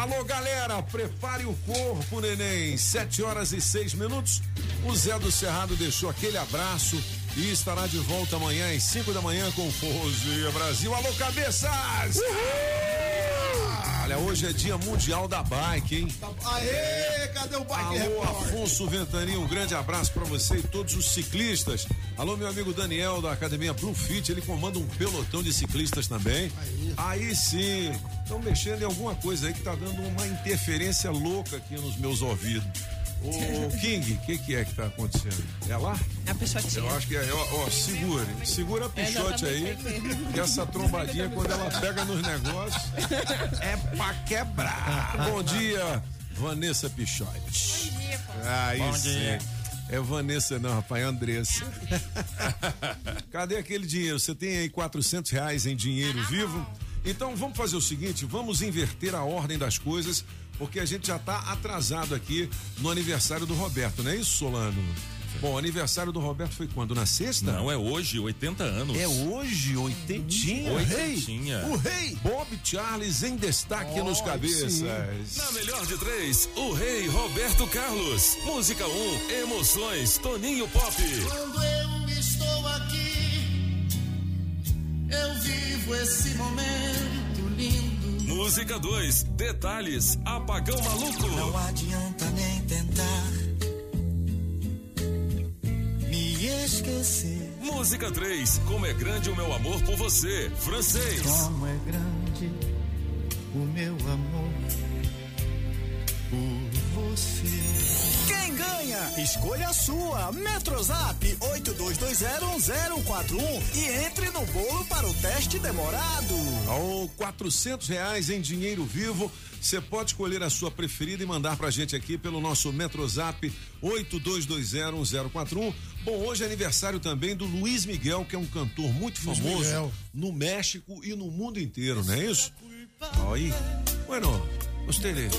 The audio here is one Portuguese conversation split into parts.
Alô, galera, prepare o corpo, neném. Sete horas e seis minutos. O Zé do Cerrado deixou aquele abraço e estará de volta amanhã às cinco da manhã com Forrozinha Brasil. Alô, cabeças! Olha, hoje é dia mundial da bike, hein? Aê, cadê o bike Alô, Afonso Ventania, um grande abraço para você e todos os ciclistas. Alô, meu amigo Daniel da Academia Blue Fit, ele comanda um pelotão de ciclistas também. Aí sim, estão mexendo em alguma coisa aí que tá dando uma interferência louca aqui nos meus ouvidos. Ô, King, o que, que é que tá acontecendo? É lá? A pichotinha. Eu acho que é, ó, ó, segure, segura a pichote aí, que essa trombadinha, quando ela pega nos negócios, é pra quebrar. Bom dia, Vanessa Pichote. Bom dia, pô. Aí Bom sim. dia. É Vanessa não, rapaz, é Andressa. Cadê aquele dinheiro? Você tem aí 400 reais em dinheiro vivo? Então vamos fazer o seguinte, vamos inverter a ordem das coisas, porque a gente já tá atrasado aqui no aniversário do Roberto, não é isso, Solano? Bom, o aniversário do Roberto foi quando? Na sexta? Não, é hoje, 80 anos. É hoje, oitentinha. Oitentinha. O rei. Bob Charles em destaque nos cabeças. Na melhor de três, o rei Roberto Carlos. Música 1, um, Emoções, Toninho Pop. Quando eu estou aqui, eu vivo esse momento. Música 2, Detalhes, Apagão Maluco. Não adianta nem tentar me esquecer. Música 3, Como é grande o meu amor por você. Francês. Como é grande o meu amor Escolha a sua. Metrozap 82201041 e entre no bolo para o teste demorado. Ou 400 reais em dinheiro vivo. Você pode escolher a sua preferida e mandar pra gente aqui pelo nosso Metrozap 82201041. Bom, hoje é aniversário também do Luiz Miguel, que é um cantor muito Luiz famoso Miguel. no México e no mundo inteiro, não é isso? Aí. Bueno, gostei dele.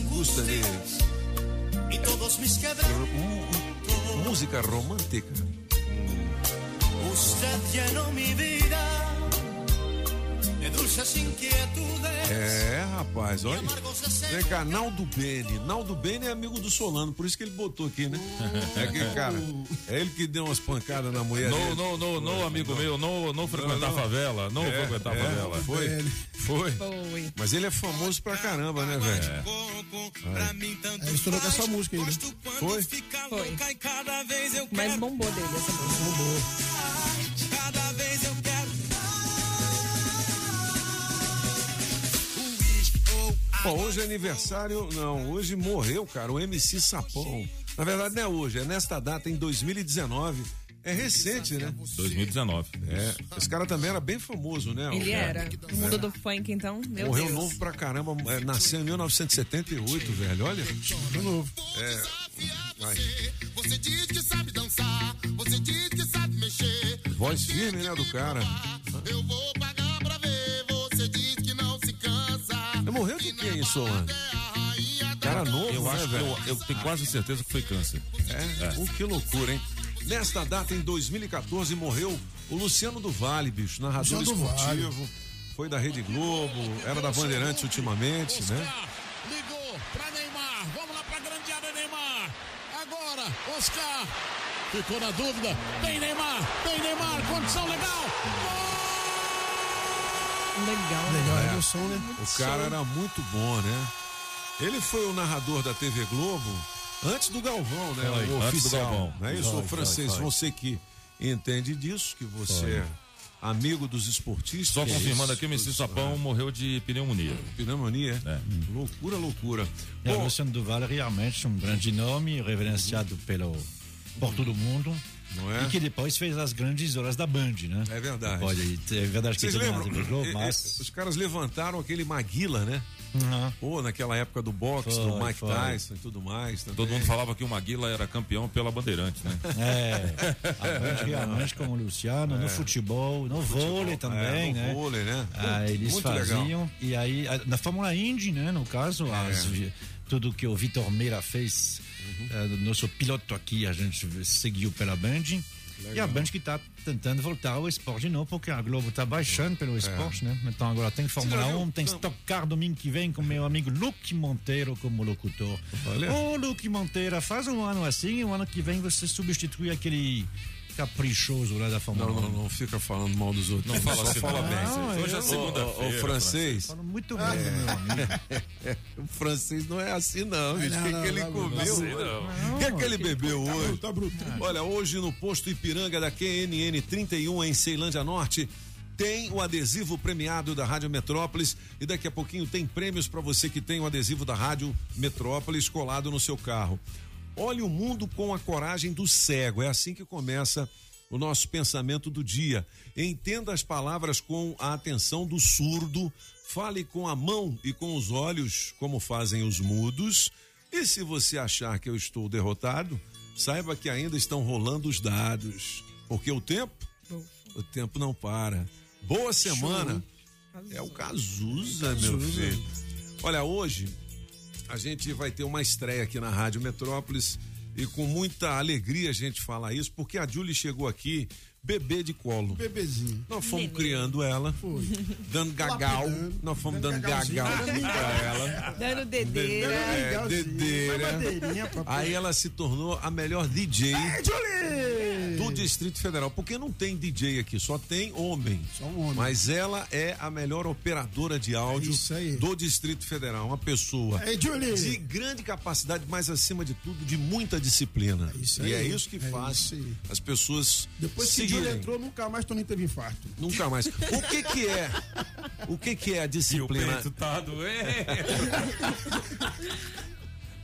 Angustias dele. Y todos mis. Música romântica. Usted llenó mi vida. É, rapaz, olha. Vem cá, Naldo Bene. Naldo Bene é amigo do Solano, por isso que ele botou aqui, né? É aquele cara. É ele que deu umas pancadas na mulher. Não, não, não, não, amigo meu, não, não frequentar a favela, não É, frequentar a é, favela. Foi. Foi. Foi. Mas ele é famoso pra caramba, né, velho? Ele estourou com essa música aí, né? Foi? Foi. Mas bombou dele essa música. Bom, hoje é aniversário, não, hoje morreu, cara, o MC Sapão. Na verdade não é hoje, é nesta data, em 2019. É recente, né? 2019. É, esse cara também era bem famoso, né? Ele O- era. No mundo do funk, então, meu Morreu Deus. novo pra caramba, é, nasceu em 1978, velho, olha. De novo. É. Você diz que sabe dançar, você diz que sabe mexer. Voz firme, né, do cara. Eu vou pagar pra ver, você diz que não se cansa. Ele morreu de Solano? Cara novo, Eu né, acho que velho? eu, eu tenho quase certeza que foi câncer. É, uh, que loucura, hein? Nesta data, em 2014, morreu o Luciano do Vale, bicho, narrador Luciano esportivo. Foi da Rede Globo, era da Bandeirantes ultimamente, né? Ligou pra Neymar. Vamos lá pra grande área, Neymar. Agora, Oscar. Ficou na dúvida. Tem Neymar, tem Neymar. Condição legal. Legal. Legal, é. o som, né? O cara era muito bom, né? Ele foi o narrador da TV Globo antes do Galvão, né? Foi, o antes do oficial. Galvão. É isso? Foi, o francês, foi, foi. você que entende disso, que você é amigo dos esportistas. Só confirmando aqui, o MC Sapão morreu de pneumonia. Pneumonia, É. Loucura, loucura. É, Bom, Luciano Duval realmente um grande nome, reverenciado pelo, por todo mundo. Não é? E que depois fez as grandes horas da Band, né? É verdade. Pode, é verdade que Vocês lembram? Globo, mas... Os caras levantaram aquele Maguila, né? Uhum. Pô, naquela época do boxe, Foi, do Mike foi. Tyson e tudo mais. também. Todo mundo falava que o Maguila era campeão pela Bandeirantes, né? É, a Band realmente com o Luciano, no futebol, no vôlei também, é, no né? vôlei, né? Ah, eles Muito faziam, legal. e aí, na Fórmula Indy, né, no caso, É. as tudo que o Vitor Meira fez, Uhum. eh, nosso piloto aqui, a gente seguiu pela Band. E a Band que está tentando voltar ao esporte de novo, porque a Globo está baixando pelo esporte, né? Então agora tem Fórmula É. já viu? 1, tem. Stock Car domingo que vem com meu amigo Luke Monteiro como locutor. Olha. Ô, Luke Monteiro, faz um ano assim, o ano que vem você substitui aquele caprichoso lá da Fórmula Não, 1. não, não fica falando mal dos outros. Não fala Só assim, fala não. bem. Não, Hoje é segunda-feira. O francês, muito bem meu amigo. o francês não é assim não, gente. O que, que ele comeu? não, sei não. O que, é que ele bebeu hoje? Tá bruto. Olha, hoje no posto Ipiranga da QNN 31 em Ceilândia Norte tem o adesivo premiado da Rádio Metrópolis e daqui a pouquinho tem prêmios para você que tem o adesivo da Rádio Metrópolis colado no seu carro. Olhe o mundo com a coragem do cego. É assim que começa o nosso pensamento do dia. Entenda as palavras com a atenção do surdo. Fale com a mão e com os olhos, como fazem os mudos. E se você achar que eu estou derrotado, saiba que ainda estão rolando os dados. Porque o tempo, o tempo não para. Boa semana. É o Cazuza, meu filho. Olha, hoje a gente vai ter uma estreia aqui na Rádio Metrópolis e com muita alegria a gente fala isso, porque a Julie chegou aqui bebê de colo. Bebezinho. Nós fomos criando ela, dando gagal, Lapidando, nós fomos dando dando gagal pra ela. Dando dedeira. É, Legalzinho. dedeira. Aí ela se tornou a melhor DJ Julie! do Distrito Federal, porque não tem DJ aqui, só tem homem. Só um homem. Mas ela é a melhor operadora de áudio É isso aí. do Distrito Federal, uma pessoa Ei, Julie! de grande capacidade, mas acima de tudo de muita disciplina. isso e é isso que é faz isso as pessoas Depois que seguirem. Julie entrou, nunca mais Tony teve infarto. Nunca mais. O que que é? O que que é a E o disciplina? peito tá doendo.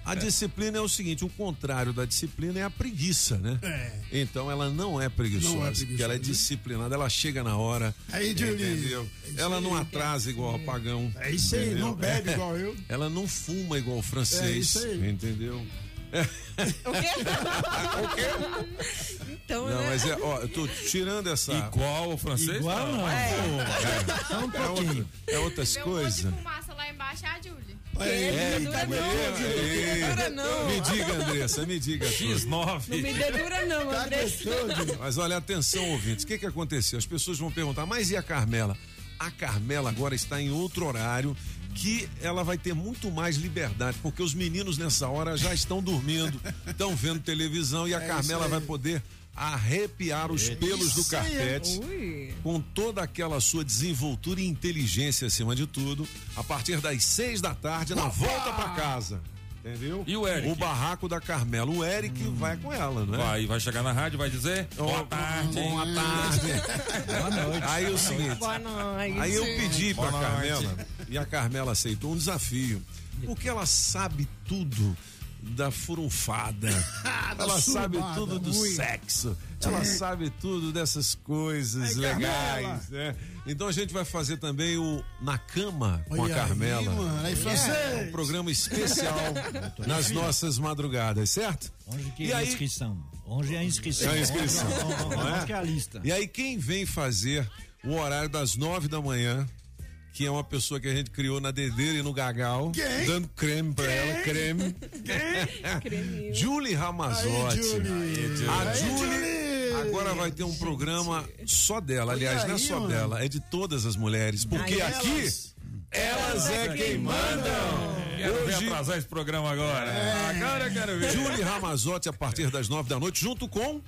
A disciplina é o seguinte, o contrário da disciplina é a preguiça, né? É. Então ela não é preguiçosa, Não é preguiçosa. ela é disciplinada, ela chega na hora. Aí. Entendeu? É Ela não atrasa igual o apagão. É isso aí, entendeu? não bebe igual eu. Ela não fuma igual o francês, É isso aí. entendeu? O quê? Então, Não, né? mas é, ó, eu tô tirando essa. Igual o francês? Igual não. Só um É, pouquinho. outra- é outras Vê um monte de coisas. fumaça lá embaixo é a Julie. É, Dedura não. é, Dedura não. Me diga, Andressa, me diga. tudo. Não X9. me dedura não, André. Mas olha, atenção, ouvintes. O que, que aconteceu? As pessoas vão perguntar, mas e a Carmela? A Carmela agora está em outro horário que ela vai ter muito mais liberdade, porque os meninos nessa hora já estão dormindo, estão vendo televisão e a Carmela vai poder arrepiar os pelos do carpete Ui. com toda aquela sua desenvoltura e inteligência acima de tudo, a partir das seis da tarde, na volta pra casa. Entendeu? E o Eric? O barraco da Carmela. O Eric vai com ela, não é? Vai, vai chegar na rádio, vai dizer boa tarde. Boa tarde. Boa noite. Aí é o seguinte, Boa noite. aí eu pedi pra Boa noite. Carmela e a Carmela aceitou um desafio, porque ela sabe tudo da furunfada. ela sabe tudo do sexo. Ela sabe tudo dessas coisas Ai, legais, né? Então a gente vai fazer também o Na Cama com Olha a Carmela. Aí, mano. Aí, É um programa especial nas nossas madrugadas, certo? Onde que E é a aí- inscrição? Onde é a inscrição? É a inscrição, Onde, é? onde é a lista? E aí, quem vem fazer o horário das nove da manhã, que é uma pessoa que a gente criou na dedeira e no gagal, Quem? dando creme pra ela, creme. Creminho. Julie Ramazotti. Aí, Julie. A Aí, Julie Julie. agora vai ter um programa só dela. Aliás, não é só mano. dela, é de todas as mulheres. Porque aqui, elas- elas é quem mandam. Quero ver Hoje- atrasar esse programa agora. Agora eu quero ver. Julie Ramazotti a partir das nove da noite, junto com.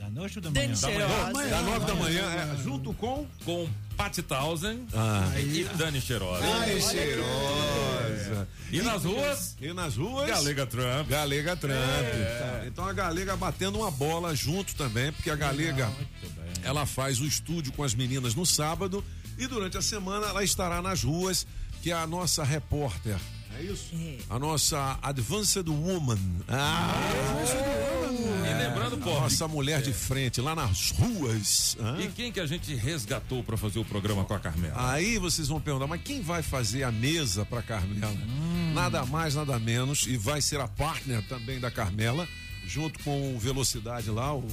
Da noite ou da manhã? cheirosa. Da nove da manhã, é, junto com. Com Pat Townsend Ah. e Dani Cheirosa. Ai, cheirosa. E nas ruas, E nas ruas? Galega Trump. Galega Trump. Então a Galega batendo uma bola junto também, porque a Galega ela faz o estúdio com as meninas no sábado e durante a semana ela estará nas ruas, que é a nossa repórter. É isso? A nossa Advanced Woman. Ah, E Lembrando, pô. Nossa mulher de frente, lá nas ruas. hã? E quem que a gente resgatou pra fazer o programa com a Carmela? Aí vocês vão perguntar, mas quem vai fazer a mesa para Carmela? Nada mais, nada menos, e vai ser a partner também da Carmela, junto com o Velocidade lá, o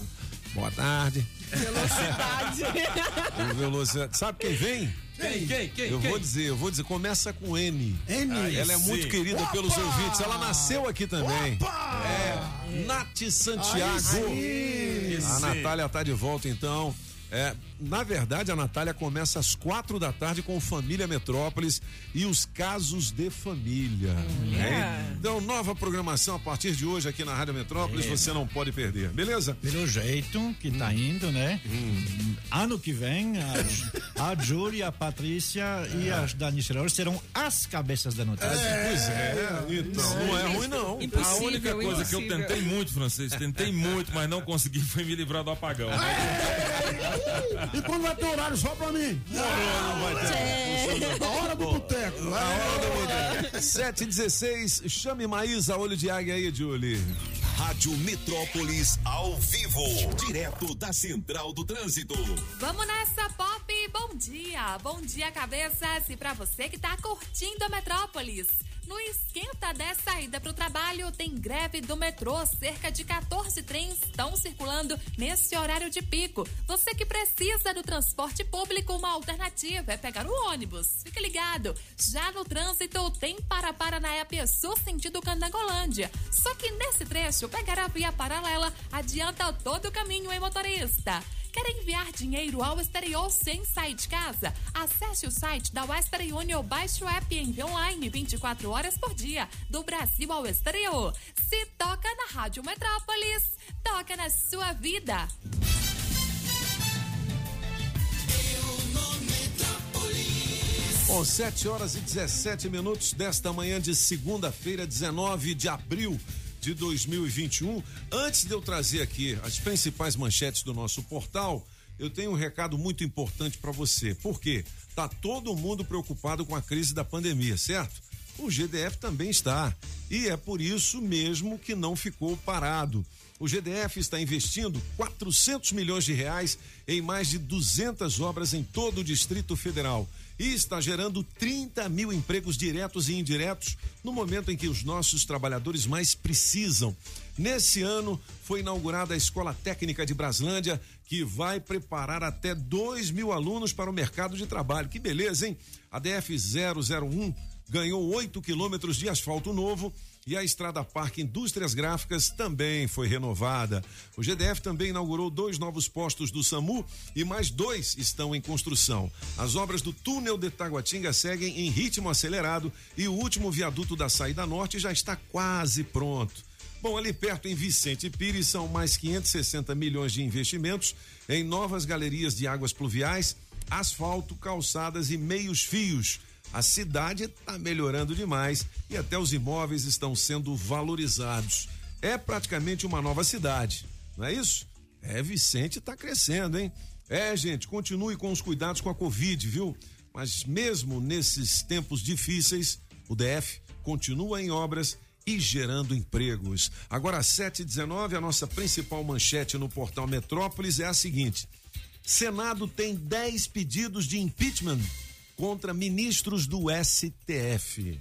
Boa tarde. Velocidade. O Velocidade. Sabe quem vem? Quem, quem, quem? Eu quem? vou dizer, eu vou dizer, começa com N. N. Aí Ela é sim. muito querida pelos ouvintes. Ela nasceu aqui também. É, Nath Santiago. Aí A sim. Natália tá de volta então. É, na verdade, a Natália começa às quatro da tarde com Família Metrópolis e os casos de família. né? Então, nova programação a partir de hoje aqui na Rádio Metrópolis, você não pode perder, beleza? Pelo jeito que tá indo, né? Ano que vem, a, a Júlia, a Patrícia e a Dani Schroeder serão as cabeças da notícia. Pois é, então, não é ruim não. A Impossível, única coisa que eu impossível. tentei muito, francês, tentei muito, mas não consegui foi me livrar do apagão. E quando vai ter horário só pra mim? A hora do boteco. É. 716, chame Maísa, olho de águia aí, Julie. Rádio Metrópolis ao vivo, direto da Central do Trânsito. Vamos nessa, Pop! Bom dia! Bom dia, cabeças! E pra você que tá curtindo a Metrópolis. No esquenta dessa ida pro trabalho, tem greve do metrô. Cerca de 14 trens estão circulando nesse horário de pico. Você que precisa do transporte público, uma alternativa é pegar o ônibus. Fique ligado. Já no trânsito, tem para-para na Sul sentido Candangolândia. Só que nesse trecho, pegar a via paralela adianta todo o caminho em motorista. Quer enviar dinheiro ao exterior sem sair de casa? Acesse o site da Western Union, baixe o app e envie online 24 horas por dia, do Brasil ao exterior. Se toca na Rádio Metrópolis, toca na sua vida. Bom, 7 horas e 17 minutos desta manhã de segunda-feira, 19 de abril de 2021. Antes de eu trazer aqui as principais manchetes do nosso portal, eu tenho um recado muito importante para você. Por quê? Tá todo mundo preocupado com a crise da pandemia, certo? O GDF também está. E é por isso mesmo que não ficou parado. O GDF está investindo 400 milhões de reais em mais de 200 obras em todo o Distrito Federal e está gerando 30 mil empregos diretos e indiretos no momento em que os nossos trabalhadores mais precisam. Nesse ano foi inaugurada a Escola Técnica de Braslândia, que vai preparar até 2 mil alunos para o mercado de trabalho. Que beleza, hein? A DF 001 ganhou 8 quilômetros de asfalto novo e a Estrada Parque Indústrias Gráficas também foi renovada. O GDF também inaugurou dois novos postos do SAMU e mais dois estão em construção. As obras do túnel de Taguatinga seguem em ritmo acelerado e o último viaduto da saída norte já está quase pronto. Bom, ali perto em Vicente Pires são mais 560 milhões de investimentos em novas galerias de águas pluviais, asfalto, calçadas e meios fios. A cidade está melhorando demais e até os imóveis estão sendo valorizados. É praticamente uma nova cidade, não é isso? É, Vicente está crescendo, hein? É, gente, continue com os cuidados com a Covid, viu? Mas mesmo nesses tempos difíceis, o DF continua em obras e gerando empregos. Agora, às 7h19, a nossa principal manchete no portal Metrópolis é a seguinte: Senado tem 10 pedidos de impeachment contra ministros do STF.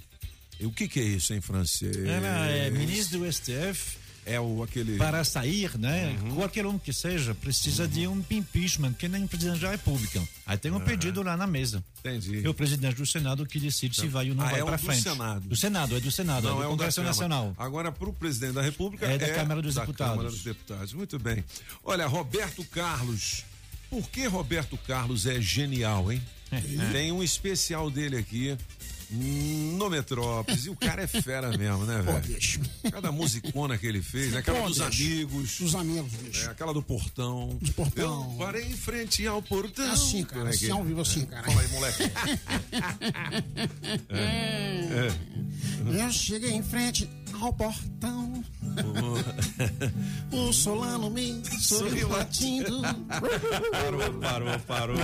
E o que, que é isso em francês? Ela é ministro do STF. É o aquele. Para sair, né? Qualquer um que seja, precisa de um impeachment, que nem presidente da República. Aí tem um pedido lá na mesa. Entendi. E o presidente do Senado que decide se vai ou não Ah, vai é para do frente. Senado. Do Senado, é do Senado, Não, é é do da Congresso. Nacional. Agora, para o presidente da República. É da Câmara dos da Deputados. Câmara dos Deputados. Muito bem. Olha, Roberto Carlos. Por que Roberto Carlos é genial, hein? Tem um especial dele aqui no Metrópolis. E o cara é fera mesmo, né, Pô, velho? bicho. Cada musicona que ele fez, né? Aquela Pô, dos bicho. amigos. Dos amigos, bicho. É, aquela do portão. Do portão. Eu parei em frente ao portão. Assim, cara, é assim, é? ao vivo, assim, cara. Fala aí, moleque. Eu cheguei em frente ao portão. O Solano me sorriu latindo. Parou, parou, parou.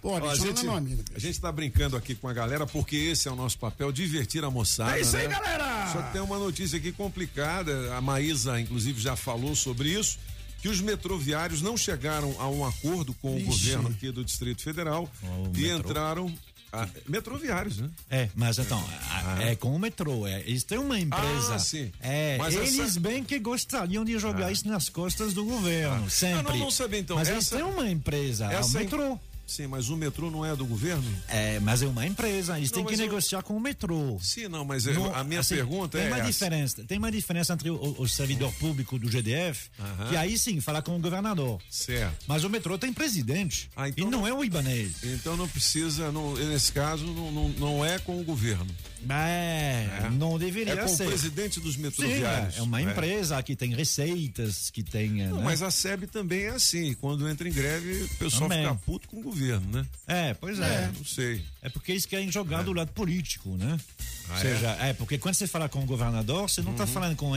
Pô, Ó, a, Solano gente, é meu amigo. a gente tá brincando aqui com a galera porque esse é o nosso papel, divertir a moçada. É isso aí, né? galera! Só que tem uma notícia aqui complicada, a Maísa, inclusive, já falou sobre isso, que os metroviários não chegaram a um acordo com Vixe. o governo aqui do Distrito Federal O e metrô. entraram. A- metroviários, né? É, mas então, a- é com o metrô. É, eles têm uma empresa. Ah, sim. É, Mas eles essa- bem que gostariam de jogar isso nas costas do governo, sempre. Eu não, não sabia então. Mas eles essa, têm uma empresa, é o essa em- metrô. Sim, mas o metrô não é do governo? É, mas é uma empresa, eles Não, têm que eu- negociar com o metrô. Sim, não, mas é- Não, a minha assim, pergunta tem é uma essa. diferença tem uma diferença entre o, o servidor público do GDF que aí sim fala com o governador Certo. mas o metrô tem presidente Ah, então e não, não- é o ibanês Então não precisa, nesse caso, não, não é com o governo. É, não deveria É com o ser presidente dos Sim, metroviários. é, é uma É. empresa que tem receitas que tem é, Não, né? mas a SEB também é assim. Quando entra em greve, o pessoal Também. fica puto com o governo, né? é pois é. É, não sei. É porque eles querem jogar do lado político, né? Ah, Ou seja, é? porque quando você fala com o governador, você não está Uhum. falando com,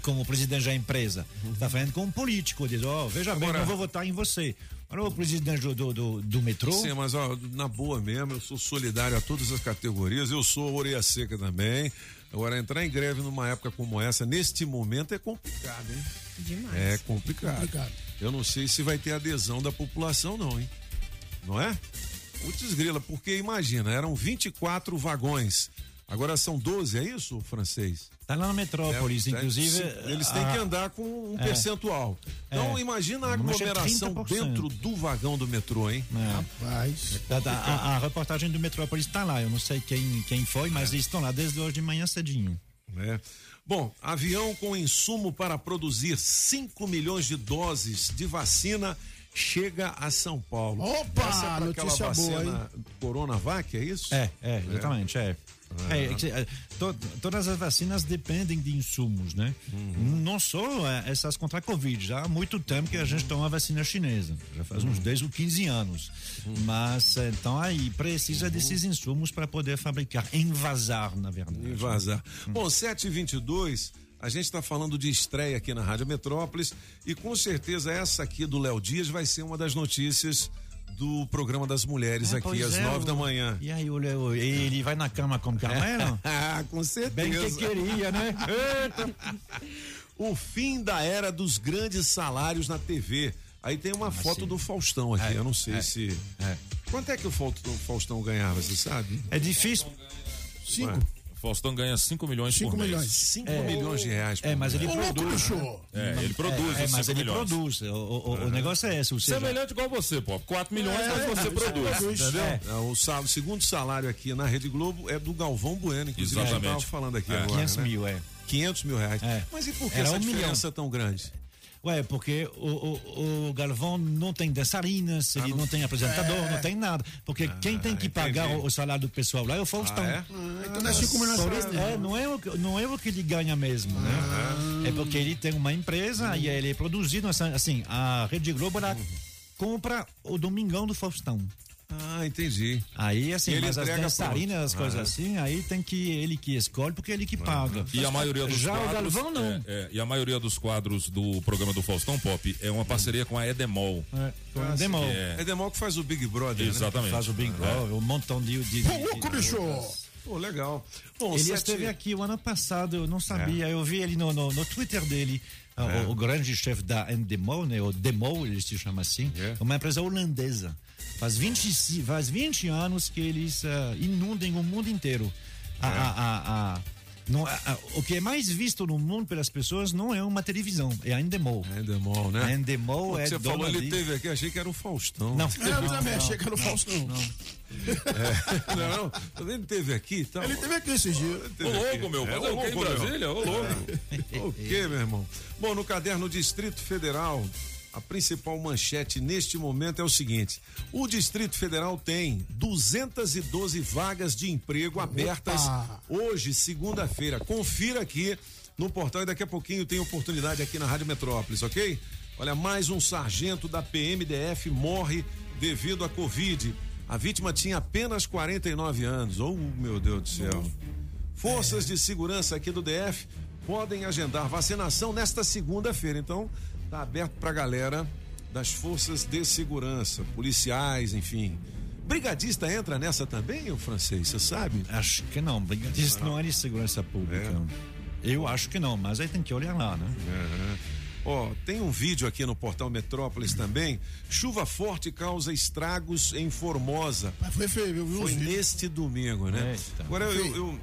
com o presidente da empresa. Está falando com um político. Diz, ó, veja bem, Agora- não vou votar em você. Olha o presidente do, do, do, do metrô. Sim, mas ó, na boa mesmo, eu sou solidário a todas as categorias, eu sou orelha seca também. Agora, entrar em greve numa época como essa, neste momento, é complicado, hein? Demais. É complicado. Complicado. Eu não sei se vai ter adesão da população, não, hein? Não é? Putz grila, porque imagina, eram 24 vagões. Agora são 12, é isso, francês? Tá lá na metrópolis, É, inclusive. Eles têm a- que andar com um É. percentual. Então, É. imagina a é aglomeração 30%. dentro do vagão do metrô, hein? É. Rapaz. Tá, tá, a, a reportagem do Metrópolis está lá. Eu não sei quem, quem foi, mas eles estão lá desde hoje de manhã cedinho. né? Bom, avião com insumo para produzir 5 milhões de doses de vacina chega a São Paulo. Opa, Essa é pra aquela notícia boa, vacina Coronavac, é isso? É, é, exatamente, é. É, é é, to- todas as vacinas dependem de insumos, né? Não só é, essas contra a Covid. Já há muito tempo que a gente toma a vacina chinesa. Já faz uns 10 ou 15 anos. Mas é, então aí precisa desses insumos para poder fabricar, envasar, na verdade. E vazar. Bom, 7h22, a gente está falando de estreia aqui na Rádio Metrópolis e com certeza essa aqui do Léo Dias vai ser uma das notícias do programa das mulheres É, aqui às é, nove da manhã. E aí, o Leo, ele vai na cama com Carmelo? Ah, com Bem que certeza. queria, né? O fim da era dos grandes salários na TV. Aí tem uma foto do Faustão aqui, É, eu não sei é, se. é. Quanto é que o Faustão, o Faustão ganhava, você sabe? É difícil. Cinco. Faustão ganha 5 milhões Cinco por mês. milhões. 5 milhões de reais. É, por mas mês. ele Ô, louco, produz. bicho. É, ele produz É, mas 5 ele milhões. produz. O, o- o negócio é esse. Ou seja, Semelhante igual você, pô. 4 milhões, É, mas você produz. produz. Entendeu? É. É, o, sal- o segundo salário aqui na Rede Globo é do Galvão Bueno, inclusive a gente Exatamente. estava falando aqui É. agora. 500 né? mil, é. 500 mil reais. É. Mas e por que Era essa um milhão. diferença tão grande? Ué, porque o, o, o Galvão não tem dançarinas, ele não... tem apresentador, não tem nada. Porque quem tem que pagar o, o salário do pessoal lá é o Faustão. Ah, é? Então não é isso- reais. é, não, é o, que- não é o que ele ganha mesmo, né? É porque ele tem uma empresa e ele é produzido, assim, assim, a Rede Globo, ela compra o Domingão do Faustão. Ah, entendi. Aí, assim, E ele mas as entrega dançarinas, as coisas Ah. assim, aí tem que ele que escolhe, porque ele que paga. E a maioria dos Já o quadros. Galvão não. é, é, e a maioria dos quadros do programa do Faustão Pop é uma parceria com a Edemol. É, com o Demol. É. É Demol que faz o Big Brother, né? Exatamente. Faz o Big Brother, um montão de. de, de- louco, bicho. Pô, legal. Bom, Ele sete- esteve aqui o ano passado, eu não É. sabia. Eu vi ele no, no, no Twitter dele. ah, O, o grande chefe da Endemol, né? O Demol, ele se chama assim. É. Uma empresa holandesa. Faz 20, faz 20 anos que eles ah, inundem o mundo inteiro. A- a- a- a- não, a- a- o que é mais visto no mundo pelas pessoas não é uma televisão, é a Endemol. É Endemol, né? A Endemol Pô, é Você falou, ele teve aqui, achei que era o Faustão. Não, Eu também achei que era o Faustão. não, não. Tá vendo? Ele teve aqui e tal. Ele teve aqui esses dias. Ô, louco, meu. É, em louco, meu. Brasília? Ô, louco. O que, meu irmão? Bom, no caderno Distrito Federal, a principal manchete neste momento é o seguinte: o Distrito Federal tem 212 vagas de emprego abertas hoje, segunda-feira. Confira aqui no portal e daqui a pouquinho tem oportunidade aqui na Rádio Metrópolis, ok? Olha, mais um sargento da PMDF morre devido à Covid. A vítima tinha apenas 49 anos. Oh, meu Deus do céu. Forças de segurança aqui do DF podem agendar vacinação nesta segunda-feira. Então, tá aberto pra galera das forças de segurança, policiais, enfim. Brigadista entra nessa também, o francês, você sabe? Acho que não, brigadista não é de segurança pública. Eu acho que não, mas aí tem que olhar lá, né? Ó, tem um vídeo aqui no portal Metrópolis também. Chuva forte causa estragos em Formosa. Mas foi feio, eu vi Foi neste domingo, né? Eita. Agora eu, Feio. eu,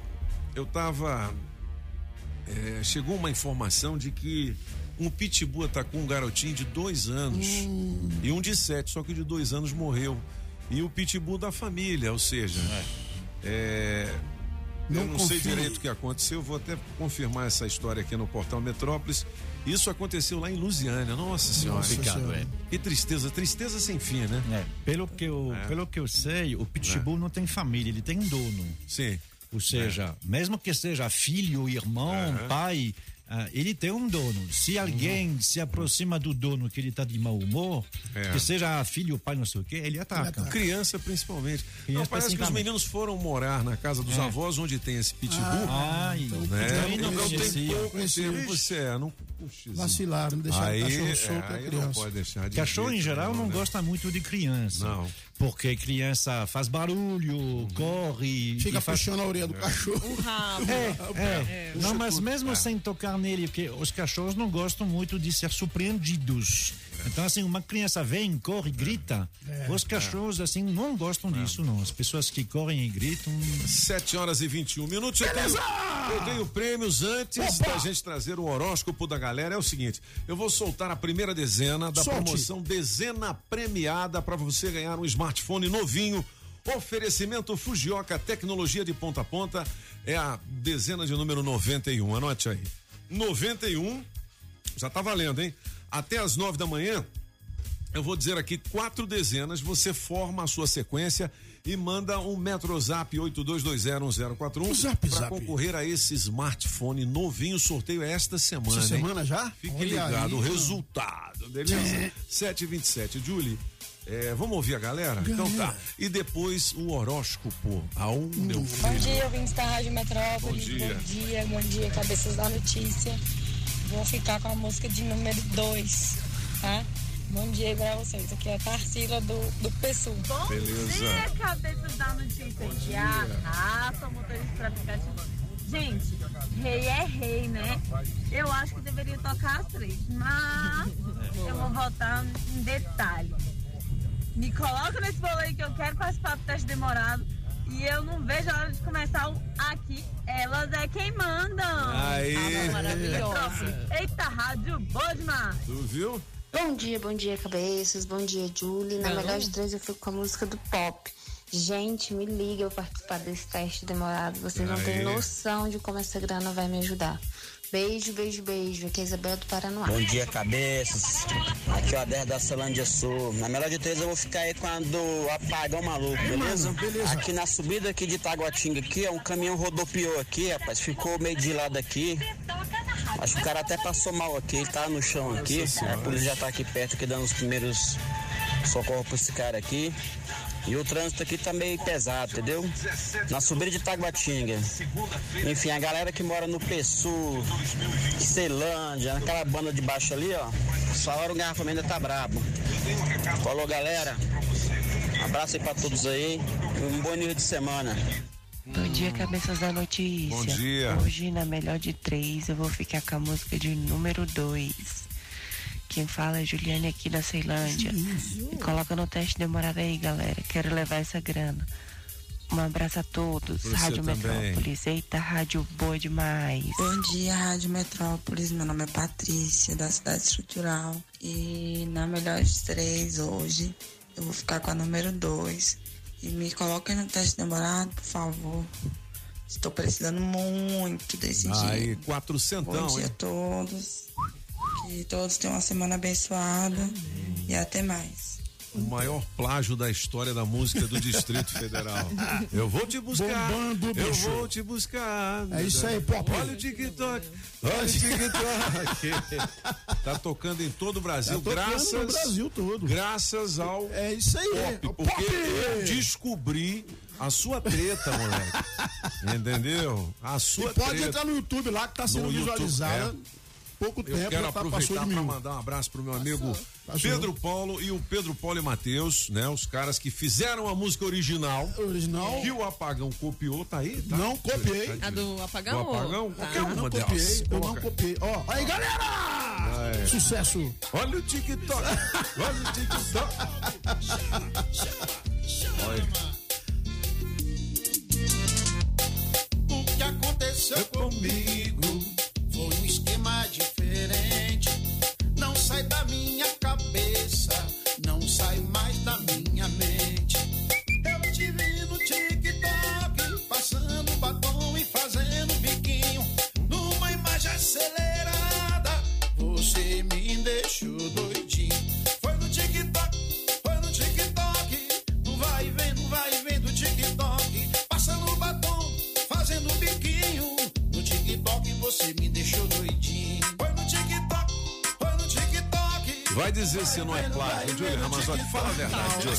eu tava. é, chegou uma informação de que um pitbull atacou um garotinho de dois anos Hum. e um de sete, só que o de dois anos morreu. E o pitbull da família, ou seja, é, eu Não não sei direito o que aconteceu, vou até confirmar essa história aqui no portal Metrópolis. Isso aconteceu lá em Lusiânia, nossa senhora. Nossa é. Que tristeza, tristeza sem fim, né? É, pelo que eu, pelo que eu sei, o pitbull não tem família, ele tem um dono. Sim. Ou seja, mesmo que seja filho, irmão, pai, ah, ele tem um dono. Se alguém se aproxima do dono que ele está de mau humor, É. que seja filho, pai, não sei o quê, ele ataca. Criança, principalmente. Criança não, parece que os meninos foram morar na casa dos É. avós, onde tem esse pitbull. Ai, né? também não Então, tem conhecia. pouco tempo, você é, não. Puxa, Vacilaram, deixaram aí, o cachorro solto é, a aí não criança. pode deixar de Cachorro em jeito geral nenhum, não né? gosta muito de criança. Não. Porque criança faz barulho, corre. Fica faz... puxando a orelha do cachorro. O rabo. É, é. Não, mas mesmo sem tocar nele, porque os cachorros não gostam muito de ser surpreendidos. Então, assim, uma criança vem, corre, grita. Os cachorros, assim, não gostam disso, não. As pessoas que correm e gritam. 7 horas e 21 minutos. Eu tenho, eu tenho prêmios antes da gente trazer o horóscopo da galera. É o seguinte: eu vou soltar a primeira dezena da Solte. promoção Dezena Premiada para você ganhar um smartphone novinho. Oferecimento Fujioka Tecnologia de Ponta a Ponta. É a dezena de número 91. Anote aí. 91. Já tá valendo, hein? Até às nove da manhã. Eu vou dizer aqui quatro dezenas, você forma a sua sequência e manda um Metrozap 82201041 Zap, para concorrer a esse smartphone novinho. O sorteio é esta semana. Essa hein? semana já? Fique Olha ligado, o aí. resultado, beleza? 7h27. Julie, é, vamos ouvir a galera? Então tá. E depois o horóscopo. Ao meu Bom filho. dia, ouvintes da Rádio Metrópolis. Bom dia. Bom dia, bom dia, cabeças da notícia. Vou ficar com a música de número 2, tá? Bom dia pra vocês. Aqui é a Tarsila do, do PSU. Bom Beleza. dia, cabeças da notícia. De arrasta, motorista para aplicativo. Gente, rei é rei, né? Eu acho que deveria tocar as três, mas eu vou votar em detalhe. Me coloca nesse bolo aí que eu quero participar do teste demorado. E eu não vejo a hora de começar o aqui. Elas é quem mandam. Aí. Ah, maravilhosa. Eita, rádio boa demais. Tu viu? Bom dia, bom dia, cabeças. Bom dia, Julie. Na melhor de três, eu fico com a música do pop. Gente, me liga eu participar desse teste demorado. Vocês não têm Aê. noção de como essa grana vai me ajudar. Beijo, beijo, beijo. Aqui é a Isabel do Paranoá. Bom dia, cabeças. Aqui é o Adé da Celândia Sul. Na melhor de três eu vou ficar aí com a do apagão maluco, beleza? beleza. Aqui na subida aqui de Taguatinga aqui, é um caminhão rodopiou aqui, rapaz. Ficou meio de lado aqui. Acho que o cara até passou mal aqui, ele tá no chão aqui. A polícia já tá aqui perto aqui dando os primeiros socorros pra esse cara aqui. E o trânsito aqui tá meio pesado, entendeu? Na subida de Taguatinga. Enfim, a galera que mora no Pessu, Ceilândia, naquela banda de baixo ali, ó. Essa hora o garrafamento ainda tá brabo. Falou, galera. Abraço aí pra todos aí. e Um bom início de semana. Bom dia, cabeças da notícia. Bom dia. Hoje, na melhor de três, eu vou ficar com a música de número dois. Quem fala é Juliane aqui da Ceilândia. Me coloca no teste demorado aí, galera. Quero levar essa grana. Um abraço a todos. Você Rádio também. Metrópolis. Eita, rádio boa demais. Bom dia, Rádio Metrópolis. Meu nome é Patrícia, da Cidade Estrutural. E na melhor de três hoje, eu vou ficar com a número dois. E me coloquem no teste demorado, por favor. Estou precisando muito desse Aí, dia. quatrocentão, Bom dia a hein? todos. Que todos tenham uma semana abençoada. E até mais. O maior plágio da história da música do Distrito Federal. Eu vou te buscar. Bombando, eu bicho. vou te buscar. É isso aí, pop. Olha o TikTok. Olha o TikTok. tá tocando em todo o Brasil, Tá graças. no Brasil todo. Graças ao. É isso aí. Pop, porque pop. eu descobri a sua treta, moleque. Entendeu? A sua E pode treta. entrar no YouTube lá que tá sendo No YouTube, visualizada. é. Pouco Eu tempo, quero já tá, aproveitar para mandar um abraço pro meu amigo passou. Pedro Paulo e o Pedro Paulo e Matheus, né? Os caras que fizeram a música original. Original. Que o Apagão copiou, tá aí? Tá? Não copiei. Tá A do apagão? Do apagão? Tá. Qualquer Eu uma não delas. copiei, eu não copiei. Ó, aí galera! Vai. Sucesso. Olha o TikTok. Olha o TikTok. Olha. O que aconteceu comigo não sai Vai dizer se não é plágio, Júlio Ramazotti. Fala a verdade, Júlio.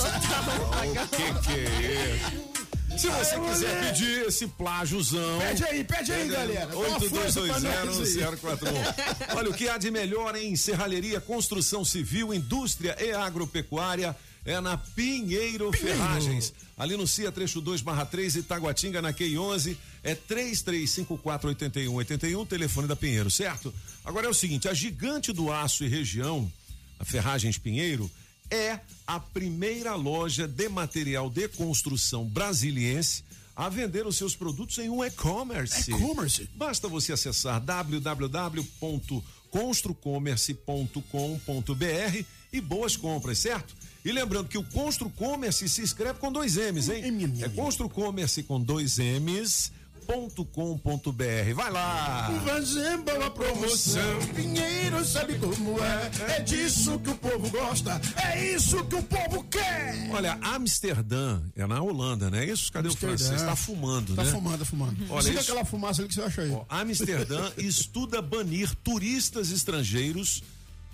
O que que é isso? Se você quiser pedir esse plágiozão. Pede aí, pede aí, galera. Dá uma força pra nós aí. 82201041. Olha o que há de melhor em serralheria, construção civil, indústria e agropecuária. É na Pinheiro, Ferragens. Ali no CIA trecho 2 barra 3 Itaguatinga, na QI 11. É 33548181, telefone da Pinheiro, certo? Agora é o seguinte: a gigante do aço e região, a Ferragens Pinheiro, é a primeira loja de material de construção brasiliense a vender os seus produtos em um e-commerce. E-commerce? Basta você acessar www.construcommerce.com.br e boas compras, certo? E lembrando que o Construcommerce se escreve com dois M's, hein? É Construcommerce com dois M's. .com.br. Vai lá! Fazendo uma promoção. Pinheiro sabe como é. É disso que o povo gosta. É isso que o povo quer. Olha, Amsterdã é na Holanda, né? Isso? Cadê Amsterdã. o francês? Tá fumando, Tá né? fumando, tá fumando. Olha Siga isso. aquela fumaça ali que você acha aí. Amsterdã estuda banir turistas estrangeiros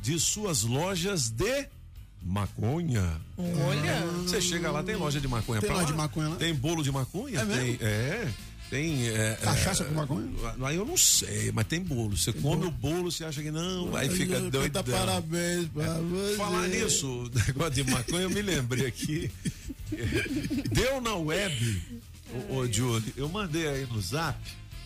de suas lojas de maconha. Olha. Você chega lá, tem loja de maconha Tem pra loja de maconha lá? Tem bolo de maconha? É tem, mesmo? é. Tem. é, Cachaça é, com maconha? Aí eu não sei, mas tem bolo. Você come o bolo, você acha que não, aí fica Canta doido. parabéns pra você. Falar nisso, negócio de maconha, eu me lembrei aqui. Deu na web, ô, ô Julie, eu mandei aí no zap.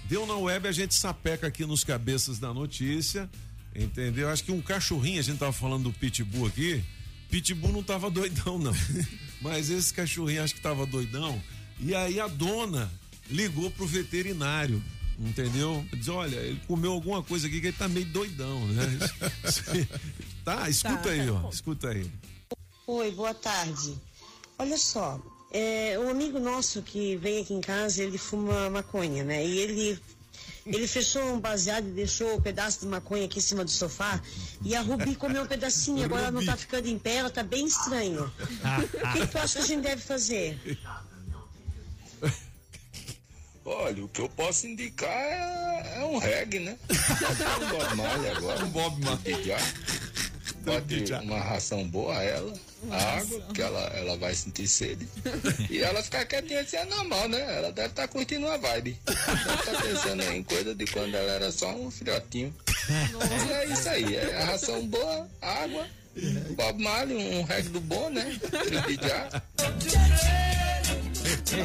Deu na web, a gente sapeca aqui nos cabeças da notícia. Entendeu? Acho que um cachorrinho, a gente tava falando do Pitbull aqui. Pitbull não tava doidão, não. Mas esse cachorrinho acho que tava doidão. E aí a dona ligou pro veterinário. Entendeu? Diz, olha, ele comeu alguma coisa aqui que ele tá meio doidão, né? tá, escuta Tá, aí, ó. Escuta aí. Oi, boa tarde. Olha só, é, um amigo nosso que vem aqui em casa, ele fuma maconha, né? E ele, ele fechou um baseado e deixou o pedaço de maconha aqui em cima do sofá. E a Rubi comeu um pedacinho, agora ela não tá ficando em pé, ela tá bem estranho. O que, que tu acha que a gente deve fazer? Olha, o que eu posso indicar é, é um reggae, né? um Bob Marley agora. Um Bob Marley. Bote uma ração boa a ela, a água, que ela, ela vai sentir sede. E ela ficar quietinha assim é normal, né? Ela deve estar curtindo a vibe. Deve estar pensando em coisa de quando ela era só um filhotinho. E é isso aí, é a ração boa, água, Bob Marley, um reggae do bom, né? Olha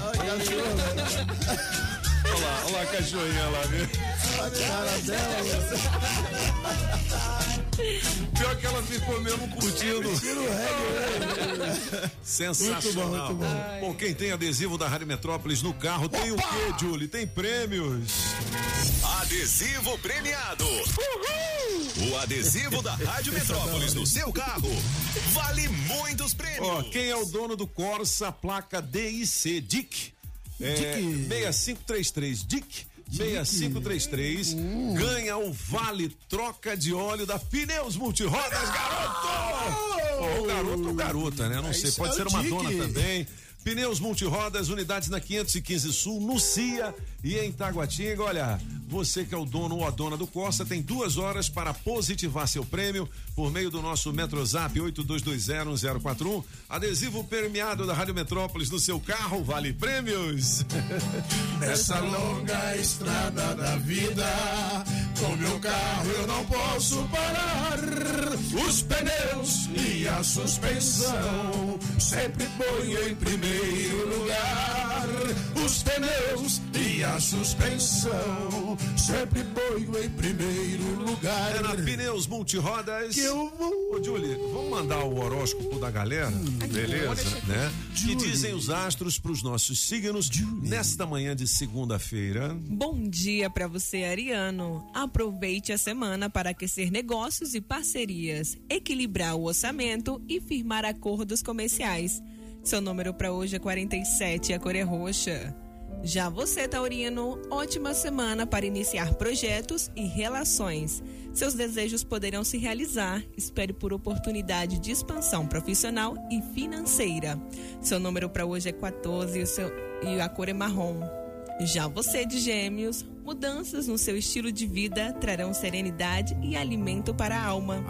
lá, olha lá a cachorrinha lá, viu? A cara dela, Pior que ela ficou mesmo curtindo. Sensacional. Muito bom, muito bom. Bom, quem tem adesivo da Rádio Metrópolis no carro tem o quê, Julie? Tem prêmios. Adesivo premiado. O adesivo da Rádio Metrópolis no seu carro vale muitos prêmios. Ó, quem é o dono do Corsa, placa DIC, DIC? É, 6533, DIC. 6533 ganha o vale troca de óleo da Pneus Multirodas, garoto! Ou garoto ou garota, né? Não sei, isso pode é ser uma dona também. Pneus Multirodas, unidades na 515 Sul, no CIA e em Taguatinga. Olha, você que é o dono ou a dona do Corsa tem duas horas para positivar seu prêmio por meio do nosso Metrozap 82201041. Adesivo premiado da Rádio Metrópolis no seu carro, vale prêmios. Nessa longa estrada da vida, com meu carro eu não posso parar. Os pneus e a suspensão sempre ponho em primeiro lugar. Os pneus e a suspensão. Sempre ponho em primeiro lugar. É na Pneus Multirodas. Que eu vou. Ô, Julie, vamos mandar o horóscopo da galera? Beleza, né? Que dizem os astros para os nossos signos nesta manhã de segunda-feira. Bom dia para você, Ariano. Aproveite a semana para aquecer negócios e parcerias, equilibrar o orçamento e firmar acordos comerciais. Seu número para hoje é 47 e a cor é roxa. Já você, Taurino, ótima semana para iniciar projetos e relações. Seus desejos poderão se realizar. Espere por oportunidade de expansão profissional e financeira. Seu número para hoje é 14 e, seu, e a cor é marrom. Já você de Gêmeos, mudanças no seu estilo de vida trarão serenidade e alimento para a alma.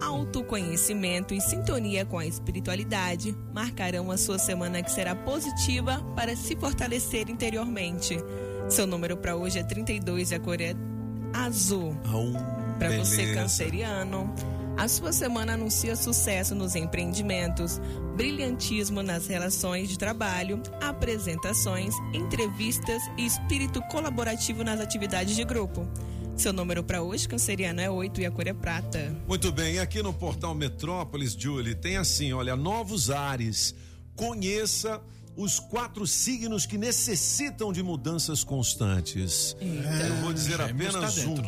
Autoconhecimento e sintonia com a espiritualidade marcarão a sua semana que será positiva para se fortalecer interiormente. Seu número para hoje é 32 e a cor é azul. Para você canceriano, a sua semana anuncia sucesso nos empreendimentos, brilhantismo nas relações de trabalho, apresentações, entrevistas e espírito colaborativo nas atividades de grupo. Seu número para hoje, canceriano, é 8 e a cor é prata. Muito bem, aqui no portal Metrópolis, Julie, tem assim, olha, novos ares. Conheça os quatro signos que necessitam de mudanças constantes. Eu vou dizer Gêmeos apenas tá um.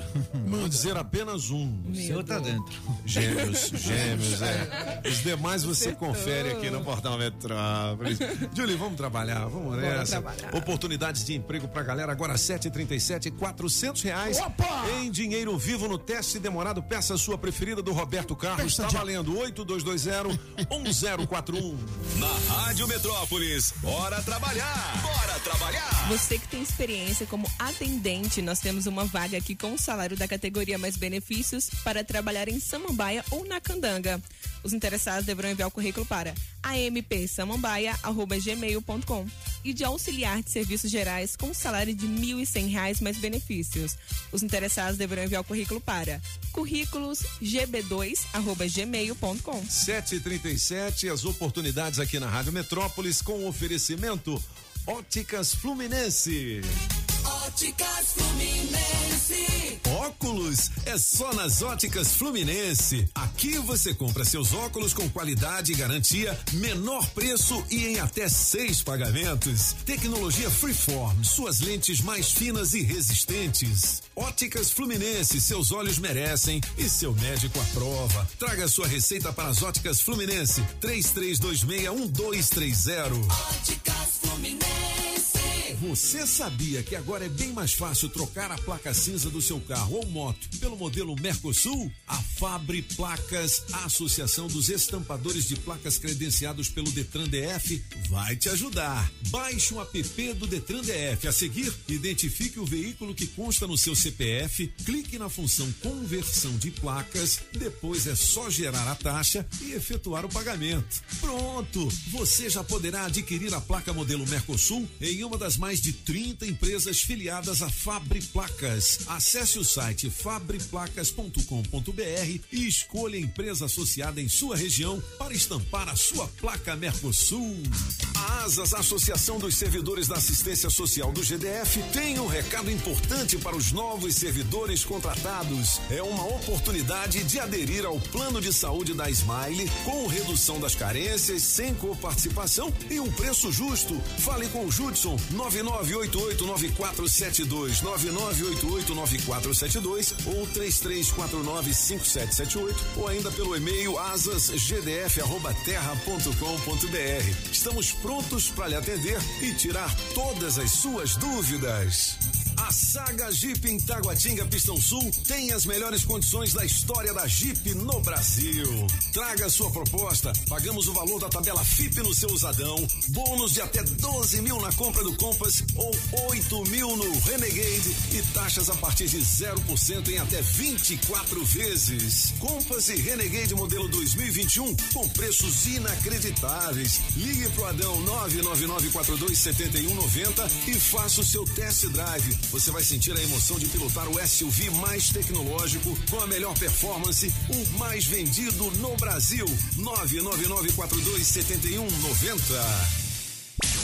Vou dizer apenas um. O seu tá dentro. Gêmeos, gêmeos, é. Os demais você Acertou. confere aqui no portal Metrópolis. Julie, vamos trabalhar, vamos Bora nessa. trabalhar. Oportunidades de emprego pra galera agora 737 400 reais em dinheiro vivo no teste demorado. Peça a sua preferida do Roberto Carlos. Está valendo 8220-1041. Na Rádio Metrópolis, bora trabalhar! Bora trabalhar! Você que tem experiência como atendente, nós temos uma vaga aqui com o salário da categoria mais benefícios para trabalhar em Samambaia ou na Candanga. Os interessados deverão enviar o currículo para ampsamambaia.gmail.com e de auxiliar de serviços gerais com salário de 1.100 reais mais benefícios. Os interessados deverão enviar o currículo para currículosgb2@gmail.com. 737, as oportunidades aqui na Rádio Metrópolis com oferecimento Óticas Fluminense. Óticas Fluminense. Óculos é só nas Óticas Fluminense. Aqui você compra seus óculos com qualidade e garantia, menor preço e em até seis pagamentos. Tecnologia Freeform, suas lentes mais finas e resistentes. Óticas Fluminense, seus olhos merecem e seu médico aprova. Traga sua receita para as Óticas Fluminense. 33261230. Óticas Fluminense. Você sabia que agora é bem mais fácil trocar a placa cinza do seu carro ou moto pelo modelo Mercosul? A Fabri Placas, a Associação dos Estampadores de Placas credenciados pelo Detran DF, vai te ajudar. Baixe o app do Detran DF. A seguir, identifique o veículo que consta no seu CPF, clique na função conversão de placas, depois é só gerar a taxa e efetuar o pagamento. Pronto! Você já poderá adquirir a placa modelo Mercosul em uma das mais de 30 empresas filiadas à Fabri Placas. Acesse o site fabriplacas.com.br e escolha a empresa associada em sua região para estampar a sua placa Mercosul. A ASAS, Associação dos Servidores da Assistência Social do GDF, tem um recado importante para os novos servidores contratados. É uma oportunidade de aderir ao plano de saúde da Smile com redução das carências, sem coparticipação e um preço justo. Fale com o Judson 99889472, 99889472 ou 33495778 ou ainda pelo e-mail asasgdf@terra.com.br. Estamos prontos para lhe atender e tirar todas as suas dúvidas. A Saga Jeep em Taguatinga Pistão Sul tem as melhores condições da história da Jeep no Brasil. Traga sua proposta, pagamos o valor da tabela FIP no seu usadão, bônus de até 12 mil na compra do Compass ou 8 mil no Renegade e taxas a partir de 0% em até 24 vezes. Compass e Renegade modelo 2021 com preços inacreditáveis. Ligue pro Adão 999427190 e faça o seu test drive. Você vai sentir a emoção de pilotar o SUV mais tecnológico, com a melhor performance, o mais vendido no Brasil. 999427190.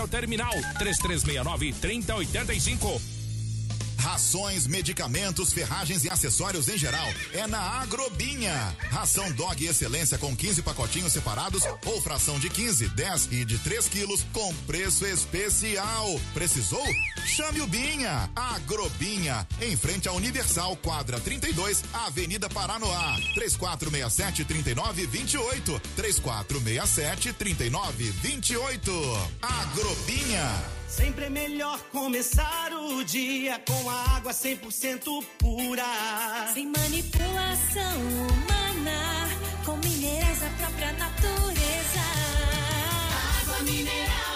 ao terminal 3369 3085. Rações, medicamentos, ferragens e acessórios em geral é na Agrobinha. Ração Dog Excelência com 15 pacotinhos separados ou fração de 15, 10 e de 3 quilos com preço especial. Precisou? Chame o Binha. Agrobinha, em frente à Universal, quadra 32, Avenida Paranoá. 3467 3928. 3467 3928. Agrobinha. Sempre é melhor começar o dia com a água 100% pura. Sem manipulação humana, com minerais da própria natureza. Água mineral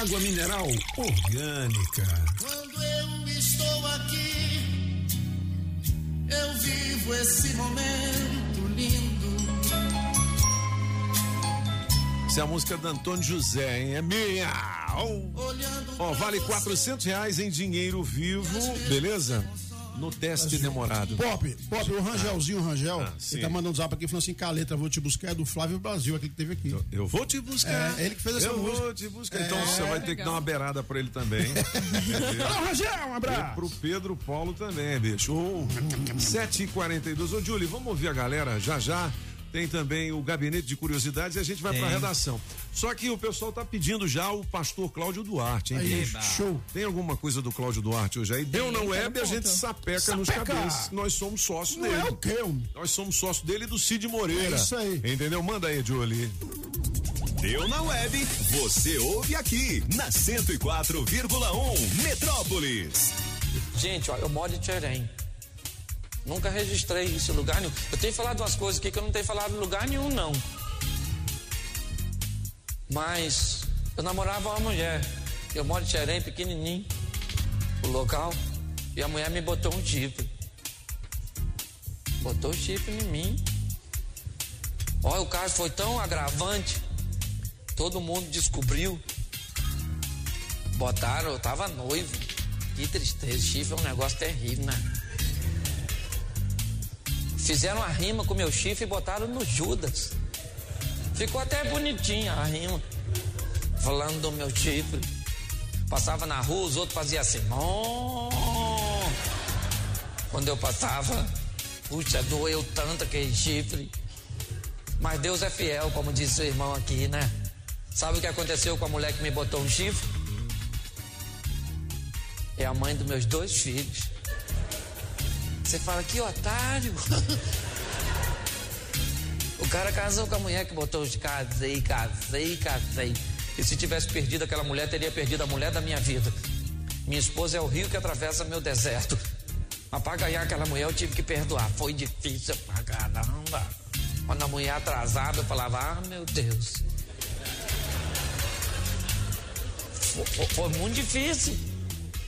água mineral orgânica. Quando eu estou aqui, eu vivo esse momento lindo. Essa é a música do Antônio José, hein? É minha! Ó, vale 400 reais em dinheiro vivo, beleza? No teste demorado. Pop, Pop, o Rangelzinho, o Rangel, Ah, ele tá mandando um zap aqui falando assim: Caleta, vou te buscar, é do Flávio Brasil, aquele que teve aqui. Eu vou te buscar. É, ele que fez essa eu música. vou te buscar. Então É. você vai ter que dar uma beirada pra ele também. Alô, Rangel, um abraço. E pro Pedro Paulo também, bicho. Ô, 7h42. Ô, Julie, vamos ouvir a galera já já. Tem também o gabinete de curiosidades e a gente vai pra Tem. redação. Só que o pessoal tá pedindo já o pastor Cláudio Duarte, hein, Aí, bicho? show. Tem alguma coisa do Cláudio Duarte hoje aí? Deu na web, a gente sapeca, nos Sapeca. cabeças. Nós somos sócios Não dele. é o quê? Nós somos sócios dele e do Cid Moreira. É isso aí. Entendeu? Manda aí, Julie. Deu na web, você ouve aqui na 104,1 Metrópolis. Gente, ó, eu moro em Tcherém. Nunca registrei isso em lugar nenhum. Eu tenho falado umas coisas aqui que eu não tenho falado em lugar nenhum, não. Mas eu namorava uma mulher. Eu moro em Tcherém, pequenininho, o local. E a mulher me botou um chifre. Botou o chifre em mim. Olha, o caso foi tão agravante. Todo mundo descobriu. Botaram, eu tava noivo. Que tristeza, chifre é um negócio terrível, né? Fizeram a rima com meu chifre e botaram no Judas. Ficou até bonitinha a rima. Falando do meu chifre. Passava na rua, os outros faziam assim. "Nó". Quando eu passava, puxa, doeu tanto aquele chifre. Mas Deus é fiel, como disse o irmão aqui, né? Sabe o que aconteceu com a mulher que me botou um chifre? É a mãe dos meus dois filhos. Você fala, que otário. o cara casou com a mulher que botou os casei, casei, casei. E se tivesse perdido aquela mulher, teria perdido a mulher da minha vida. Minha esposa é o rio que atravessa meu deserto. Ganhar aquela mulher eu tive que perdoar. Foi difícil pra caramba. Quando a mulher atrasava, eu falava, ah, meu Deus. Foi, foi- foi muito difícil.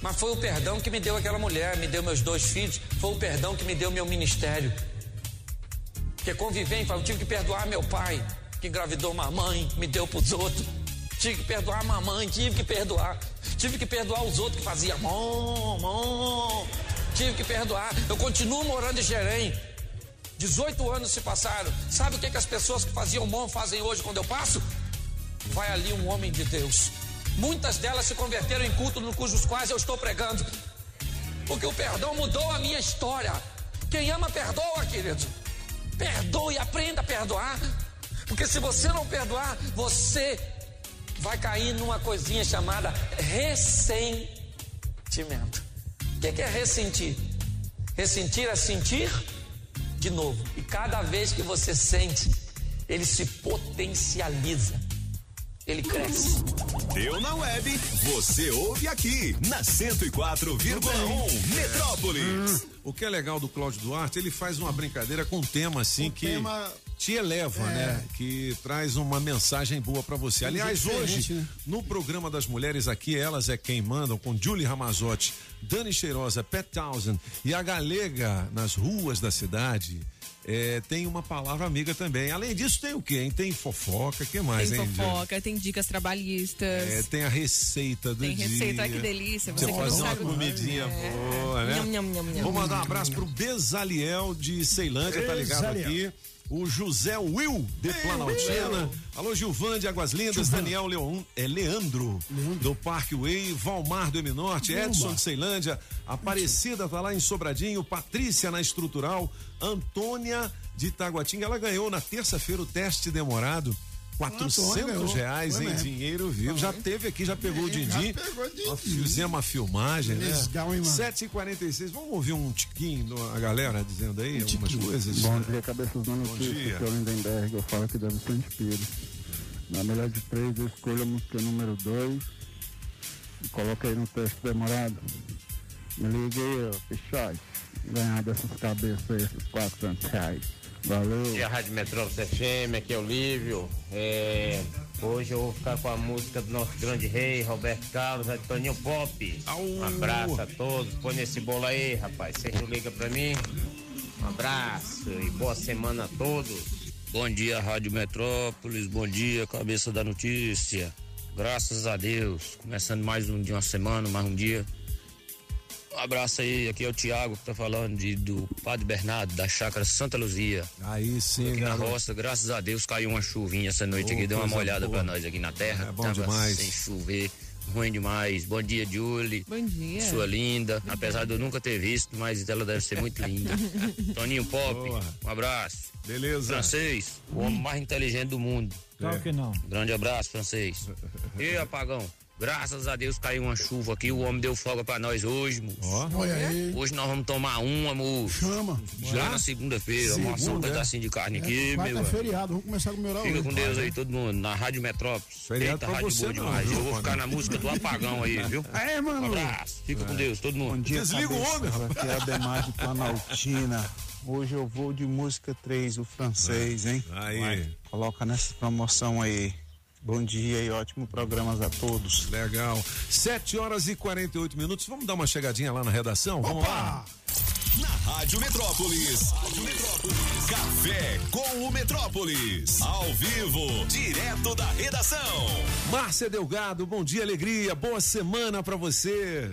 Mas foi o perdão que me deu aquela mulher, me deu meus dois filhos, foi o perdão que me deu meu ministério. Porque conviver, eu tive que perdoar meu pai, que engravidou uma mãe, me deu pros outros. Tive que perdoar a mamãe, tive que perdoar. Tive que perdoar os outros que faziam mom, mom. Tive que perdoar. Eu continuo morando em Xerém. 18 anos se passaram. Sabe o que, que as pessoas que faziam mom fazem hoje quando eu passo? Vai ali um homem de Deus. Muitas delas se converteram em culto no cujos quais eu estou pregando. Porque o perdão mudou a minha história. Quem ama, perdoa, querido. Perdoe, aprenda a perdoar. Porque se você não perdoar, você vai cair numa coisinha chamada ressentimento. O que que é ressentir? Ressentir é sentir de novo. E cada vez que você sente, ele se potencializa. ele cresce. Deu na web, você ouve aqui na 104,1 Metrópolis. O que é legal do Cláudio Duarte, ele faz uma brincadeira com um tema assim que tema- te eleva, É. né? Que traz uma mensagem boa pra você. Aliás, hoje, né? no programa das mulheres aqui, elas é quem mandam, com Julie Ramazotti, Dani Cheirosa, Pat Townsend e a galega nas ruas da cidade. É, tem uma palavra amiga também. Além disso, tem o quê? hein? Tem fofoca, que mais, tem hein? Julie? fofoca, tem dicas trabalhistas. É, tem a receita do Tem dia. receita, ai, que delícia, você Você que não fazer uma sabe- comidinha É. boa, né? Nham, nham, nham, nham. Vou mandar um abraço pro Bezaliel de Ceilândia, tá ligado Bezaliel. aqui. O José Will de Planaltina. Alô, Gilvan de Águas Lindas, Daniel Leon, é, Leandro, do Parque Way, Valmar do Eminorte, Edson de Ceilândia, Aparecida tá lá em Sobradinho, Patrícia na Estrutural, Antônia de Itaguatinga. Ela ganhou na terça-feira o teste demorado. 400 ganhou. reais em mesmo. dinheiro vivo. Já teve aqui, já pegou o. Nós Fizemos uma filmagem, né? Legal, hein, mano? 7h46. Vamos ouvir um tiquinho do- a galera dizendo aí algumas coisas? Bom dia, cabeças da Bom notícia. dia. Aqui é o Lindenberg, eu falo aqui da Vicente Pires. Na melhor de três, eu escolho a música número dois e coloca aí no teste demorado. Me liga aí, ó, Pichote. Ganhar dessas cabeças aí, esses 400 reais. Valeu. Aqui é a Rádio Metrópolis FM, aqui é o Lívio. É, hoje eu vou ficar com a música do nosso grande rei, Roberto Carlos, a Toninho Pop. Um abraço a todos. Põe nesse bolo aí, rapaz. Sempre liga pra mim. Um abraço e boa semana a todos. Bom dia, Rádio Metrópolis. Bom dia, cabeça da notícia. Graças a Deus. Começando mais um dia, uma semana, mais um dia. Um abraço aí, aqui é o Tiago que tá falando de, do Padre Bernardo, da chácara Santa Luzia. Aí sim, Aqui na roça, graças a Deus, caiu uma chuvinha essa noite Ô, aqui, deu uma molhada boa. pra nós aqui na terra. É bom Tava demais. sem chover, ruim demais. Bom dia, Julie. Bom dia. Sua linda, apesar de eu nunca ter visto, mas ela deve ser muito linda. Toninho Pop, Boa. um abraço. Beleza. Francês, o homem mais inteligente do mundo. Claro que não. Grande abraço, francês. E apagão? Graças a Deus caiu uma chuva aqui, o homem deu folga pra nós hoje, moço. Olha aí. Hoje nós vamos tomar uma, moço. Chama. Já na segunda-feira, um Segunda, é. pedacinho de carne aqui, Quarta meu. é feriado, vamos começar a comemorar Fica hoje. com Deus aí, todo mundo, na Rádio Metrópolis. Feriado Eita, pra rádio você boa demais. Eu vou ficar na música do apagão aí, viu? É, mano. Um abraço. Fica com Deus, todo mundo. Bom dia, Desliga o homem, rapaz. Aqui é a Demar de Planaltina. Hoje eu vou de música 3, o francês, hein? Aí. Coloca nessa promoção aí. Bom dia e ótimo programas a todos. Legal. 7 horas e 48 minutos. Vamos dar uma chegadinha lá na redação? Vamos lá? Na Rádio Metrópolis. Rádio Metrópolis. Café com o Metrópolis. Ao vivo, direto da redação. Márcia Delgado, bom dia, alegria. Boa semana pra você.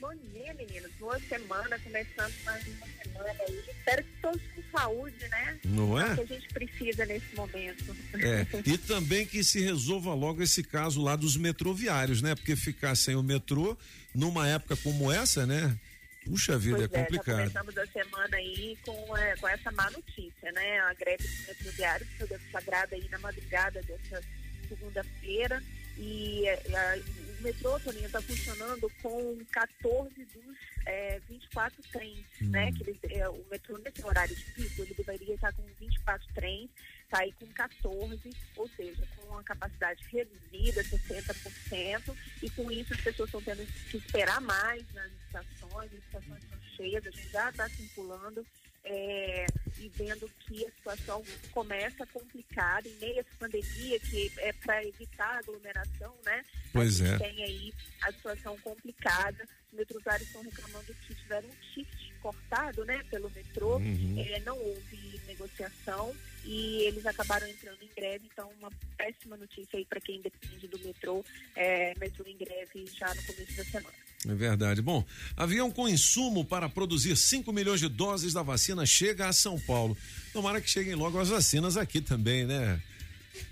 Bom dia, meninos. Boa semana, começando mais uma semana aí. Espero que todos saúde, né? Não é? o que a gente precisa nesse momento. É, e também que se resolva logo esse caso lá dos metroviários, né? Porque ficar sem o metrô numa época como essa, né? Puxa vida, Pois é Já complicado. começamos a semana aí com, é, com essa má notícia, né? A greve dos metroviários foi deflagrada aí na madrugada dessa segunda-feira e é, a- o metrô, Toninho, está funcionando com 14 dos é, 24 trens, né? Que eles, é, o metrô nesse horário de pico, ele deveria estar com 24 trens, está aí com 14, ou seja, com uma capacidade reduzida, 60%, e com isso as pessoas estão tendo que esperar mais nas estações, as estações estão cheias, a gente já está circulando é, e vendo que a situação começa a complicar em meio a essa pandemia, que é para evitar aglomeração, né? Pois é. tem aí a situação complicada. Os metrosários estão reclamando que tiveram um ticket cortado, né, pelo metrô. Uhum. É, não houve negociação e eles acabaram entrando em greve. Então, uma péssima notícia aí para quem depende do metrô. É, metrô em greve já no começo da semana. É verdade. Bom, avião com insumo para produzir 5 milhões de doses da vacina chega a São Paulo. Tomara que cheguem logo as vacinas aqui também, né?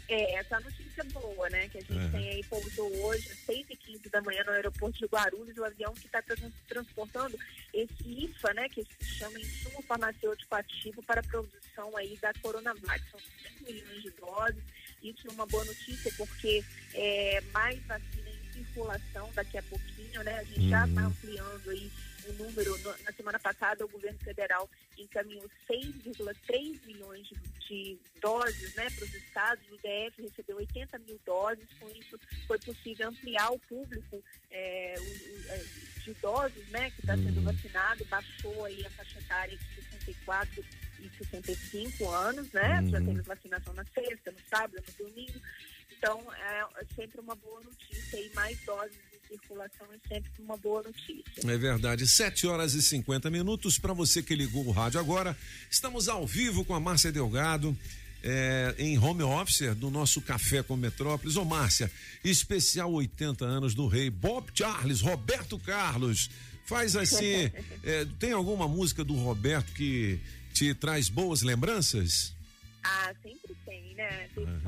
É, essa notícia boa, né? Que a gente É. tem aí, pousou hoje, às 6 e 15 da manhã, no aeroporto de Guarulhos, o avião que está transportando esse IFA, né? Que se chama Insumo Farmacêutico Ativo para a produção aí da Coronavac. São 5 milhões de doses. Isso é uma boa notícia, porque é, mais vacina em circulação daqui a pouquinho, né? A gente já está Uhum. ampliando aí o número. Na semana passada, o governo federal encaminhou 6,3 milhões de, de doses né, para os estados. O DF recebeu 80 mil doses. Com isso, foi possível ampliar o público é, o- o- é, de idosos né, que está sendo vacinado. Baixou aí a faixa etária de 64 e 65 anos, né? Já teve vacinação na sexta, no sábado, no domingo. Então, é sempre uma boa notícia e mais doses em circulação é sempre uma boa notícia. É verdade. 7 horas e 50 minutos. Para você que ligou o rádio agora, estamos ao vivo com a Márcia Delgado. é, em home office do nosso Café com Metrópolis. Ô Márcia, especial 80 anos do rei Bob Charles, Roberto Carlos. Faz assim, é, tem alguma música do Roberto que te traz boas lembranças? Ah, sempre tem, né? Tem Uhum.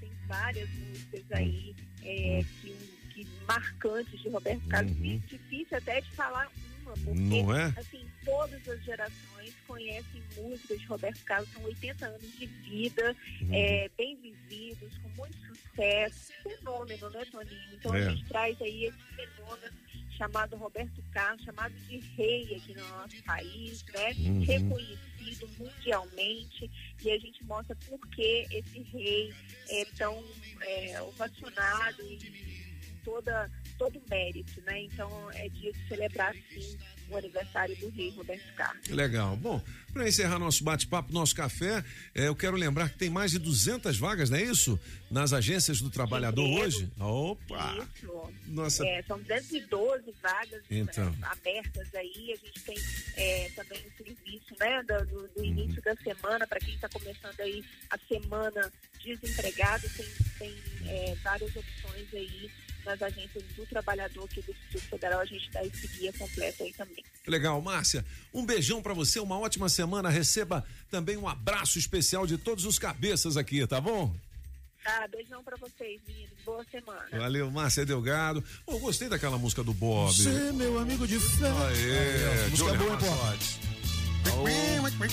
tem várias músicas aí é, que, que marcantes de Roberto Carlos. Uhum. Difícil até de falar uma, porque Não é? assim, todas as gerações conhecem músicas de Roberto Carlos, são 80 anos de vida, Uhum. é, bem vividos, com muito sucesso, fenômeno, né, Toninho? Então É. a gente traz aí esse fenômeno chamado Roberto Carlos, chamado de rei aqui no nosso país, né? Uhum. Reconhecido mundialmente e a gente mostra por que esse rei é tão é, ovacionado e toda todo mérito, né? Então é dia de celebrar sim o aniversário do rei Roberto Carlos. Legal. Bom, para encerrar nosso bate-papo, nosso café, eh, eu quero lembrar que tem mais de 200 vagas, não é isso? Nas agências do trabalhador Emprego. hoje. Opa! Isso. Nossa. É, são 212 vagas Então. né, abertas aí. A gente tem é, também o serviço né, do, do- Uhum. início da semana, para quem está começando aí a semana desempregado, tem, tem é, várias opções aí nas agências do trabalhador aqui do Distrito Federal. A gente dá esse guia completo aí também. Legal, Márcia. Um beijão para você, uma ótima semana. Receba também um abraço especial de todos os cabeças aqui, tá bom? Tá, beijão para vocês, meninos. Boa semana. Valeu, Márcia Delgado. Pô, gostei daquela música do Bob. Você, meu amigo de fé. Aê, música Júnior boa, hein, pô? Ramazotti. Aô.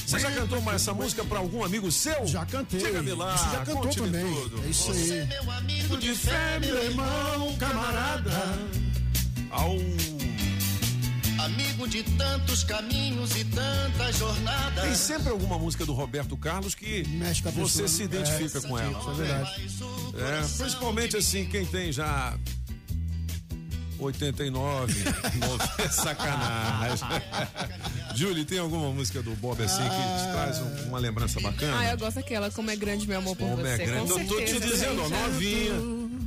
Você já cantou mais essa música pra algum amigo seu? Já cantei. Diga-me lá, Você já cantou também. tudo. É isso Você, aí. Meu amigo de fé, meu irmão, camarada. Ao... Amigo de tantos caminhos e tantas jornadas. Tem sempre alguma música do Roberto Carlos que você pessoa, se né? identifica É, com ela. isso é verdade. É, principalmente assim, quem tem já 89, 90, sacanagem. Julie, tem alguma música do Bob assim que te traz um- uma lembrança bacana? Ah, eu gosto daquela, como é grande meu amor por Como é você. grande. Com Eu tô te certeza, dizendo, ó, gente. novinha.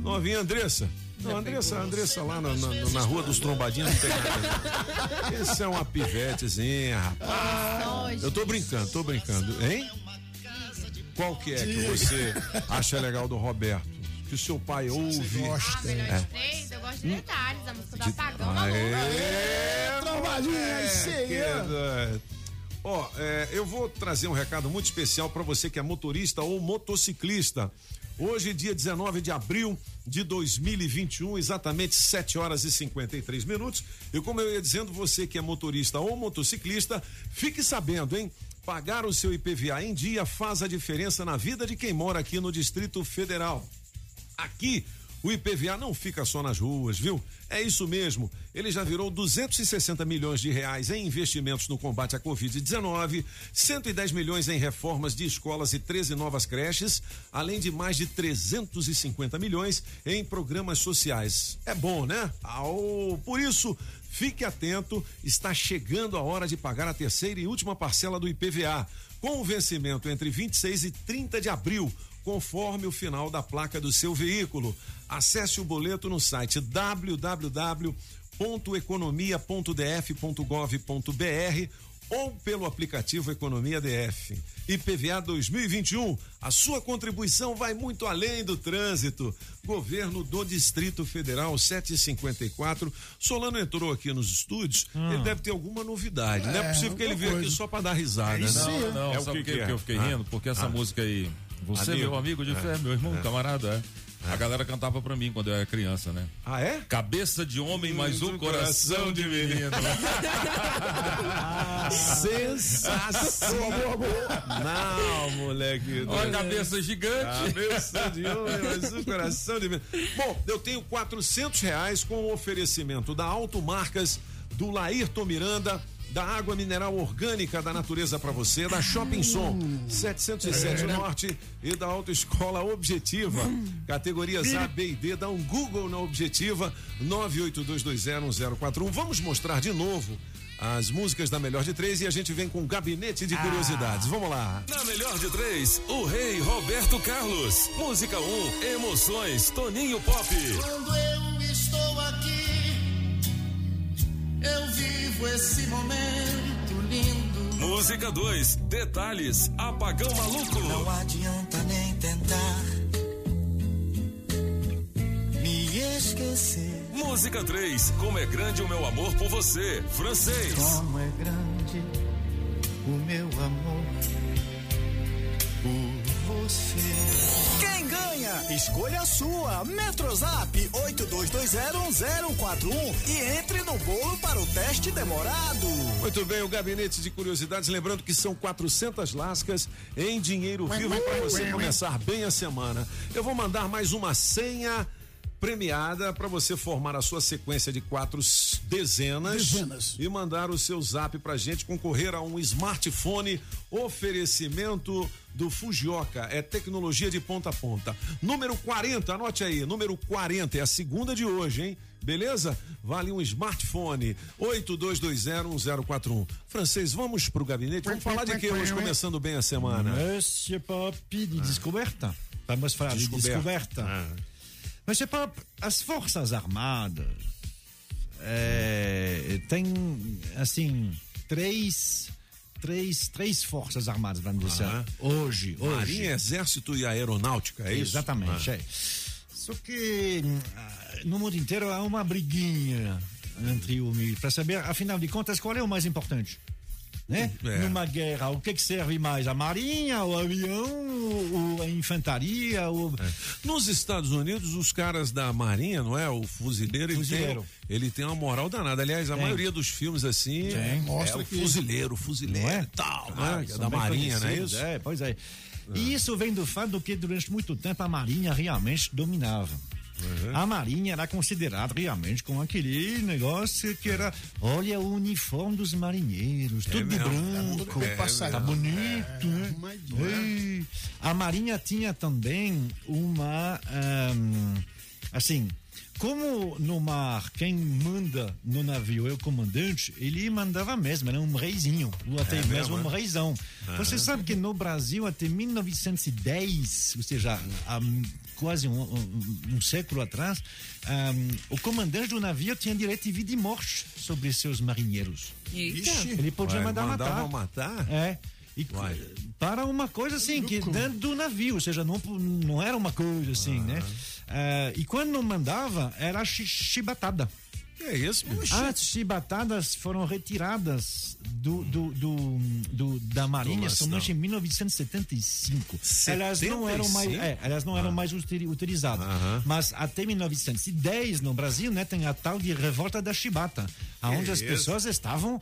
Novinha, Andressa. Não, Andressa, Andressa lá na, na, na rua dos trombadinhos não tem nada. Esse é uma pivetezinha, rapaz. Eu tô brincando, tô brincando. Hein? Qual que é que você acha legal do Roberto? Que o seu pai ouve? gosta. É. Três, eu gosto de detalhes, a música do De- apagão. Aê, trombadinha, isso aí. Ó, é, eu vou trazer um recado muito especial para você que é motorista ou motociclista. Hoje, dia 19 de abril de 2021, exatamente 7 horas e 53 minutos. E como eu ia dizendo, você que é motorista ou motociclista, fique sabendo, hein? Pagar o seu IPVA em dia faz a diferença na vida de quem mora aqui no Distrito Federal. Aqui, o IPVA não fica só nas ruas, viu? É isso mesmo. Ele já virou 260 milhões de reais em investimentos no combate à Covid-19, 110 milhões em reformas de escolas e 13 novas creches, além de mais de 350 milhões em programas sociais. É bom, né? Por isso, fique atento, está chegando a hora de pagar a terceira e última parcela do IPVA, com o vencimento entre 26 e 30 de abril conforme o final da placa do seu veículo. Acesse o boleto no site www.economia.df.gov.br ou pelo aplicativo Economia DF. IPVA 2021, a sua contribuição vai muito além do trânsito. Governo do Distrito Federal 754. Solano entrou aqui nos estúdios, ele deve ter alguma novidade. não é É, possível que ele veio aqui só para dar risada, né? Não, não, É o sabe que por que, que é? que eu fiquei Ah. rindo? Porque essa Ah. música aí, você, Amigo. meu amigo de É. fé, meu irmão, É. camarada, é. A galera cantava pra mim quando eu era criança, né? Ah, é? Cabeça de homem, mas um coração de menino. Sensação. Não, moleque. Olha a cabeça gigante. Cabeça de homem, mas um coração de menino. Bom, eu tenho 400 reais com o oferecimento da Automarcas, do Laírton Miranda, da água mineral orgânica da natureza para você, da Shopping Som 707 Norte e da Autoescola Objetiva. Categorias A, B e D, dá um Google na Objetiva 982201041. Vamos mostrar de novo as músicas da Melhor de Três e a gente vem com um gabinete de curiosidades. Vamos lá. Na melhor de três, o rei Roberto Carlos. Música 1, um, Emoções, Toninho Pop. Quando eu estou aqui, eu vivo esse momento lindo. Música 2, Detalhes, Apagão Maluco. Não adianta nem tentar me esquecer. Música 3, Como é grande o meu amor por você. Francês. Como é grande o meu amor por você. Quem? Escolha a sua. Metrozap 82201041 e entre no bolo para o teste demorado. Muito bem, o gabinete de curiosidades, lembrando que são 400 lascas em dinheiro vivo para você começar bem a semana. Eu vou mandar mais uma senha premiada para você formar a sua sequência de quatro dezenas, Dezenas. e mandar o seu zap pra gente concorrer a um smartphone oferecimento do Fujioka, é tecnologia de ponta a ponta. Número 40, anote aí, número 40 é a segunda de hoje, hein? Beleza? Vale um smartphone 82201041. Francês, vamos pro gabinete. Vamos falar de que hoje começando bem a semana? Monsieur Pop de descoberta. Vamos falar de Descoberta. descoberta. Monsieur Pop, as Forças Armadas é, tem, assim, três, três, três Forças Armadas, vamos dizer. Aham. Hoje, hoje. Marinha, Exército e Aeronáutica, é isso? Exatamente, Ah. é. Só que ah, no mundo inteiro há uma briguinha entre o para saber, afinal de contas, qual é o mais importante. Né? É. Numa guerra, o que, que serve mais? A marinha, o avião, o, a infantaria? O... Nos Estados Unidos, os caras da Marinha, não é? O fuzileiro, ele, Fuzileiro. Tem, ele tem uma moral danada. Aliás, a Tem. maioria dos filmes assim é Mostra o que- fuzileiro, fuzileiro é? e tal, Ah, né? Da Marinha, não é isso? É, pois é. E isso vem do fato que durante muito tempo a Marinha realmente dominava. Uhum. A Marinha era considerada realmente com aquele negócio que era, olha o uniforme dos marinheiros, tudo de mesmo. branco, É, é tá bonito, né? Ei. A Marinha tinha também uma, ahm, assim, como no mar, quem manda no navio é o comandante, ele mandava mesmo, era um reizinho, ou até É mesmo mesmo, um é? reizão. Aham. Você sabe que no Brasil, até 1910, ou seja, há quase um, um- um século atrás, hum, o comandante do navio tinha direito de vida e morte sobre seus marinheiros. Eita. Ele podia Ué, mandar matar. matar? É. E para uma coisa assim, que dentro do navio, ou seja, não, não era uma coisa assim, né? Ah, e quando não mandava, era chi- chibatada. Que é isso, bicho? As chibatadas foram retiradas do, do, do- do- da Marinha somente em 1975. Elas não eram mais, 75? é, elas não eram Ah. mais utili- utilizadas. Mas até 1910 no Brasil, né, tem a tal de revolta da chibata, aonde as isso? pessoas estavam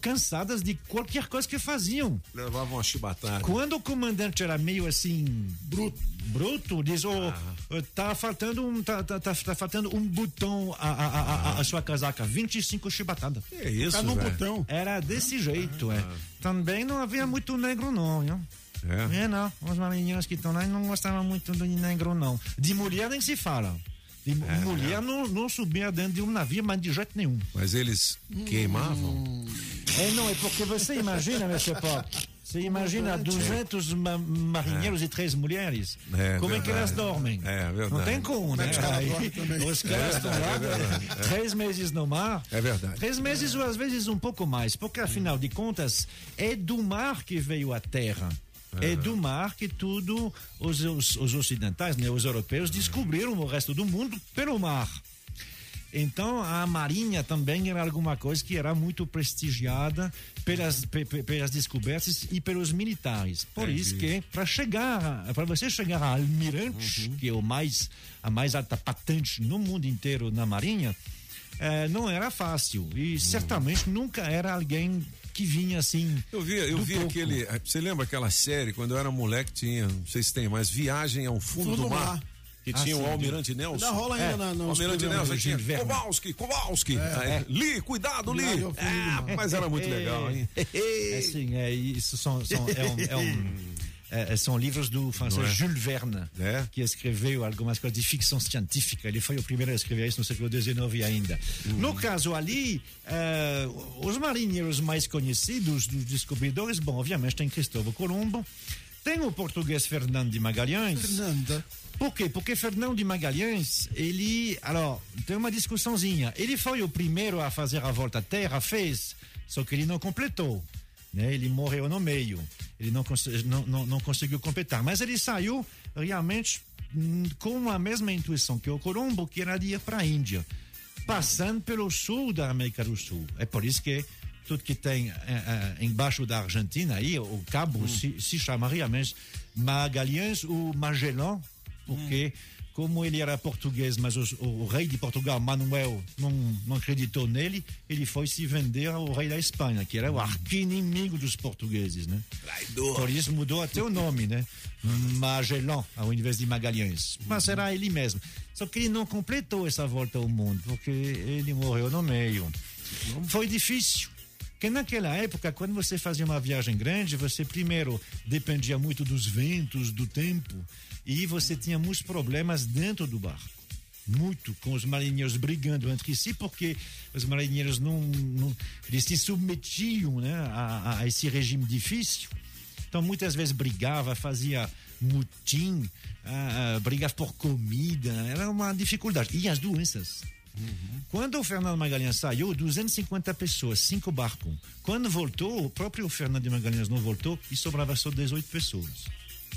cansadas de qualquer coisa que faziam. Levavam uma chibatada. Quando o comandante era meio assim bruto, bruto diz, oh, Ah. tá faltando um tá, tá, tá, tá faltando um botão a, a, a, a- a sua casaca, 25 chibatadas. Que isso, Tá velho? botão. Era desse jeito, é. Também não havia muito negro não, viu? É? É, não. Os marinheiros que estão lá não gostavam muito de negro, não. De mulher nem se fala. De É, mulher Não, não subia dentro de um navio, mas de jeito nenhum. Mas eles queimavam? É, não, é porque você imagina, Mr. Pop, você imagina 200 ma marinheiros e três mulheres. É, como é que verdade. elas dormem? É, verdade. Não tem como, né? Os caras Aí, dormem também. os caras É estão lá verdade, é verdade. É. três meses no mar. É verdade. Três meses ou às vezes um pouco mais, porque afinal de contas é do mar que veio a terra. É do mar que tudo os, os, os ocidentais, né, os europeus, descobriram o resto do mundo pelo mar. Então a marinha também era alguma coisa que era muito prestigiada pelas, pe- pe- pelas descobertas e pelos militares. Por Entendi. isso que para chegar, para você chegar a almirante, que é o mais a mais alta patente no mundo inteiro na marinha, eh, não era fácil e certamente nunca era alguém que vinha assim. Eu vi, eu vi aquele. Você lembra aquela série quando eu era moleque? Tinha, não sei se tem mais, Viagem ao Fundo, Fundo do Mar. Mar. Que Ah, tinha o sim. Almirante Nelson. Ainda rola ainda na- nos Almirante Nelson tinha. Kowalski, Kowalski. É. Aí, Li, cuidado, Li. Do É, Mar. mas era muito legal, hein? É sim, é, isso são, são- é um- é um- é, são livros do francês é? Jules Verne, que escreveu algumas coisas de ficção científica. Ele foi o primeiro a escrever isso no século XIX ainda. No caso ali, eh, os marinheiros mais conhecidos dos descobridores, bom, obviamente tem Cristóvão Colombo, tem o português Fernando de Magalhães. Fernanda. Por quê? Porque Fernão de Magalhães, ele. Alors, tem uma discussãozinha. Ele foi o primeiro a fazer a volta à Terra, fez, só que ele não completou. Né? Ele morreu no meio. Ele não, não, não, não conseguiu completar. Mas ele saiu realmente hum, com a mesma intuição que o Colombo, que era de ir para a Índia, passando pelo sul da América do Sul. É por isso que tudo que tem eh, eh, embaixo da Argentina, aí, o cabo se, se chama realmente Magalhães ou Magellan, porque como ele era português, mas o, o rei de Portugal, Manuel, não, não acreditou nele, ele foi se vender ao rei da Espanha, que era o arqui-inimigo dos portugueses, né? Por isso mudou até o nome, né? Magellan, ao invés de Magalhães. Mas era ele mesmo. Só que ele não completou essa volta ao mundo, porque ele morreu no meio. Foi difícil. Porque naquela época, quando você fazia uma viagem grande, você primeiro dependia muito dos ventos, do tempo, e você tinha muitos problemas dentro do barco. Muito, com os marinheiros brigando entre si, porque os marinheiros não, não eles se submetiam né, a, a esse regime difícil. Então, muitas vezes brigava, fazia mutim, ah, ah, brigava por comida, era uma dificuldade. E as doenças. Quando o Fernando Magalhães saiu, 250 pessoas, cinco barcos. Quando voltou, o próprio Fernando Magalhães não voltou e sobrava só 18 pessoas.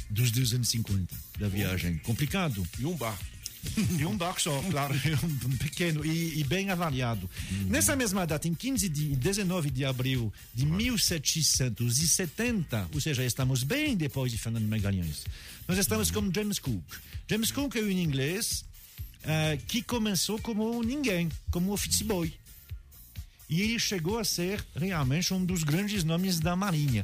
Dos 250 da viagem. Complicado. E um barco. E um barco só, claro, um pequeno e, e bem avaliado. Nessa mesma data, em 15 de 19 de abril de 1770, ou seja, estamos bem depois de Fernando Magalhães, nós estamos com James Cook. James Cook é um inglês eh, que começou como ninguém, como office boy. E ele chegou a ser realmente um dos grandes nomes da Marinha.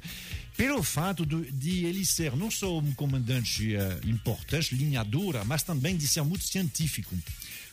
Pelo fato do- de ele ser não só um comandante eh, importante, linha dura, mas também de ser muito científico.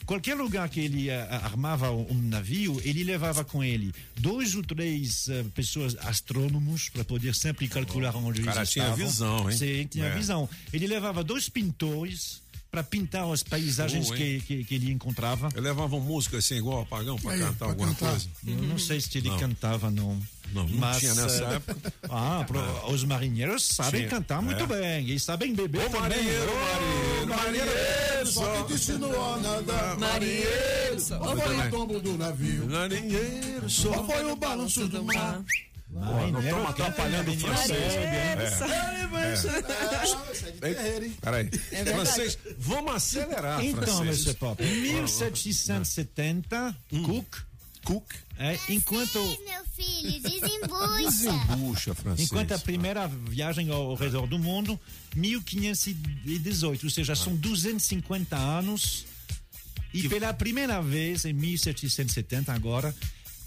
Qualquer lugar que ele eh, armava um um navio, ele levava com ele dois ou três eh, pessoas astrônomos para poder sempre calcular onde o cara eles tinha estavam. visão, hein? Sim, tinha É. visão. Ele levava dois pintores para pintar as paisagens hein? que, que, que ele encontrava. Eu levava música assim, igual apagão, pra Aí, cantar pra alguma cantar. coisa. Eu não sei se ele Não. cantava, não. Não, não Mas, tinha nessa eh, época. Ah, pro- os marinheiros sabem Tinha, cantar muito é. bem. E sabem beber Ô, também. marinheiro, Ô, marinheiro, marinheiro, Só que te ensinou a nadar. Marinheiro, só. Foi o tombo do navio? Marinheiro, só. Foi o balanço do mar? Não estamos atrapalhando o francês. Marinheiro, É. É. Peraí. É francês, vamos acelerar, Então. Mr. Pop, em 1770, Cook. Cook. É, enquanto. Meu filho, desembucha. Desembucha, francês. Enquanto a primeira viagem ao redor do mundo, 1518, ou seja, são 250 anos. E pela primeira vez, em 1770, agora,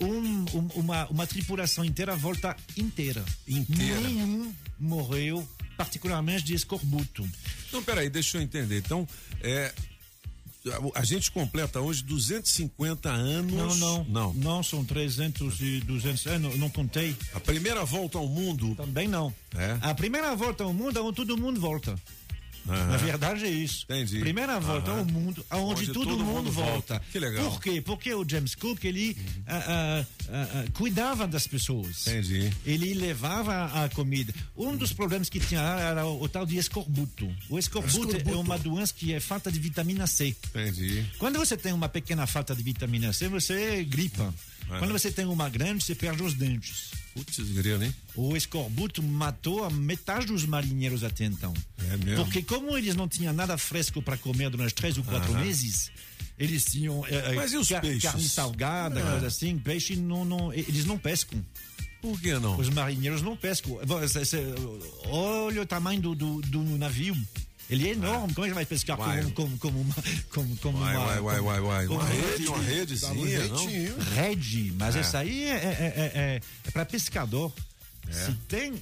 um- um- uma, uma tripulação inteira volta inteira. Inteira. Nenhum morreu, particularmente de escorbuto. Então, peraí, deixa eu entender. Então, é, a gente completa hoje 250 anos. Não, não. Não. Não, são 300 e 200. Eu não, não contei. A primeira volta ao mundo. Também não. É. A primeira volta ao mundo é onde todo mundo volta. Na verdade é isso. Entendi. Primeira volta Aham. ao mundo, aonde Onde todo, todo mundo, mundo volta. volta. Que legal. Por quê? Porque o James Cook, ele ah, ah, ah, ah, cuidava das pessoas. Entendi. Ele levava a comida. Um dos problemas que tinha lá era o, o tal de escorbuto. O escorbuto, é Escorbuto. uma doença que é falta de vitamina C. Entendi. Quando você tem uma pequena falta de vitamina C, você gripa. É. Quando você tem uma grande, você perde os dentes. Putz, grilo, hein? O escorbuto matou a metade dos marinheiros até então. É mesmo. Porque como eles não tinham nada fresco para comer durante três ou quatro Aham. meses, eles tinham é, Mas e os car- peixes? carne salgada, É. coisa assim. Peixe não, não, eles não pescam. Por que não? Os marinheiros não pescam. Olha o tamanho do, do, do navio. Ele é enorme. Como é que vai pescar como, como, como uma. Como, como Vai, uma, como- vai, vai. como Uma rede, uma redezinha, não? Rede, mas É. essa aí é, é, é, é, é para pescador. Se tem.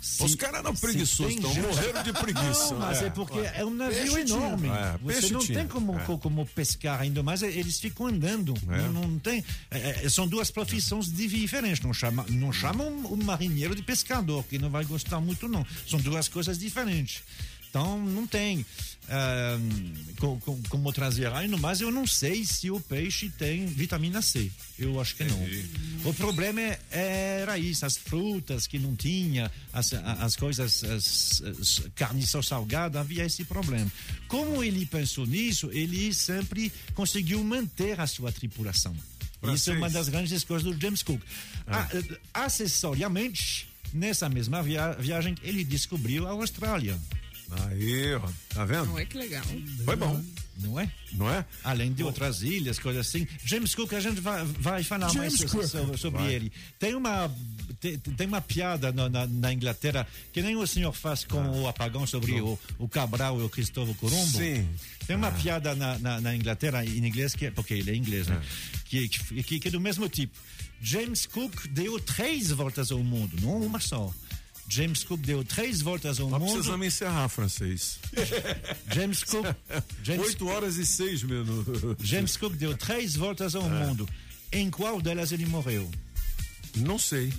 se- Os caras não preguiçosos, tem tão gente- morreram de preguiça. Não, mas é, É. porque é um navio Peixe enorme. É, Você não tem como, É. co- como pescar ainda mais, eles ficam andando. É. Não, não tem. é, é, são duas profissões diferentes. Não chama, não chama um, um marinheiro de pescador, que não vai gostar muito, não. São duas coisas diferentes. Então, não tem ah, co- co- como trazer ainda, mas eu não sei se o peixe tem vitamina C. Eu acho que não. O problema é- era isso, as frutas que não tinha, as, a- as coisas, as, as carne só salgada, havia esse problema. Como ele pensou nisso, ele sempre conseguiu manter a sua tripulação. Isso é uma das grandes coisas do James Cook. Ah, eh, acessoriamente, nessa mesma via- viagem, ele descobriu a Austrália. Aí, ó, tá vendo? Não é que legal. Foi bom. Não é? Não é? Além de outras ilhas, coisas assim. James Cook, a gente vai, vai falar James mais Cook. so- sobre Vai. ele. Tem uma, tem, tem uma piada na, na, na Inglaterra que nem o senhor faz com o apagão sobre o, o Cabral e o Cristóvão Colombo. Sim. Tem uma piada na, na, na Inglaterra, em inglês, que é, porque ele é inglês, né? Que, que, que, que é do mesmo tipo. James Cook deu três voltas ao mundo, não uma só. James Cook deu três voltas ao Nós mundo. precisamos encerrar, francês. James Cook. James Oito horas e seis minutos. James Cook deu três voltas ao mundo. Em qual delas ele morreu? Não sei.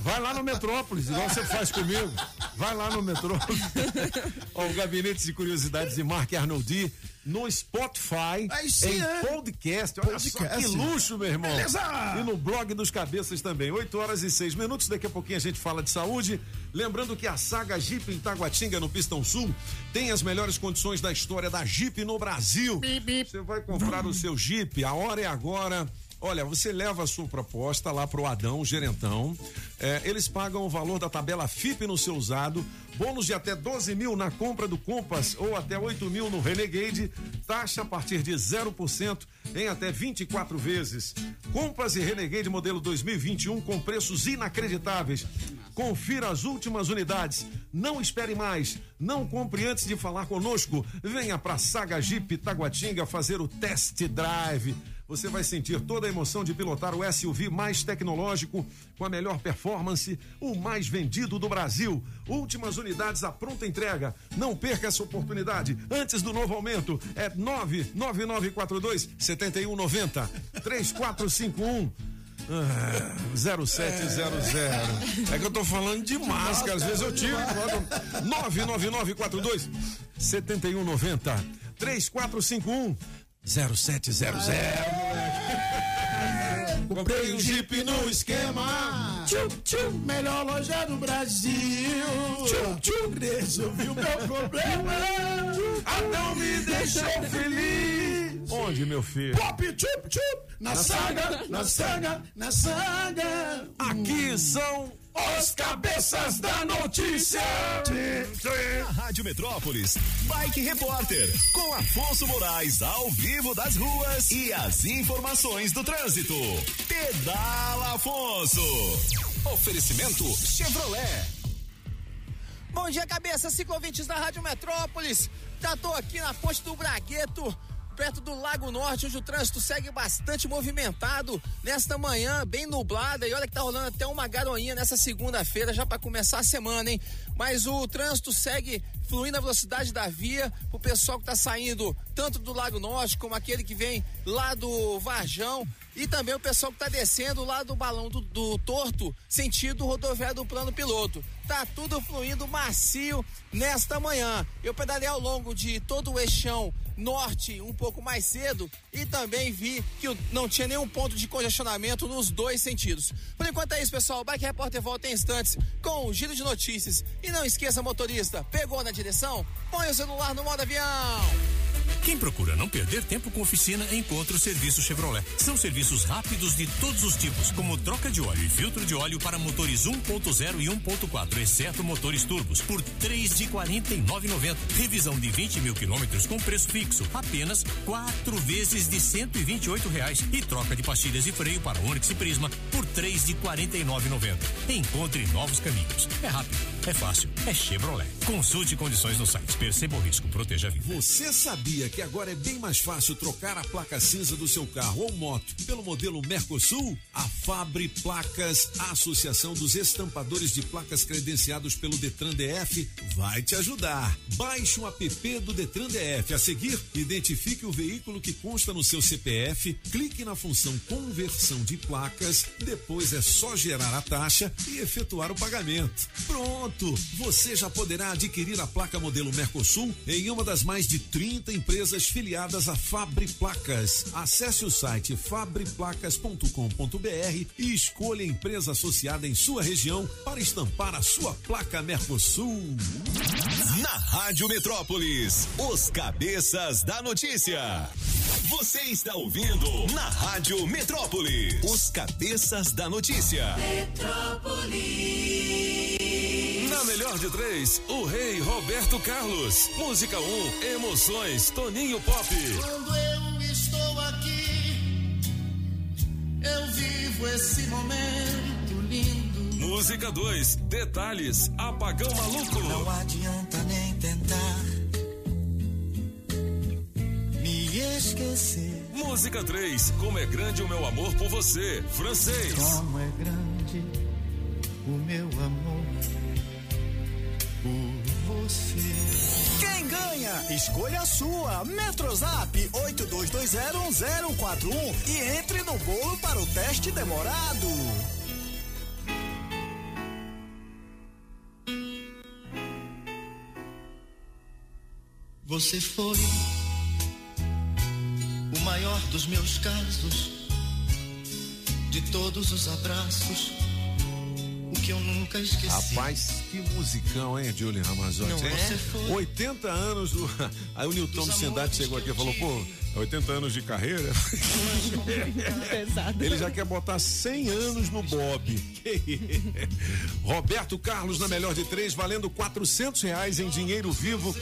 Vai lá no Metrópolis, igual você faz comigo. Vai lá no Metrópolis. Ó, o Gabinete de Curiosidades de Mark Arnoldi no Spotify, Aí sim, em é. podcast. Olha só Podcast. que luxo, meu irmão. Beleza. E no blog dos cabeças também. 8 horas e 6 minutos. Daqui a pouquinho a gente fala de saúde. Lembrando que a saga Jeep em Taguatinga, no Pistão Sul, tem as melhores condições da história da Jeep no Brasil. Você vai comprar o seu Jeep, a hora é agora. Olha, você leva a sua proposta lá pro Adão, gerentão. É, eles pagam o valor da tabela FIP no seu usado, bônus de até 12 mil na compra do Compass ou até 8 mil no Renegade, taxa a partir de 0% em até 24 vezes. Compass e Renegade modelo 2021 com preços inacreditáveis. Confira as últimas unidades. Não espere mais. Não compre antes de falar conosco. Venha para Saga Jeep Taguatinga fazer o test drive. Você vai sentir toda a emoção de pilotar o SUV mais tecnológico, com a melhor performance, o mais vendido do Brasil. Últimas unidades à pronta entrega. Não perca essa oportunidade. Antes do novo aumento, é 99942 7190 3451 ah, 0700. É que eu tô falando de máscara, às vezes eu tiro. 99942 7190 3451 0700. Comprei um Jeep no esquema. Tchum, tchum, melhor loja do Brasil. Tchum, tchum, resolvi o meu problema. Adão me deixou feliz. Onde, meu filho? Pop, tchum, tchum, na saga, na saga, na saga. Aqui são os cabeças da notícia. Na Rádio Metrópolis, Bike Repórter, com Afonso Moraes ao vivo das ruas e as informações do trânsito. Pedala Afonso. Oferecimento Chevrolet. Bom dia, cabeça, ciclovintes da Rádio Metrópolis. Já tô aqui na ponte do Bragueto, perto do Lago Norte, onde o trânsito segue bastante movimentado nesta manhã, bem nublada. E olha que tá rolando até uma garoinha nessa segunda-feira, já para começar a semana, hein? Mas o trânsito segue fluindo a velocidade da via, o pessoal que tá saindo tanto do Lago Norte como aquele que vem lá do Varjão e também o pessoal que tá descendo lá do balão do, do Torto, sentido rodoviário do plano piloto. Tá tudo fluindo macio nesta manhã. Eu pedalei ao longo de todo o eixão norte um pouco mais cedo e também vi que não tinha nenhum ponto de congestionamento nos dois sentidos. Por enquanto é isso, pessoal. O Bike Repórter volta em instantes com o giro de notícias. E não esqueça, motorista, pegou na direção? Põe o celular no modo avião. Quem procura não perder tempo com oficina, encontra o serviço Chevrolet. São serviços rápidos de todos os tipos, como troca de óleo e filtro de óleo para motores 1.0 e 1.4, exceto motores turbos, por três de 49,90. Revisão de 20 mil quilômetros com preço fixo, apenas quatro vezes de 128 reais. E troca de pastilhas e freio para Onix e Prisma por três de 49,90. Encontre novos caminhos. É rápido, é fácil, é Chevrolet. Consulte condições no site. Perceba o risco, proteja a vida. Você sabia que agora é bem mais fácil trocar a placa cinza do seu carro ou moto pelo modelo Mercosul? A Fabre Placas, a Associação dos Estampadores de Placas credenciados pelo Detran DF, vai te ajudar. Baixe o app do Detran DF. A seguir, identifique o veículo que consta no seu CPF, clique na função conversão de placas, depois é só gerar a taxa e efetuar o pagamento. Pronto! Você já poderá adquirir a placa modelo Mercosul em uma das mais de 30 empresas filiadas à Fabre Placas. Acesse o site fabreplacas.com.br e escolha a empresa associada em sua região para estampar a sua placa Mercosul. Na Rádio Metrópolis, os cabeças da notícia. Você está ouvindo na Rádio Metrópolis, os cabeças da notícia. Na melhor de três, o rei Roberto Carlos. Música 1, um, Emoções, Toninho Pop. Quando eu estou aqui, eu vivo esse momento lindo. Música 2, Detalhes, Apagão Maluco. Não adianta nem tentar me esquecer. Música 3, Como é grande o meu amor por você. Francês. Como é grande o meu amor Escolha a sua. Metrozap 82201041 e entre no bolo para o teste demorado. Você foi o maior dos meus casos, de todos os abraços, que eu nunca esqueci. Rapaz, que musicão, hein, Julie Ramazotti? É? 80 anos do. Aí o Newton Sendati chegou aqui e falou, pô, 80 anos de carreira. Ele já quer botar 100 anos no Bob. Roberto Carlos na melhor de três, valendo 400 reais em dinheiro vivo.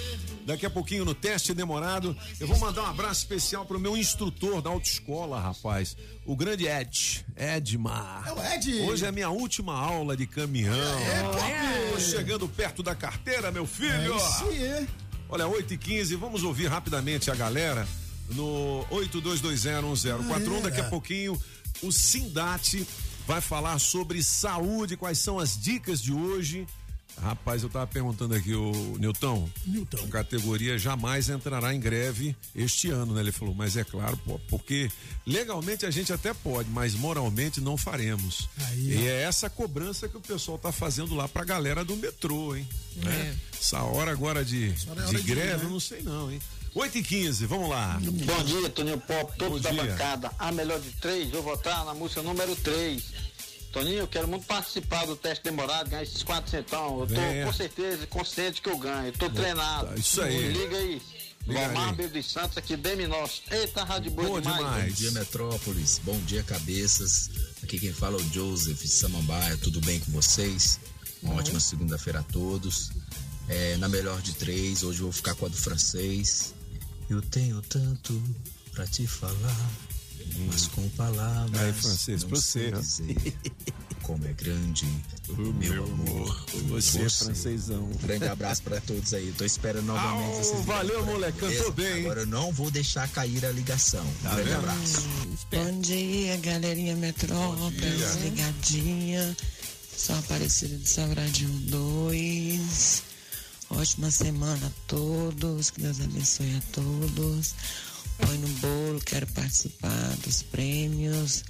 Daqui a pouquinho no teste demorado. Eu vou mandar um abraço especial pro meu instrutor da autoescola, rapaz. O grande Ed. Edmar. É o Ed. Hoje é a minha última aula de caminhão. É, Tô chegando perto da carteira, meu filho. É isso aí. Olha, 8 e 15 vamos ouvir rapidamente a galera no 82201041. Daqui a pouquinho o Sindate vai falar sobre saúde, quais são as dicas de hoje. Rapaz, eu tava perguntando aqui, o Nilton. Nilton. A categoria jamais entrará em greve este ano, né? Ele falou, mas é claro, pô, porque legalmente a gente até pode, mas moralmente não faremos. Aí, e ó. é essa cobrança que o pessoal tá fazendo lá pra galera do metrô, hein? Né? Essa hora agora de, hora é de hora de ir, greve, né? eu não sei não, hein? 8 e 15 vamos lá. Bom dia, Toninho Pop, todos da dia. bancada. A melhor de três, vou votar na música número 3. Toninho, eu quero muito participar do teste demorado, ganhar esses quatro centão. Eu tô Venha. com certeza consciente que eu ganho. Eu tô treinado. tá, isso aí. Liga aí. Lomar aí. Bebo dos Santos aqui, Minos. Eita, rádio boa, demais. Bom dia, Metrópolis. Bom dia, cabeças. Aqui quem fala é o Joseph Samambaia. Tudo bem com vocês? Uma ótima segunda-feira a todos. É, na melhor de três, hoje eu vou ficar com a do francês. Eu tenho tanto pra te falar, mas com palavras. Aí, francês, não você, dizer como é grande o meu amor. por Você, francesão. Um grande abraço pra todos aí. Tô esperando novamente Au, vocês. valeu, moleque, cantou bem? Agora eu não vou deixar cair a ligação. Um grande vendo? abraço. Bom dia, galerinha Metrópolis, ligadinha. Sou Aparecida de Salgradinho 2. Ótima semana a todos, que Deus abençoe a todos. Põe no bolo, quero participar dos prêmios.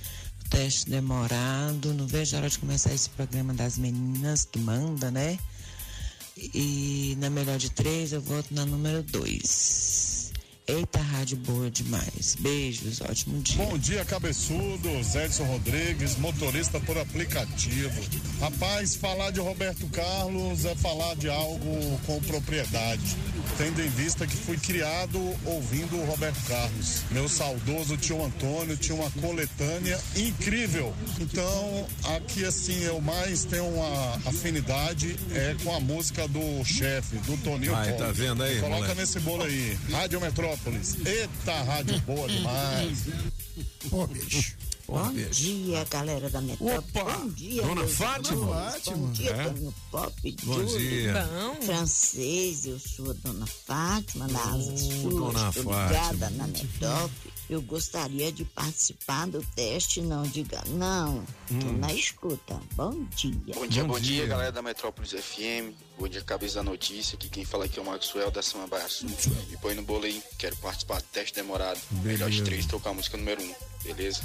Teste demorado, não vejo a hora de começar esse programa das meninas que manda, né? E na melhor de três eu voto na número dois. Eita, rádio boa demais. Beijos, ótimo dia. Bom dia, cabeçudo. Zedson Rodrigues, motorista por aplicativo. Rapaz, falar de Roberto Carlos é falar de algo com propriedade. Tendo em vista que fui criado ouvindo o Roberto Carlos. Meu saudoso tio Antônio tinha uma coletânea incrível. Então, aqui assim, eu mais tenho uma afinidade é com a música do chefe, do Toninho Aí, Pop. tá vendo aí, Coloca moleque? nesse bolo aí. Rádio Metrópolis. Eita, rádio boa demais. Ô, bicho. Bom dia, galera da Metrópole. Opa! Bom dia, Dona Fátima? Fátima. Bom dia, É? Toninho Pop. Bom Júlio, dia. Bom. Francês, eu sou a Dona Fátima, da Asa Sul. Dona Fátima. ligada na Metrópole. Eu gostaria de participar do teste, não diga não. Tô Hum. na escuta. Bom dia. Bom dia, bom, dia, galera da Metrópolis FM. Bom dia, cabeça da notícia. Aqui quem fala aqui é o Maxwell da Samambaia Sul. Me põe no bolo aí, quero participar do teste demorado. Melhor de Beleza. três, tocar a música número um, beleza?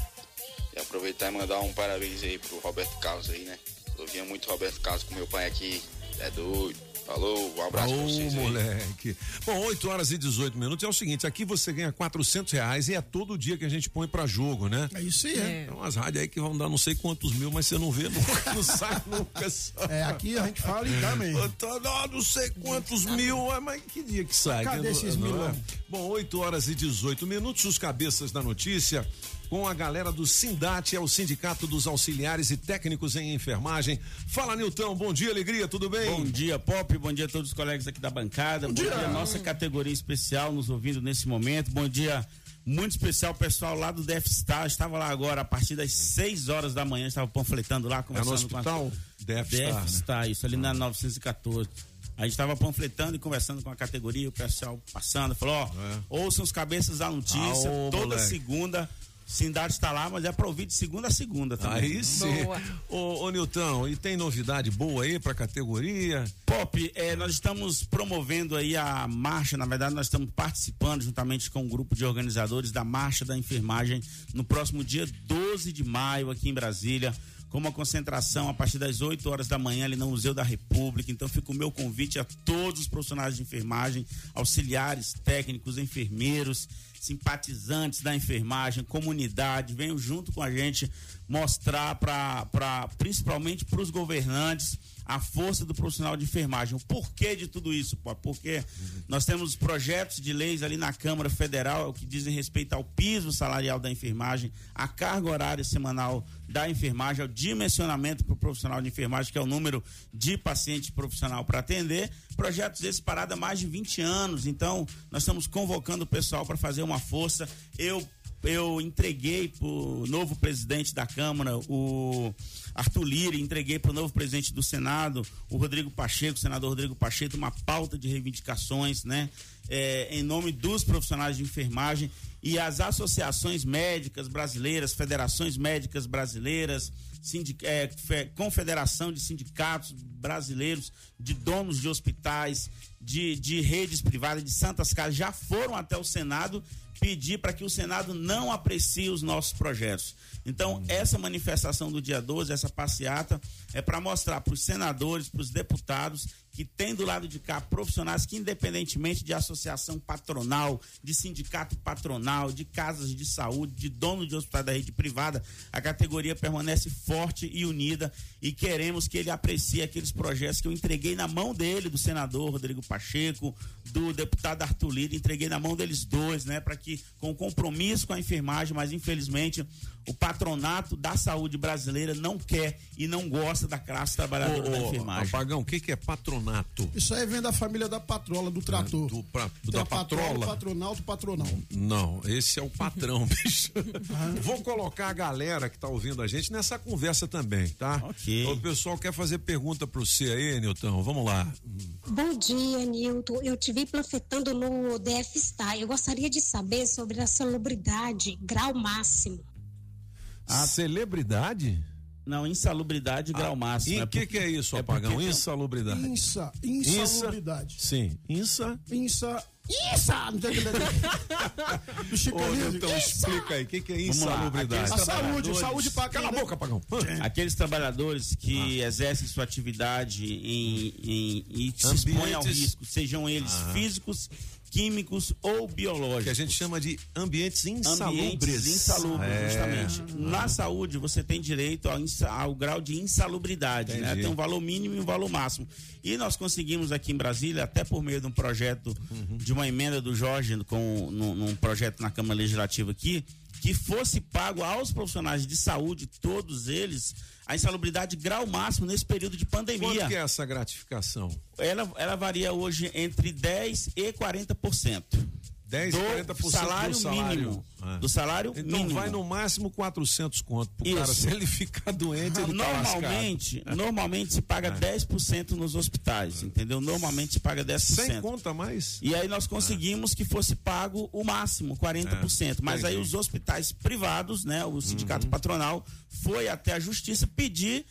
E aproveitar e mandar um parabéns aí pro Roberto Carlos aí, né? Eu ouvia muito Roberto Carlos com meu pai aqui. É doido. Falou, um abraço pra Ô, vocês aí. moleque. Bom, 8 horas e 18 minutos. É o seguinte, aqui você ganha 400 reais e é todo dia que a gente põe pra jogo, né? É isso aí, é. Tem umas rádios aí que vão dar não sei quantos mil, mas você não vê nunca, não sai nunca. Só. É, aqui a gente fala e dá mesmo. Tá, não, não sei quantos mil, é, mas que dia que sai? Cadê Que esses não- não milão? é? Bom, 8 horas e 18 minutos, os cabeças da notícia com a galera do Sindate, é o Sindicato dos Auxiliares e Técnicos em Enfermagem. Fala, Nilton, bom dia, alegria, tudo bem? Bom dia, Pop. Bom dia a todos os colegas aqui da bancada. Bom, dia. nossa categoria especial nos ouvindo nesse momento. Bom dia muito especial, pessoal lá do Death Star. Estava lá agora a partir das 6 horas da manhã, estava panfletando lá, conversando É hospital com a... Death Death Star, né? Isso ali na 914. A gente estava panfletando e conversando com a categoria, o pessoal passando, falou, ó, ouçam os cabeças da notícia, É. Aô, toda moleque. segunda, Sindade está lá, mas é para ouvir de segunda a segunda também. Aí sim. Ô, ô Nilton, e tem novidade boa aí pra categoria? Pop, é, nós estamos promovendo aí a marcha, na verdade nós estamos participando juntamente com um grupo de organizadores da Marcha da Enfermagem no próximo dia 12 de maio aqui em Brasília, com uma concentração a partir das 8 horas da manhã ali no Museu da República. Então fica o meu convite a todos os profissionais de enfermagem, auxiliares, técnicos, enfermeiros, simpatizantes da enfermagem, comunidade, venham junto com a gente mostrar para principalmente para os governantes a força do profissional de enfermagem. O porquê de tudo isso, pô? Porque nós temos projetos de leis ali na Câmara Federal que dizem respeito ao piso salarial da enfermagem, a carga horária semanal da enfermagem, ao dimensionamento para o profissional de enfermagem, que é o número de paciente profissional para atender. Projetos esses parados há mais de 20 anos. Então, nós estamos convocando o pessoal para fazer uma força. Eu eu entreguei para o novo presidente da Câmara, o Arthur Lira, entreguei para o novo presidente do Senado, o Rodrigo Pacheco, o senador Rodrigo Pacheco, uma pauta de reivindicações, né? É, em nome dos profissionais de enfermagem e as associações médicas brasileiras, federações médicas brasileiras, é, fe- confederação de sindicatos brasileiros, de donos de hospitais, de, de redes privadas, de santas casas, já foram até o Senado pedir para que o Senado não aprecie os nossos projetos. Então, essa manifestação do dia 12, essa passeata, é para mostrar para os senadores, para os deputados, que tem do lado de cá profissionais que, independentemente de associação patronal, de sindicato patronal, de casas de saúde, de dono de hospital da rede privada, a categoria permanece forte e unida e queremos que ele aprecie aqueles projetos que eu entreguei na mão dele, do senador Rodrigo Pacheco, do deputado Arthur Lira, entreguei na mão deles dois, né, para que, com compromisso com a enfermagem, mas infelizmente o patronato da saúde brasileira não quer e não gosta da classe trabalhadora da Ô, ô, enfermagem. Apagão, o que, que é patronato? Isso aí vem da família da patrola, do trator. Do, pra- Tem da a patrola, patrola? patronalto, patronal. Não, esse é o patrão, bicho. Vou colocar a galera que tá ouvindo a gente nessa conversa também, tá? Ok. O pessoal quer fazer pergunta pro você aí, Nilton. Vamos lá. Bom dia, Nilton. Eu te vi panfletando no DF Star. Eu gostaria de saber sobre a salubridade, grau máximo. A celebridade? Não, insalubridade grau máximo. E é o que, que é isso, é Apagão? porque- Insalubridade. Insa, insalubridade. Sim, insa. Insa. Insa! Não tem do Chico Ô. Nilton, Insa! explica aí, o que, que é lá, insalubridade? A saúde, saúde pra Cala a né? boca, Apagão. Aqueles trabalhadores que exercem sua atividade em, em- e se expõem ao risco, sejam eles Ah. físicos, químicos ou biológicos. Que a gente chama de ambientes insalubres. Ambientes insalubres, É. justamente. Na saúde, você tem direito ao, ao grau de insalubridade, né? Tem um valor mínimo e um valor máximo. E nós conseguimos aqui em Brasília, até por meio de um projeto, Uhum. de uma emenda do Jorge, com, num, num projeto na Câmara Legislativa aqui, que fosse pago aos profissionais de saúde, todos eles, a insalubridade grau máximo nesse período de pandemia. Quanto que é essa gratificação? Ela, ela varia hoje entre 10% e 40%. 10 do 40% salário do salário. mínimo. Ah. Do salário Então mínimo. vai no máximo 400 conto pro Isso. cara. Se ele ficar doente, ele normalmente, tá normalmente se paga 10% nos hospitais, entendeu? Normalmente se paga 10%. Sem conta mais? E aí nós conseguimos que fosse pago o máximo, 40%. Mas aí entendi. os hospitais privados, né, o sindicato patronal foi até a justiça pedir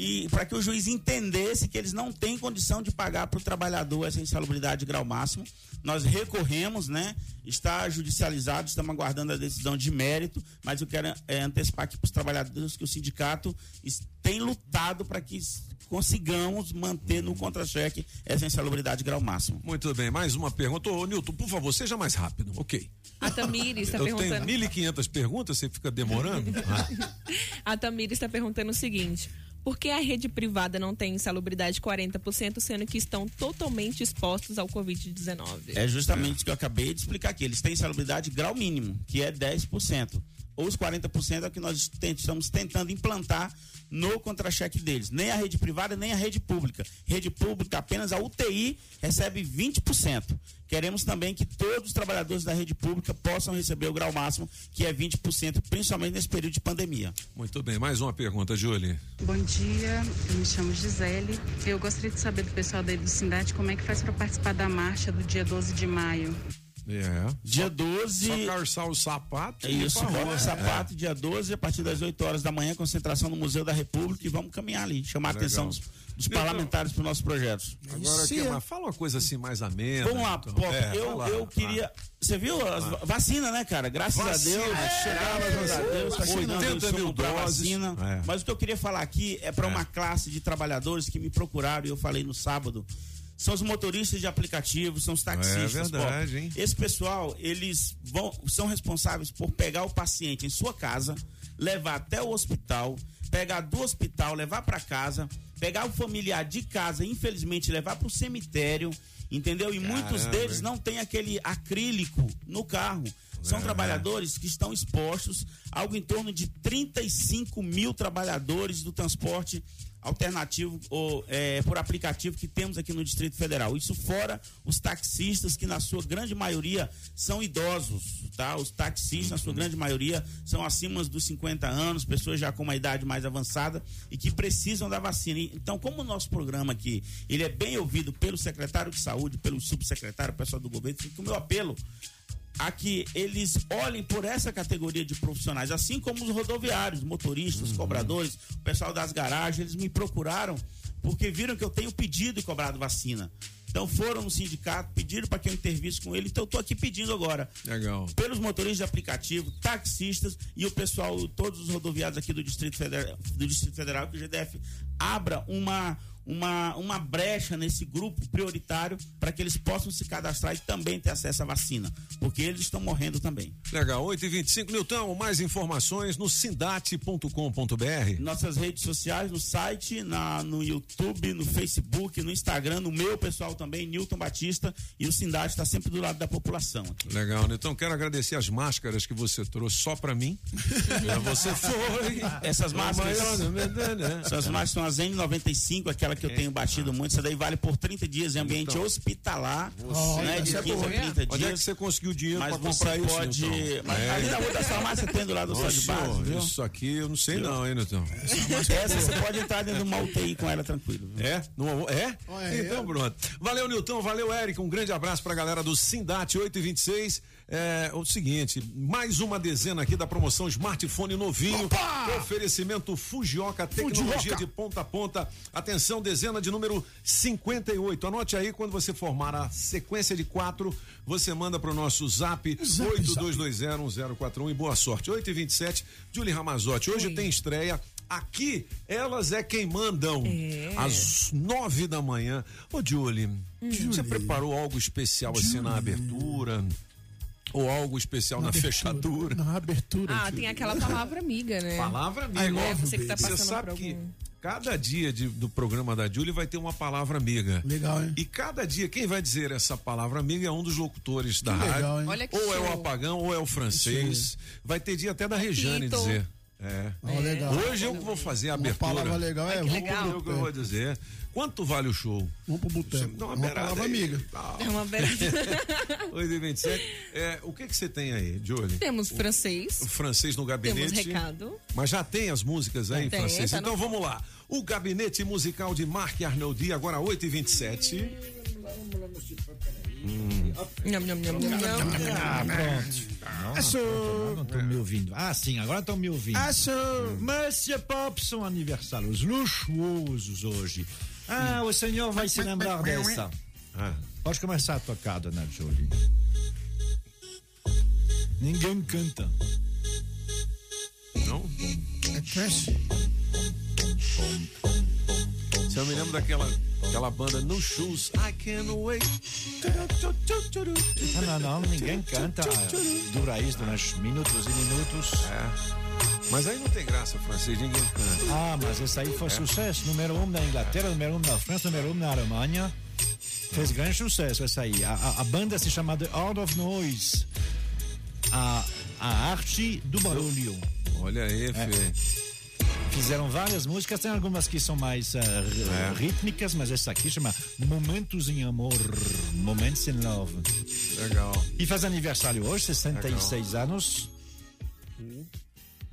e para que o juiz entendesse que eles não têm condição de pagar para o trabalhador essa insalubridade de grau máximo. Nós recorremos, né? Está judicializado, estamos aguardando a decisão de mérito, mas eu quero é, antecipar aqui para os trabalhadores que o sindicato tem lutado para que consigamos manter no contra-cheque essa insalubridade de grau máximo. Muito bem, mais uma pergunta. Ô, Nilton, por favor, seja mais rápido. Ok. A Tamires está Eu tenho perguntando. 1.500 perguntas, você fica demorando? Ah. A Tamires está perguntando o seguinte: por que a rede privada não tem insalubridade 40%, sendo que estão totalmente expostos ao Covid-19? É justamente o que eu acabei de explicar aqui. Eles têm insalubridade grau mínimo, que é 10%. Ou os 40% é o que nós estamos tentando implantar no contra-cheque deles. Nem a rede privada, nem a rede pública. Rede pública, apenas a UTI recebe 20%. Queremos também que todos os trabalhadores da rede pública possam receber o grau máximo, que é 20%, principalmente nesse período de pandemia. Muito bem, mais uma pergunta, Julie. Bom dia, eu me chamo Gisele. Eu gostaria de saber do pessoal daí do Sindate como é que faz para participar da marcha do dia 12 de maio. É. Dia Só- 12. Só calçar o sapato. É isso, rua. bora sapato, dia 12, a partir das 8 horas da manhã, concentração no Museu da República e vamos caminhar ali, chamar a Legal. atenção dos, dos parlamentares para os nossos projetos. Agora, que, mas fala uma coisa assim mais amena. Vamos lá, então. Pop, É, eu, lá, eu queria. Você viu as Ah. va- vacina, né, cara? Graças Vacina, a Deus, é, chegava, graças a Deus, tá 80 chegando insumo mil pra doses. vacina. É. Mas o que eu queria falar aqui é para uma classe de trabalhadores que me procuraram, e eu falei no sábado. São os motoristas de aplicativos, são os taxistas. É verdade, hein? Esse pessoal, eles vão, são responsáveis por pegar o paciente em sua casa, levar até o hospital, pegar do hospital, levar para casa, pegar o familiar de casa, infelizmente, levar para o cemitério, entendeu? E muitos Caramba, deles hein? não têm aquele acrílico no carro. São É. trabalhadores que estão expostos, algo em torno de 35 mil trabalhadores do transporte alternativo ou é, por aplicativo que temos aqui no Distrito Federal. Isso fora os taxistas que na sua grande maioria são idosos, tá? Os taxistas na sua grande maioria são acima dos 50 anos, pessoas já com uma idade mais avançada e que precisam da vacina. Então, como o nosso programa aqui, ele é bem ouvido pelo secretário de saúde, pelo subsecretário, pessoal do governo, fica o meu apelo a que eles olhem por essa categoria de profissionais, assim como os rodoviários, motoristas, cobradores, o pessoal das garagens, eles me procuraram porque viram que eu tenho pedido e cobrado vacina. Então foram no sindicato, pediram para que eu intervisse com ele, então eu estou aqui pedindo agora. Legal. Pelos motoristas de aplicativo, taxistas e o pessoal, todos os rodoviários aqui do Distrito Federal, do Distrito Federal que o GDF abra uma, uma, uma brecha nesse grupo prioritário para que eles possam se cadastrar e também ter acesso à vacina, porque eles estão morrendo também. Legal, 8 e 25 Nilton, mais informações no sindate.com.br. Nossas redes sociais, no site, na, no YouTube, no Facebook, no Instagram, no meu pessoal também, Newton Batista, e o Sindate está sempre do lado da população. aqui. Legal, Nilton, quero agradecer as máscaras que você trouxe só pra mim. Você foi. Essas máscaras. Né? Essas máscaras são as N95, aquela que eu tenho batido muito. Essa daí vale por 30 dias em ambiente Então. hospitalar. Você- né, de essa é 15 a boa, 30 hein? dias. Onde é que você conseguiu dinheiro você comprar isso, pode. Nilton? Mas É. ali na rua da farmácia tem do lado do sol de base, viu? Isso aqui eu não sei não, hein, Nilton? Essa você pode entrar dentro de uma UTI com ela tranquilo. viu? É? Numa- é? então pronto. Valeu, Nilton. Valeu, Eric. Um grande abraço pra galera do Sindate 826. É o seguinte, mais uma dezena aqui da promoção smartphone novinho. Oferecimento Fujioka, tecnologia de ponta a ponta. Atenção, dezena de número 58. Anote aí quando você formar a sequência de quatro, você manda pro nosso zap, 82201041 e boa sorte. 8 e 27 Julie Ramazotti. Hoje tem estreia Aqui, elas é quem mandam. É. Às nove da manhã. Ô, Julie, você preparou algo especial assim na abertura? Ou algo especial na, fechadura? Na abertura. Ah, tem aquela palavra amiga, né? Palavra amiga. É, você que tá Você passando sabe por que algum... cada dia de- do programa da Julie vai ter uma palavra amiga. Legal, hein? E cada dia, quem vai dizer essa palavra amiga é um dos locutores da Que rádio. legal, hein? Olha que ou é o show. apagão, ou é o francês. Vai ter dia até da Rejane Tito. dizer. É. Legal. Hoje eu que vou fazer a Uma abertura. palavra legal é que vamos legal. Eu que eu vou dizer. Quanto vale o show? Vamos pro boteco. Dá uma Uma palavra aí. amiga. É uma beirada. 8 e 27. É, o que que você tem aí, Julie? Temos francês, O francês no gabinete. temos recado. Mas já tem as músicas aí em Tem, francês. tá Então vamos lá. O gabinete musical de Marc Arnoldi, agora 8 e 27 Nham, nham, nham. Ah. Nossa, não estão me ouvindo. Ah, sim, agora estão me ouvindo. Ah, sou. Monsieur Pop são aniversários luxuosos hoje. Ah, o senhor vai se lembrar dessa. Ah. Pode começar a tocar, dona Jolie. Ninguém canta. Não? É trash. Se eu me lembro daquela aquela banda No Shoes, I Can't Wait. Não, não, não, ninguém canta. Dura isso durante minutos e minutos. É. Mas aí não tem graça francês, ninguém canta. Ah, mas esse aí foi sucesso. Número um na Inglaterra, número um na França, número um na Alemanha. Fez grande sucesso essa aí. A, a- a banda se chama The Art of Noise. A, a arte do barulho. Olha aí, É. Fê. Fizeram várias músicas, tem algumas que são mais ah, r- rítmicas, mas essa aqui chama Momentos em Amor, Moments in Love. Legal. E faz aniversário hoje, 66 anos.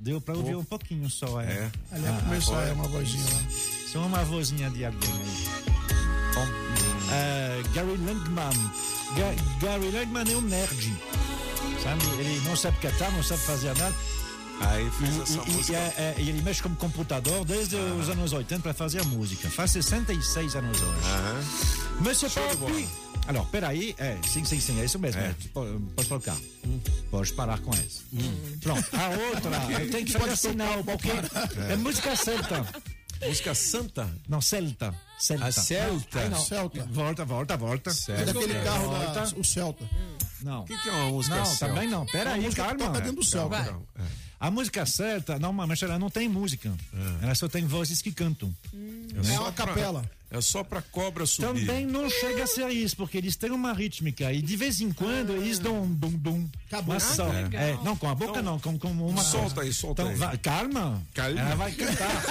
Deu pra ouvir um pouquinho só, é. É. Ali é começar, é uma vozinha lá. Só uma vozinha de alguém aí. Bom, eh, Gary Langman. Ga- Gary Langman é um nerd. Sabe? Ele não sabe cantar, não sabe fazer nada. Aí fez E, essa e- e- música. é- e ele mexe como computador desde os anos 80 para fazer a música. Faz 66 anos hoje. Aham. Monsieur Show Peraí, é, sim, sim, sim, é isso mesmo. É. é, po- Pode colocar. Pode parar com essa. Pronto, a outra, eu tenho que fazer sinal, porque é música celta. Música santa? Não, celta. Celta. A celta? Ai, não. Celta. Volta, volta, volta. É daquele carro da, o Celta. Não. O que, que é uma música Não, celta? também não. Pera Uma aí, música que calma. toca dentro do Celta. Vai. Não, é. A música certa, normalmente ela não tem música. Ela só tem vozes que cantam. É só uma pra- capela. É só pra cobra subir. Também não chega a ser isso, porque eles têm uma rítmica e de vez em quando eles dão um bum bum. Acabou. Ah. É, não, com a boca não, com, com uma Solta coisa. aí, solta então, aí. vai- calma. Calma. Ela vai cantar.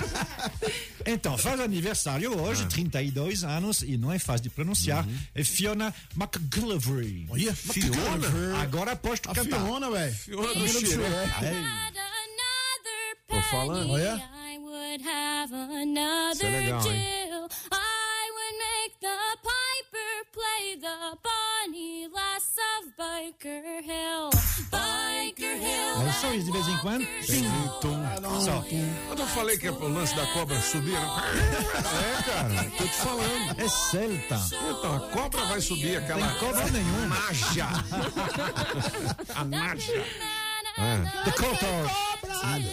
então, faz aniversário hoje, 32 anos, e não é fácil de pronunciar. É Fiona McGillivray. Olha, Fiona? Agora pode A cantar. Fiona, velho. Fiona do Chile. É. Tô falando. Olha. I would have another é legal, hein? Jill. I would make the piper play the Bonnie Lass of Biker Hill. Biker Hill. É só isso de vez em quando. Sim. Só. Quando eu falei que é o lance da cobra subir. É, cara, tô te falando. É celta. Então, a cobra vai subir aquela. Tem cobra nenhuma. Naja. a naja. The Cotors.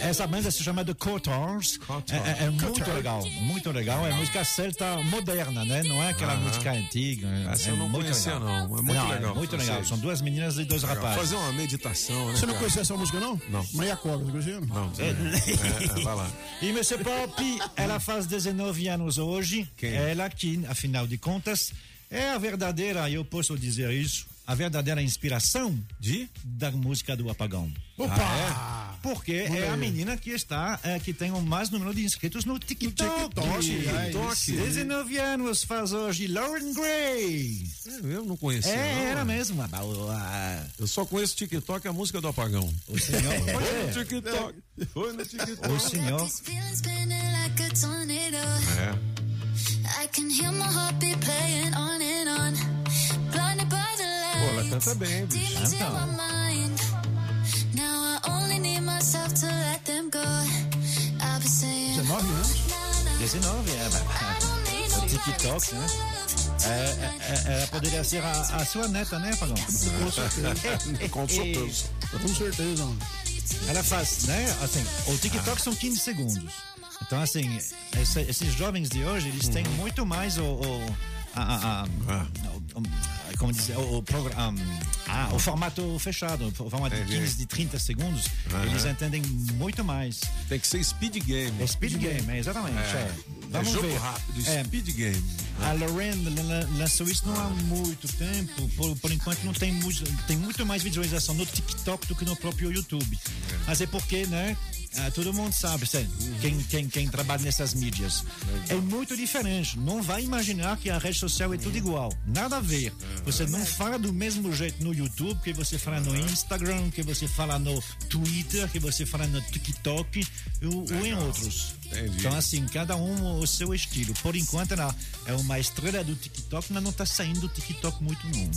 Essa banda se chama The Cotors. É, é- é muito legal, muito legal. É música celta moderna, né? Não é aquela música antiga. É, Essa é eu não muito conhecia, legal. não. É muito Não, legal, É muito legal. São duas meninas e dois rapazes. Fazer uma meditação, né? Você não cara? conhecia essa música, não? Não. Mãe e a cobra, você conhecia? Não, é, é, vai lá. E Monsieur Pop, ela faz 19 anos hoje. Quem? Ela que, afinal de contas, é a verdadeira, eu posso dizer isso, a verdadeira inspiração De? da música do Apagão. Opa! Ah, é? Porque é a menina que está, é, que tem o mais número de inscritos no TikTok. TikTok, é isso. 19 anos faz hoje Lauren Gray. Eu não conhecia. É, não. era mesmo. Ah, Eu só conheço TikTok e a música do apagão. O senhor. Foi no É, TikTok. Foi no TikTok. o senhor. É. I'll be saying, 19 anos. 19, é. I don't need O TikTok, to né? É, é, é, ela poderia ser a, a sua neta, né, Apagão? Com certeza. Com certeza. Com certeza, ela faz, né? Assim, o TikTok são 15 segundos. Então, assim, essa- esses jovens de hoje, eles têm muito mais o. o- a, a- a- o- como dizer, o, o, progra- um, ah, o formato fechado, o formato de 15 de 30 segundos, Aham. eles entendem muito mais. Tem que ser speed game. É speed game, é, exatamente. É. É. Vamos É jogo ver. rápido, É. speed game. A Lorraine lan- lan- lançou isso não há muito tempo. Por, por enquanto não tem muito, tem muito mais visualização no TikTok do que no próprio YouTube. Mas é porque, né? ah, todo mundo sabe, sabe, quem, quem, quem trabalha nessas mídias. É muito diferente. Não vai imaginar que a rede social é tudo igual. Nada a ver. Você não fala do mesmo jeito no YouTube que você fala no Instagram, que você fala no Twitter, que você fala no TikTok ou, ou em outros. Entendi. Então, assim, cada um o seu estilo. Por enquanto, ela é uma estrela do TikTok, mas não tá saindo do TikTok muito, não.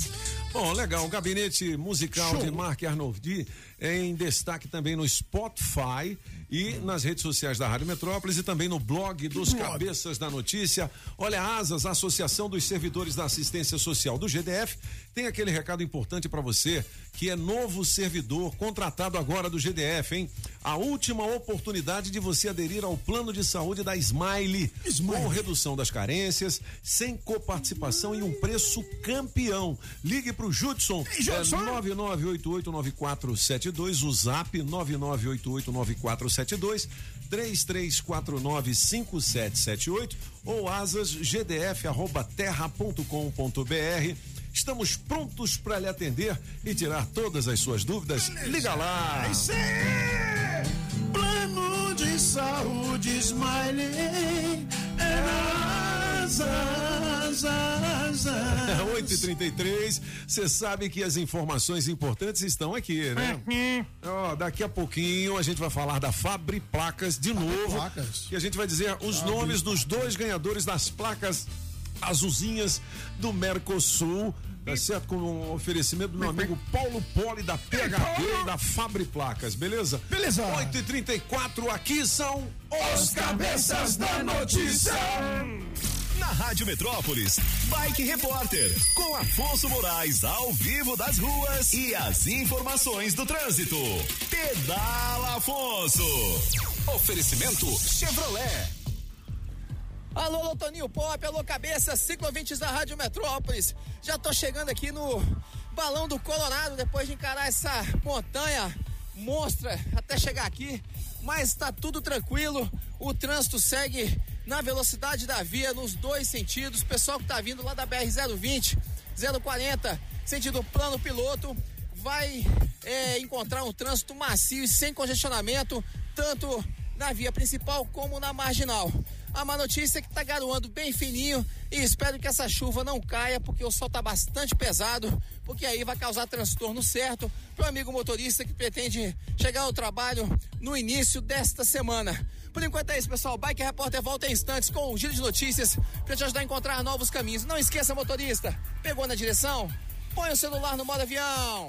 Bom, legal. O gabinete musical Show. de Mark Arnoldi em destaque também no Spotify e nas redes sociais da Rádio Metrópolis e também no blog dos Cabeças da Notícia. Olha, a ASAS, a Associação dos Servidores da Assistência Social do GDF, tem aquele recado importante para você que é novo servidor contratado agora do GDF, hein? A última oportunidade de você aderir ao plano de saúde da Smile, com redução das carências, sem coparticipação e um preço campeão. Ligue pro Judson, Ei, Judson. é 99889472, o Zap 99889472, 33495778 ou asasgdf@terra.com.br. Estamos prontos para lhe atender e tirar todas as suas dúvidas. Liga lá. É. Plano de saúde Smiley. É asas, asas. 8 e 33 você sabe que as informações importantes estão aqui, né? Ó, daqui a pouquinho a gente vai falar da Fabri Placas de novo. Placas. E a gente vai dizer os Fabri nomes dos dois ganhadores das placas azulzinhas do Mercosul. Tá certo? Com um oferecimento do meu amigo Paulo Poli da PHP e da Fabri Placas, beleza? Beleza. 8 e 34 aqui são Os cabeças da notícia. Na Rádio Metrópolis, Bike Repórter, com Afonso Moraes ao vivo das ruas e as informações do trânsito. Pedala Afonso. Oferecimento Chevrolet. Alô, Toninho Pop, alô, cabeça, ciclovintes da Rádio Metrópolis. Já tô chegando aqui no Balão do Colorado, depois de encarar essa montanha monstra até chegar aqui. Mas tá tudo tranquilo, o trânsito segue na velocidade da via, nos dois sentidos. Pessoal que tá vindo lá da BR-020, 040, sentido plano piloto, vai é, encontrar um trânsito macio e sem congestionamento, tanto na via principal como na marginal. A má notícia é que tá garoando bem fininho e espero que essa chuva não caia, porque o sol tá bastante pesado, porque aí vai causar transtorno certo pro amigo motorista que pretende chegar ao trabalho no início desta semana. Por enquanto é isso, pessoal. Bike Repórter volta em instantes com um giro de notícias para te ajudar a encontrar novos caminhos. Não esqueça, motorista, pegou na direção? Põe o celular no modo avião.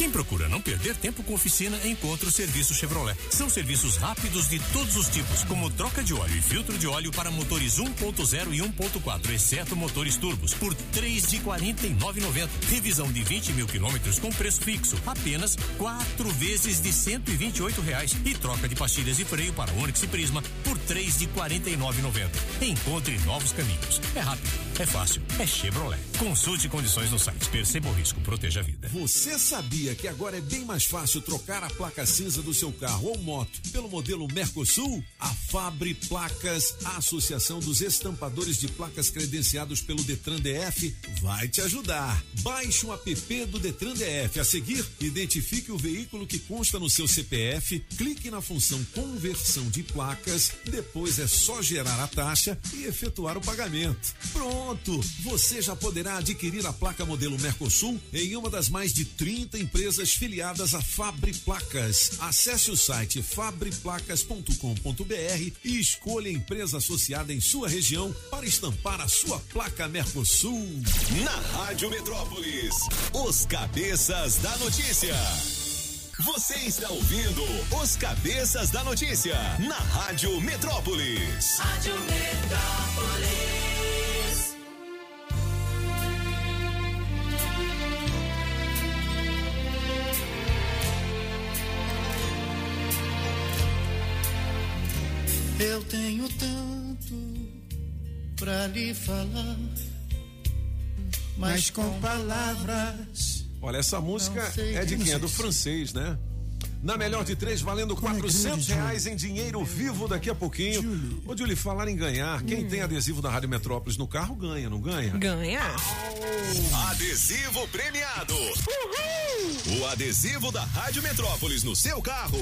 Quem procura não perder tempo com oficina, encontra o serviço Chevrolet. São serviços rápidos de todos os tipos, como troca de óleo e filtro de óleo para motores 1.0 e 1.4, exceto motores turbos, por três de 49,90. Revisão de 20 mil quilômetros com preço fixo, apenas quatro vezes de 128 reais. E troca de pastilhas e freio para Onix e Prisma por três de 49,90. Encontre novos caminhos. É rápido, é fácil, é Chevrolet. Consulte condições no site. Perceba o risco, proteja a vida. Você sabia que agora é bem mais fácil trocar a placa cinza do seu carro ou moto pelo modelo Mercosul? A Fabre Placas, a Associação dos Estampadores de Placas credenciados pelo Detran DF, vai te ajudar. Baixe o app do Detran DF. A seguir, identifique o veículo que consta no seu CPF, clique na função conversão de placas, depois é só gerar a taxa e efetuar o pagamento. Pronto! Você já poderá adquirir a placa modelo Mercosul em uma das mais de 30 empresas filiadas à Fabre Placas. Acesse o site fabreplacas.com.br e escolha a empresa associada em sua região para estampar a sua placa Mercosul. Na Rádio Metrópolis, os cabeças da notícia. Você está ouvindo os cabeças da notícia na Rádio Metrópolis. Rádio Metrópolis. Eu tenho tanto pra lhe falar, mas com palavras. Olha, essa música é de quem? É do francês, né? Na melhor de três, valendo 400 reais em dinheiro vivo daqui a pouquinho. Ô, Julie, falar em ganhar, quem tem adesivo da Rádio Metrópolis no carro ganha, não ganha? Ganha. Adesivo premiado. O adesivo da Rádio Metrópolis no seu carro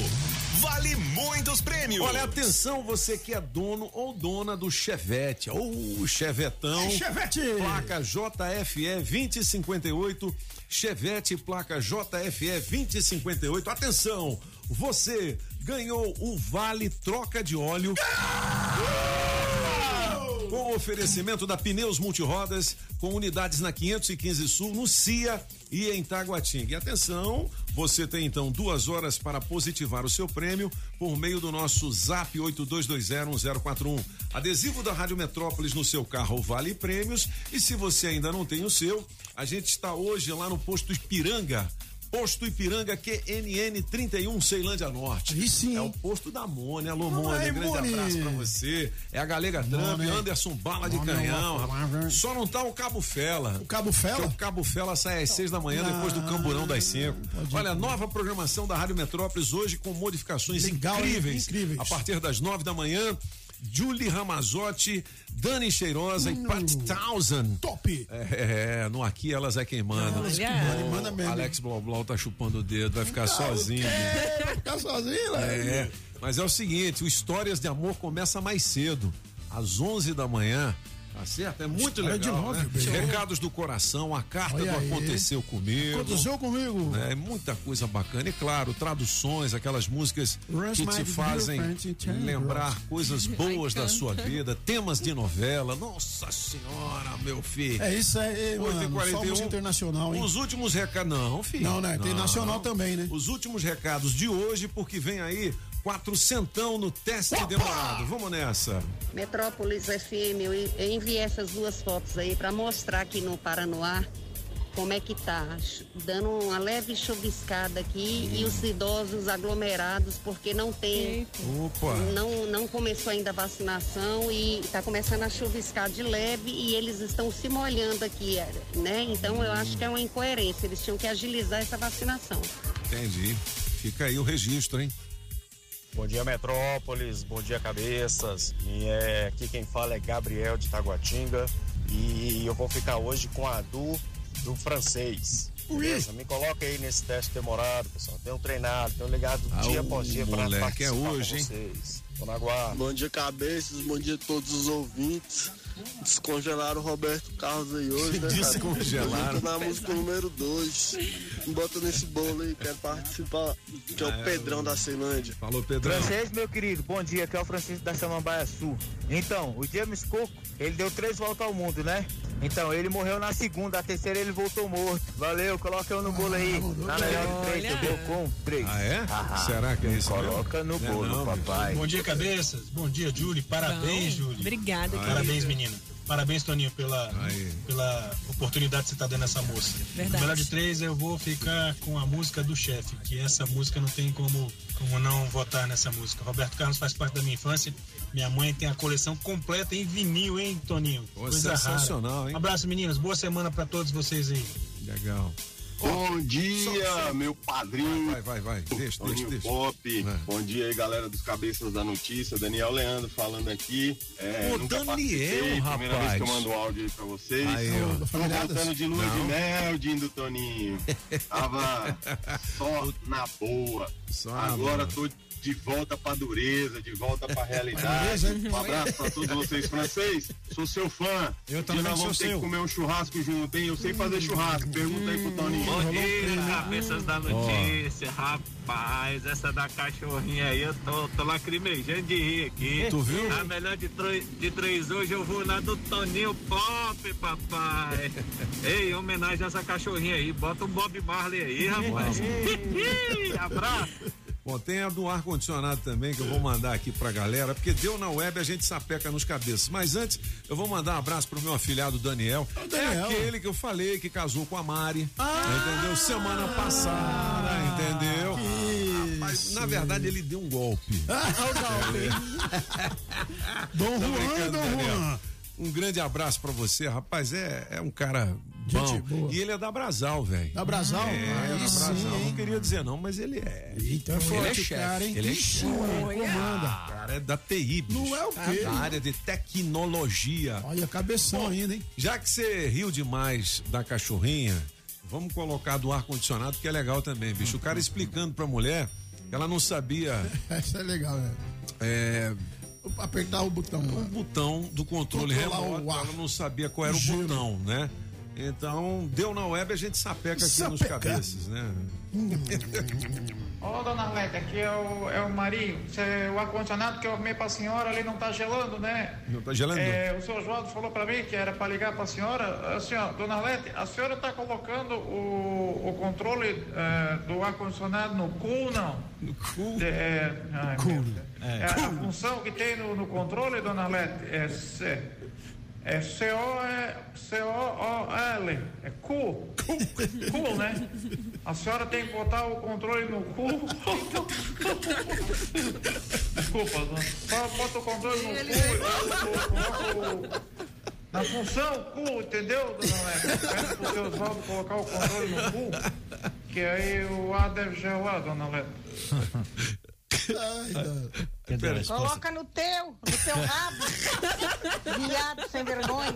vale muitos prêmios. Olha, atenção, você que é dono ou dona do Chevette, ou Chevetão. Chevette! Placa JFE 2058. Chevette, placa JFE 2058. Atenção, você ganhou o Vale Troca de Óleo. Com oferecimento da Pneus Multirodas, com unidades na 515 Sul, no CIA e em Taguatinga. E atenção, você tem então duas horas para positivar o seu prêmio por meio do nosso Zap 82201041. Adesivo da Rádio Metrópolis no seu carro vale prêmios. E se você ainda não tem o seu, a gente está hoje lá no posto Ipiranga. Posto Ipiranga QNN 31 Ceilândia Norte. Aí sim. É o posto da Mônia. Alô, Mônia. Grande Mônia. abraço pra você. É a Galega Trump. Anderson Bala de Canhão. Rapaz. Só não tá o Cabo Fela. O Cabo Fela? O Cabo Fela sai às seis da manhã depois do Camburão das cinco. Olha, nova programação da Rádio Metrópolis hoje com modificações Legal, incríveis. Incríveis. A partir das nove da manhã. Julie Ramazotti, Dani Cheirosa e Pat Townsend. Top! É, é, no aqui elas é quem manda. Elas que mandam, O manda mesmo. Alex Blau Blau tá chupando o dedo, vai ficar sozinho. É, vai ficar sozinho, né? É, mas é o seguinte, o Histórias de Amor começa mais cedo, às 11 da manhã. Tá certo? É muito História de legal. love, né? Recados do coração, a carta Olha do aí. Aconteceu Comigo. Aconteceu comigo. É muita coisa bacana. E claro, traduções, aquelas músicas Rush que te fazem lembrar Ross. coisas boas da sua vida, temas de novela. Nossa senhora, meu filho. É isso aí, mano. Só 8h41. música internacional, hein? Os últimos recados. Não, filho. Não, né? Tem nacional também, né? Os últimos recados de hoje, porque vem aí quatrocentão no teste demorado. Vamos nessa. Metrópolis FM, eu enviei essas duas fotos aí para mostrar aqui no Paranoá como é que tá, dando uma leve chuviscada aqui e os idosos aglomerados porque não tem, Opa. não não começou ainda a vacinação e tá começando a chuviscar de leve e eles estão se molhando aqui, né? Então eu acho que é uma incoerência, eles tinham que agilizar essa vacinação. Entendi. Fica aí o registro, hein? Bom dia, Metrópolis. Bom dia, cabeças. E é, aqui quem fala é Gabriel de Taguatinga. E eu vou ficar hoje com a Du do francês. Beleza? Me coloca aí nesse teste demorado, pessoal. Tenho treinado, tenho ligado Ah, dia após dia para moleque, participar é com hoje, hein? vocês. Tô na guarda. Bom dia, cabeças. Bom dia a todos os ouvintes. Descongelaram o Roberto Carlos aí hoje, né? cara? Descongelaram. Eu na música número 2. Me bota nesse bolo aí, quero participar. Que é o Pedrão da Ceilândia. Falou, Pedrão. Francês, meu querido, bom dia, aqui é o Francisco da Samambaia Sul. Então, o James Cook, ele deu três voltas ao mundo, né? Então, ele morreu na segunda, a terceira ele voltou morto. Valeu, coloca eu no bolo aí. Na melhor de três, eu dou com três. Ah, é? Será que é isso mesmo? Coloca no Não é bolo, não, papai. Bom dia, cabeças. Bom dia, Júlia. Parabéns, Bom, Júlia. obrigada, Parabéns, menina. Parabéns, Toninho, pela, pela oportunidade que você está dando a essa moça. Verdade. Melhor de três, eu vou ficar com a música do chefe, que essa música não tem como, como não votar nessa música. Roberto Carlos faz parte da minha infância. Minha mãe tem a coleção completa em vinil, hein, Toninho? Coisa sensacional, rara. hein? Abraço, meninas. Boa semana para todos vocês aí. Legal. Bom dia, meu padrinho. Vai, vai, vai. Deixa, deixa, Toninho deixa. Pop. Bom dia aí, galera dos Cabeças da Notícia. Daniel Leandro falando aqui. É, Ô, Daniel, participei, Primeira vez que eu rapaz. mando áudio aí pra vocês. Aí, ó. Tô voltando de lua de mel, Dinho do Toninho. Tava só na boa. Agora na tô de volta pra dureza, de volta pra realidade. Um abraço pra todos vocês, francês. Sou seu fã. Eu Um também nós vamos ter seu. que comer um churrasco junto, hein? Eu sei fazer churrasco. Pergunta aí pro Toninho. Bom dia, cabeças da notícia, rapaz. Essa da cachorrinha aí, eu tô, tô lacrimejando de rir aqui. Tu viu? A melhor de, três- de três hoje eu vou na do Toninho Pop, papai. Ei, em homenagem a essa cachorrinha aí, bota um Bob Marley aí, rapaz. Abraço. Bom, tem a do ar-condicionado também, que eu vou mandar aqui pra galera, porque deu na web a gente sapeca nos cabeças. Mas antes, eu vou mandar um abraço pro meu afilhado Daniel. É Daniel. aquele que eu falei que casou com a Mari. Ah! entendeu? Semana passada, entendeu? Mas, na verdade, ele deu um golpe. Dom Tô Juan, brincando, Dom Daniel. Juan. Um grande abraço pra você, rapaz. É, é um cara. Gente boa. E ele é da Brasal, velho. Da Brasal? É, é da sim, Brasal. hein? Não queria dizer não, mas ele é. Eita, é ele é chefe. cara, hein? Ele é chefe. comanda. Cara, é da TI, bicho. Não é o quê? Da área de tecnologia. Olha, cabeção ainda, hein? Já que você riu demais da cachorrinha, vamos colocar do ar-condicionado, que é legal também, bicho. O cara explicando pra mulher que ela não sabia. Essa é legal, né? É, Apertar o botão. o botão do controle remoto, o ela não sabia qual era o Gelo. botão, né? Então, deu na web, a gente sapeca aqui nos Sapeca. cabeças, né? Ô, dona Arlete, aqui é o, é o Marinho. Cê- o ar-condicionado que eu arrumei pra senhora ali não tá gelando, né? Não tá gelando? É, o senhor João falou pra mim que era pra ligar pra senhora. Assim, ó, dona Arlete, a senhora tá colocando o, o controle é, do ar-condicionado no cool, não? No cool? É, ai, meu Deus. É, a função que tem no, no controle, dona Arlete, é, é C-O, é C-O-O-L, é cool. Cool, né? A senhora tem que botar o controle no cu. Desculpa. Só bota o controle no cu na função cu, entendeu, dona Arlete? Pede pro seu Oswaldo colocar o controle no cu, que aí o ar deve gelar, dona Arlete. Pera, resposta. Coloca no teu, no teu rabo. Viado sem vergonha.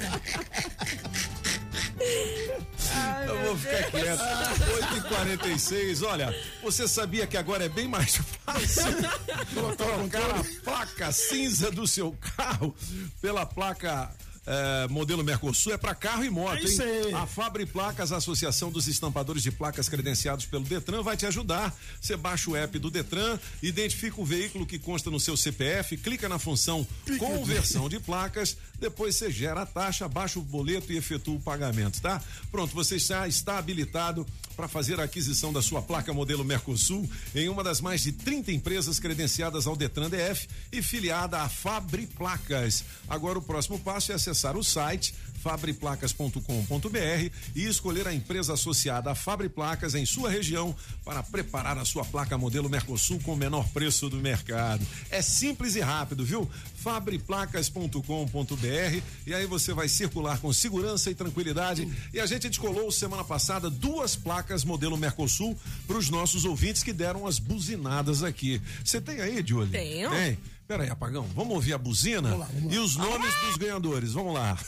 Eu vou ficar quieto. 8h46, olha, você sabia que agora é bem mais fácil trocar a placa cinza do seu carro pela placa. Eh, modelo Mercosul é para carro e moto, É hein? A Fabri Placas, a Associação dos Estampadores de Placas credenciados pelo Detran, vai te ajudar. Você baixa o app do Detran, identifica o veículo que consta no seu CPF, clica na função conversão de placas, depois você gera a taxa, baixa o boleto e efetua o pagamento, tá? Pronto, você já está habilitado para fazer a aquisição da sua placa modelo Mercosul em uma das mais de 30 empresas credenciadas ao Detran DF e filiada à Fabri Placas. Agora o próximo passo é acessar o site fabriplacas.com.br e escolher a empresa associada à Fabri Placas em sua região para preparar a sua placa modelo Mercosul com o menor preço do mercado. É simples e rápido, viu? fabriplacas.com.br e aí você vai circular com segurança e tranquilidade. E a gente descolou semana passada duas placas modelo Mercosul para os nossos ouvintes que deram as buzinadas aqui. Você tem aí, Julie? Tenho. Tem. Pera aí, apagão. Vamos ouvir a buzina Vamos lá, vamos lá. e os nomes dos ganhadores. Vamos lá.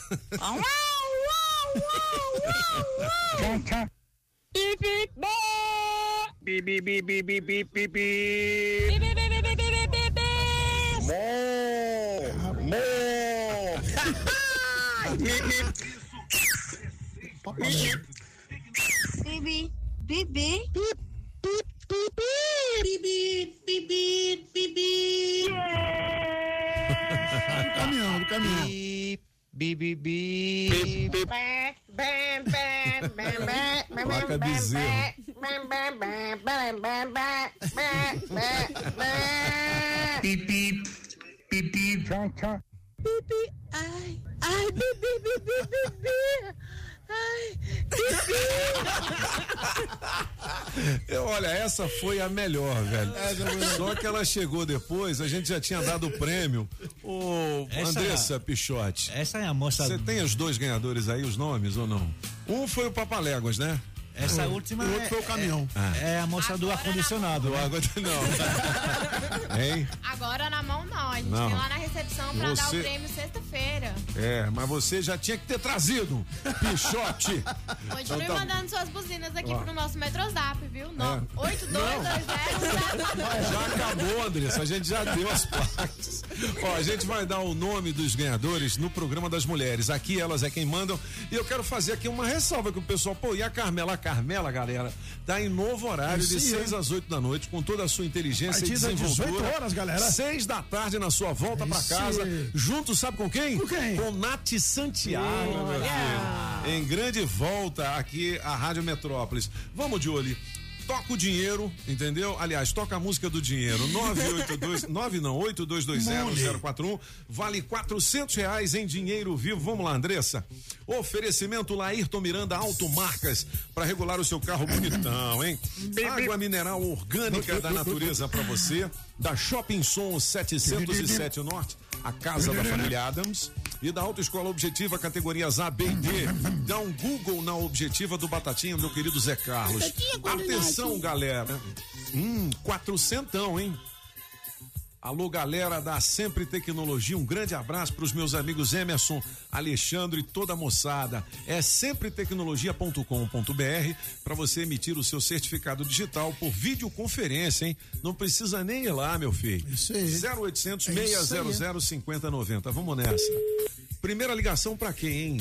Bi, bi, bi, bi, bi, bi, bi, bi. Bibi, bibi, bip, bip, bibi, bibi, bibi, bibi. Do caminhão, do caminhão. Bi, bi, bi. Placa bezerro. Pipi, pipi, tchau. Bibi, ai, ai, bibi, bibi, bibi. Eu, olha, essa foi a melhor, velho. Só que ela chegou depois, a gente já tinha dado o prêmio. Ô, Essa- Andressa Pichote. Essa é a moça. Você tem os dois ganhadores aí, os nomes ou não? Um foi o Papaléguas, né? Essa última O outro é, foi o caminhão. é, é a moça do ar-condicionado. Do né? água não. hein? Agora na mão não, a gente Não. tem lá na recepção pra dar Você- o prêmio sexta-feira. É, mas você já tinha que ter trazido. Pichote. Continue Então tá- mandando suas buzinas aqui Ó. pro nosso Metrozap, viu? É. 8220 Já acabou, Andressa. A gente já deu as placas. Ó, a gente vai dar o nome dos ganhadores no programa das mulheres. Aqui elas é quem mandam. E eu quero fazer aqui uma ressalva que o pessoal, pô, e a Carmela? Carmela, galera, tá em novo horário de Sim, 6 às 8 da noite, com toda a sua inteligência Partir e desenvoltura. 18 horas, galera. 6 da tarde na sua volta pra Esse- casa. Junto, sabe com quem? Com quem? Com Nath Santiago, meu filho. Em grande volta aqui à Rádio Metrópolis. Vamos, Jolie. Toca o dinheiro, entendeu? Aliás, toca a música do dinheiro. 982, 9 não, 82201041. Vale 400 reais em dinheiro vivo. Vamos lá, Andressa. Oferecimento Laírton Miranda Automarcas para regular o seu carro bonitão, hein? Água mineral orgânica da natureza para você. Da Shopping Som 707 Norte, a casa da família Adams. E da Autoescola Objetiva, categorias A, B e D. Dá um Google na Objetiva do Batatinha, meu querido Zé Carlos. Atenção, galera. Hum, quatrocentão, hein? Alô, galera da Sempre Tecnologia, um grande abraço para os meus amigos Emerson, Alexandre e toda a moçada. É sempretecnologia.com.br para você emitir o seu certificado digital por videoconferência, hein? Não precisa nem ir lá, meu filho. Isso aí. 0800 É isso aí. 600 5090. Vamos nessa. Primeira ligação para quem, hein?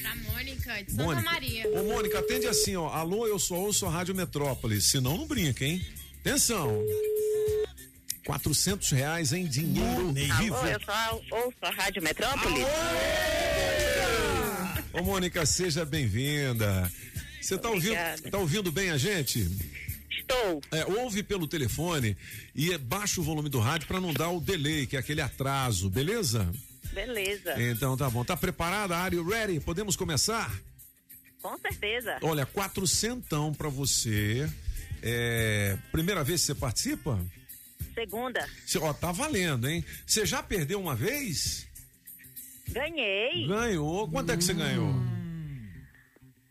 Pra Mônica, de Santa Mônica. Maria. Ô, Mônica, atende assim, ó. Alô, eu só ouço a Rádio Metrópolis. Senão, não brinca, hein? Atenção. 400 reais em dinheiro vivo. Alô, eu só ouço a Rádio Metrópolis. Ô, Mônica, seja bem-vinda. Você tá ouvindo, tá ouvindo bem a gente? Estou. É, ouve pelo telefone e baixa o volume do rádio para não dar o delay, que é aquele atraso, beleza? Beleza. Então tá bom. Tá preparada? You ready? Podemos começar? Com certeza. Olha, quatrocentão para você. É, primeira vez que você participa? Segunda. Cê, ó, tá valendo, hein? Você já perdeu uma vez? Ganhei Ganhou. Quanto é que você ganhou?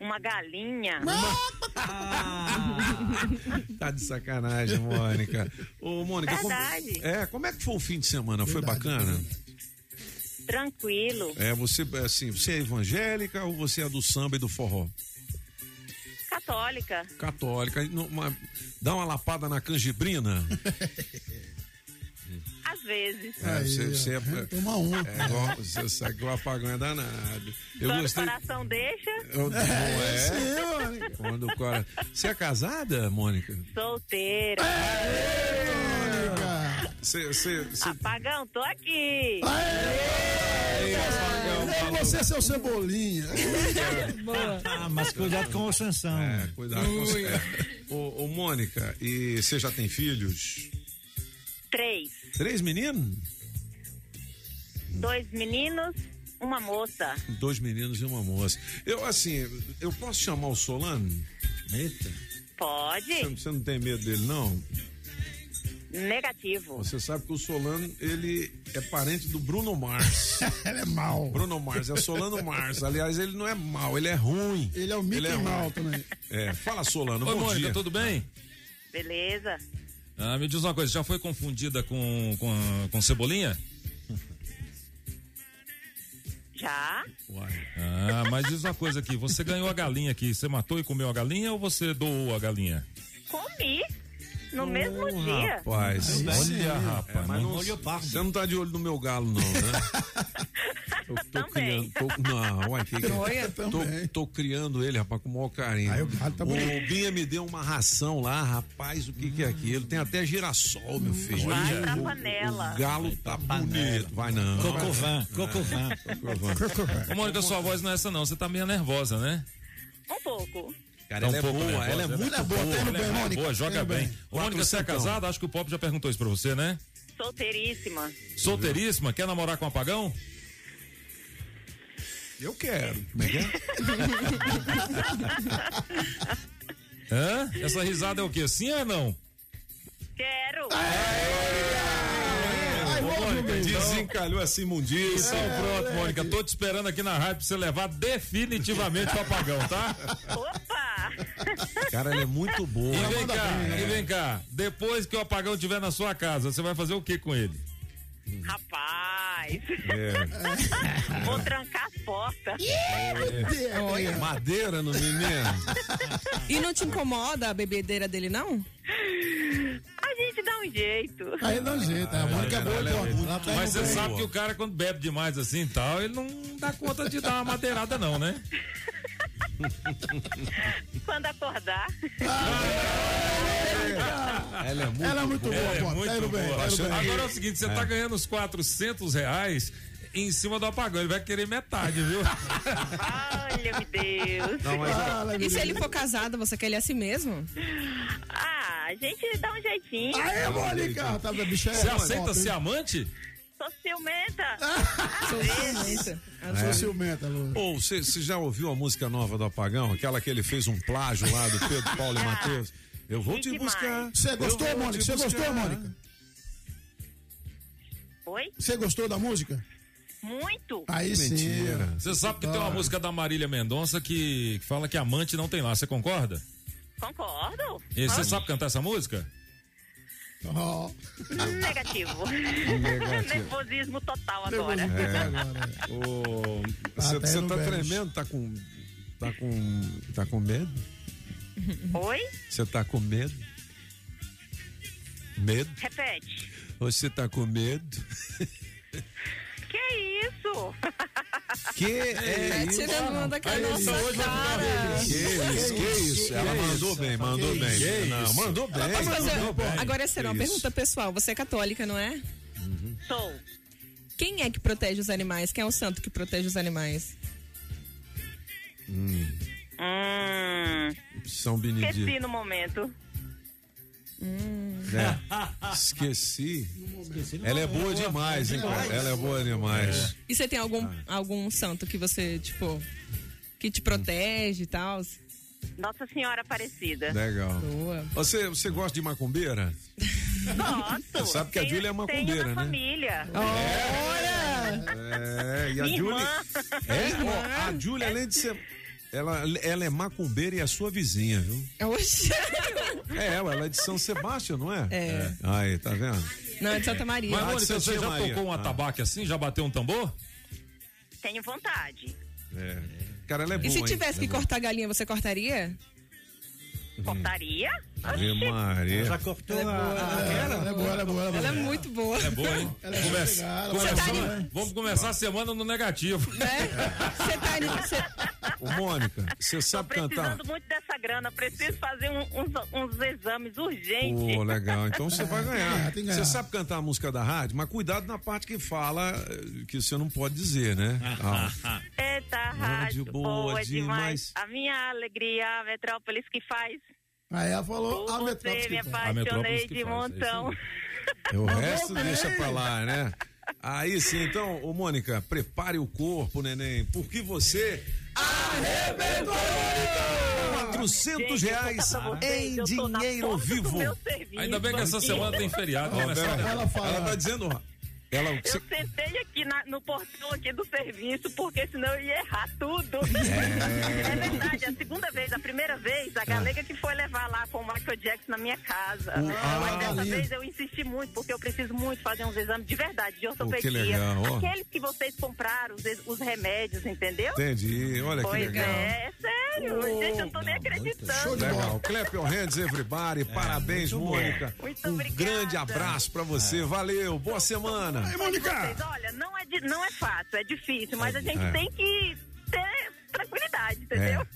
uma galinha. Tá de sacanagem, Mônica. Ô, Mônica, como, Verdade. é, como é que foi o fim de semana? Foi bacana? Tranquilo. É, você, assim, você é evangélica ou você é do samba e do forró? Católica. Católica. Uma- dá uma lapada na canjibrina? Às vezes. É, você, você é, Toma um. é igual, você sabe que o apagão é danado. Eu Quando gostei. o coração deixa, Eu, não é? Quando o cora- Você é casada, Mônica? solteira. Você, você, você... Apagão, tô aqui. É você, seu cebolinha. Ah, mas cuidado com o Sansão. É, cuidado com você. Ô, ô, Mônica, e você já tem filhos? Três. Três meninos? Dois meninos, uma moça. Dois meninos e uma moça. Eu, assim, eu posso chamar o Solano? Eita. Pode? Você, você não tem medo dele, não? Negativo. Você sabe que o Solano, ele é parente do Bruno Mars. ele é mal. Bruno Mars, é Solano Mars. Aliás, ele não é mal, ele é ruim. Ele é o Mickey Ele é Mal também. É, fala Solano, Oi, bom Mônica, dia. tudo bem? Beleza. Ah, me diz uma coisa, já foi confundida com, com, com cebolinha? Já? Ah, mas diz uma coisa aqui, você ganhou a galinha aqui, você matou e comeu a galinha ou você doou a galinha? Comi. No mesmo dia. Rapaz, Olha, rapaz, É, mas não- olha você não tá de olho no meu galo, não, né? Eu tô criando. Tô, não, uai, que que é? Olha, tô, também. tô criando ele, rapaz, com o maior carinho. Aí o galo tá o. Binha me deu uma ração lá, rapaz, o que, que é aquilo? Tem até girassol, meu filho. Vai Olha, pra o- panela. O galo tá bonito. Vai não. Cocovan, cocovan. Cocovan. Ô, Mônica, sua voz não é essa não, você tá meio nervosa, né? Um pouco. Cara, Tá ela é pouco boa, nervosa, ela é né? muito Ela é boa, boa. tá indo Ela é bem, muito Mônica. boa, joga Tá bem. bem. Ô, Mônica, você é casada? Acho que o Pop já perguntou isso pra você, né? Solteiríssima. Solteiríssima, quer namorar com um apagão? Eu quero. Como é que é? Hã? Essa risada é o quê? Sim ou não? Quero. Ô, Mônica, Desencalhou essa imundiça. Então pronto, Mônica, tô te esperando aqui na rádio pra você levar definitivamente o apagão, tá? Opa! Cara, ela é muito boa. E vem cá, e vem cá, depois que o apagão estiver na sua casa, você vai fazer o que com ele? Rapaz. É. Vou trancar as portas. É. Madeira no menino. E não te incomoda a bebedeira dele, não? A gente dá um jeito. Aí dá um jeito. A Mônica é boa, ela é tá Mas você bem. sabe que o cara, quando bebe demais assim e tal, ele não dá conta de dar uma madeirada, não, né? Quando acordar. Ela é muito, Ela é muito boa, É, pô. muito boa. bem. Agora é o seguinte, você tá ganhando os 400 reais em cima do apagão. Ele vai querer metade, viu? Olha, meu Deus. Não, mas, ó, E se ele for casado, você quer ele assim mesmo? Ah, a gente dá um jeitinho. Aê, Mônica! Tá bicho? é Você aceita ser amante? Sou ciumenta. Sou ciumenta. Sou ciumenta, Lu. Ou você já ouviu a música nova do Apagão? Aquela que ele fez um plágio lá do Pedro Paulo e Matheus? Eu vou Sim, te demais. buscar. Você gostou, eu Mônica? Você gostou, Mônica? Oi? Você gostou da música? Muito. Aí sim. Mentira. Você sabe que tem uma música da Marília Mendonça que que fala que amante não tem lá. Você concorda? Concordo. E você sabe cantar essa música? Ó. Negativo. Negativo. Nervosismo total agora. É. Ô, Você Até você no tá tremendo? Tá com. Tá com. Tá com medo? Oi? Você tá com medo? Medo? Repete. Você tá com medo? Que isso? Que é isso? Tirando onda com a nossa cara. Que isso, que isso? Ela mandou bem, mandou bem. Que Não, isso? mandou bem. Posso fazer- mandou bem. Agora é sério, uma Que isso? pergunta pessoal. Você é católica, não é? Sou. Quem é que protege os animais? Quem é o santo que protege os animais? Hum, Hum. São Benedito. Esqueci no momento. É. Esqueci. Ela é boa demais, hein, cara? Ela é boa demais. E você tem algum, algum santo que você, tipo, que te protege e tal? Nossa Senhora Aparecida. Legal. Boa. Você, você gosta de macumbeira? Você sabe que a Júlia é macumbeira, tenho na né? família. É, e a Minha Júlia. irmã. É, ó, a Júlia, além de ser. Ela, ela é macumbeira e é sua vizinha, viu? Oxe. É, ela é de São Sebastião, não é? É. Aí, tá vendo? Não, é de Santa Maria. Mas, Ah, Mônica, você já Maria. tocou um Ah. atabaque assim? Já bateu um tambor? Tenho vontade. É. Cara, ela é boa. E se hein? tivesse que Ela é cortar a galinha, você cortaria? Cortaria? Ave Maria. Já cortou Ela é a, boa. a- aquela? Ela é boa, ela é boa, ela é boa. Ela é muito boa. É boa, hein? Ela é Começa- ela vai fazer- vamos começar a semana no negativo. Né? Você tá ali. Você... Ô, Mônica, você sabe cantar? Precisando muito dessa grana. Preciso fazer um- uns, uns exames urgentes. Pô, legal. Então você vai ganhar. É, ganhar. Você sabe cantar a música da rádio, mas cuidado na parte que fala eh, que você não pode dizer, né? Ah. Eita, Rádio rádio boa boa, demais. demais. A minha alegria, a metrópolis que faz. Aí ela falou Por a você metrópole. me apaixonei de é montão. O Tá resto deixa pra lá, né? Aí sim, então, ô Mônica, prepare o corpo, neném, porque você arrebentou! 400 Gente, reais vocês, em dinheiro vivo. Ainda bem que essa semana tem feriado, né? Ó, Ela fala- ela tá dizendo, ela, Eu sentei aqui na- no portão aqui do serviço, porque senão eu ia errar tudo. É, verdade, a segunda vez, a primeira vez, a galega que foi levar lá com o Michael Jackson na minha casa. ah, Mas dessa lindo. vez eu insisti muito, porque eu preciso muito fazer uns exames de verdade, de ortopedia. legal, ó. Aqueles que vocês compraram, os, os remédios, entendeu? entendi, olha que Pois legal. é, é sério. Gente, eu não tô nem acreditando. Show de. Legal. Clap your hands, everybody. Parabéns, Mônica. Muito um obrigada. grande abraço pra você. Valeu. Boa semana. Aí, Mônica! Vocês, olha, não é, não é fácil, é difícil, mas a gente É. tem que ter tranquilidade, entendeu?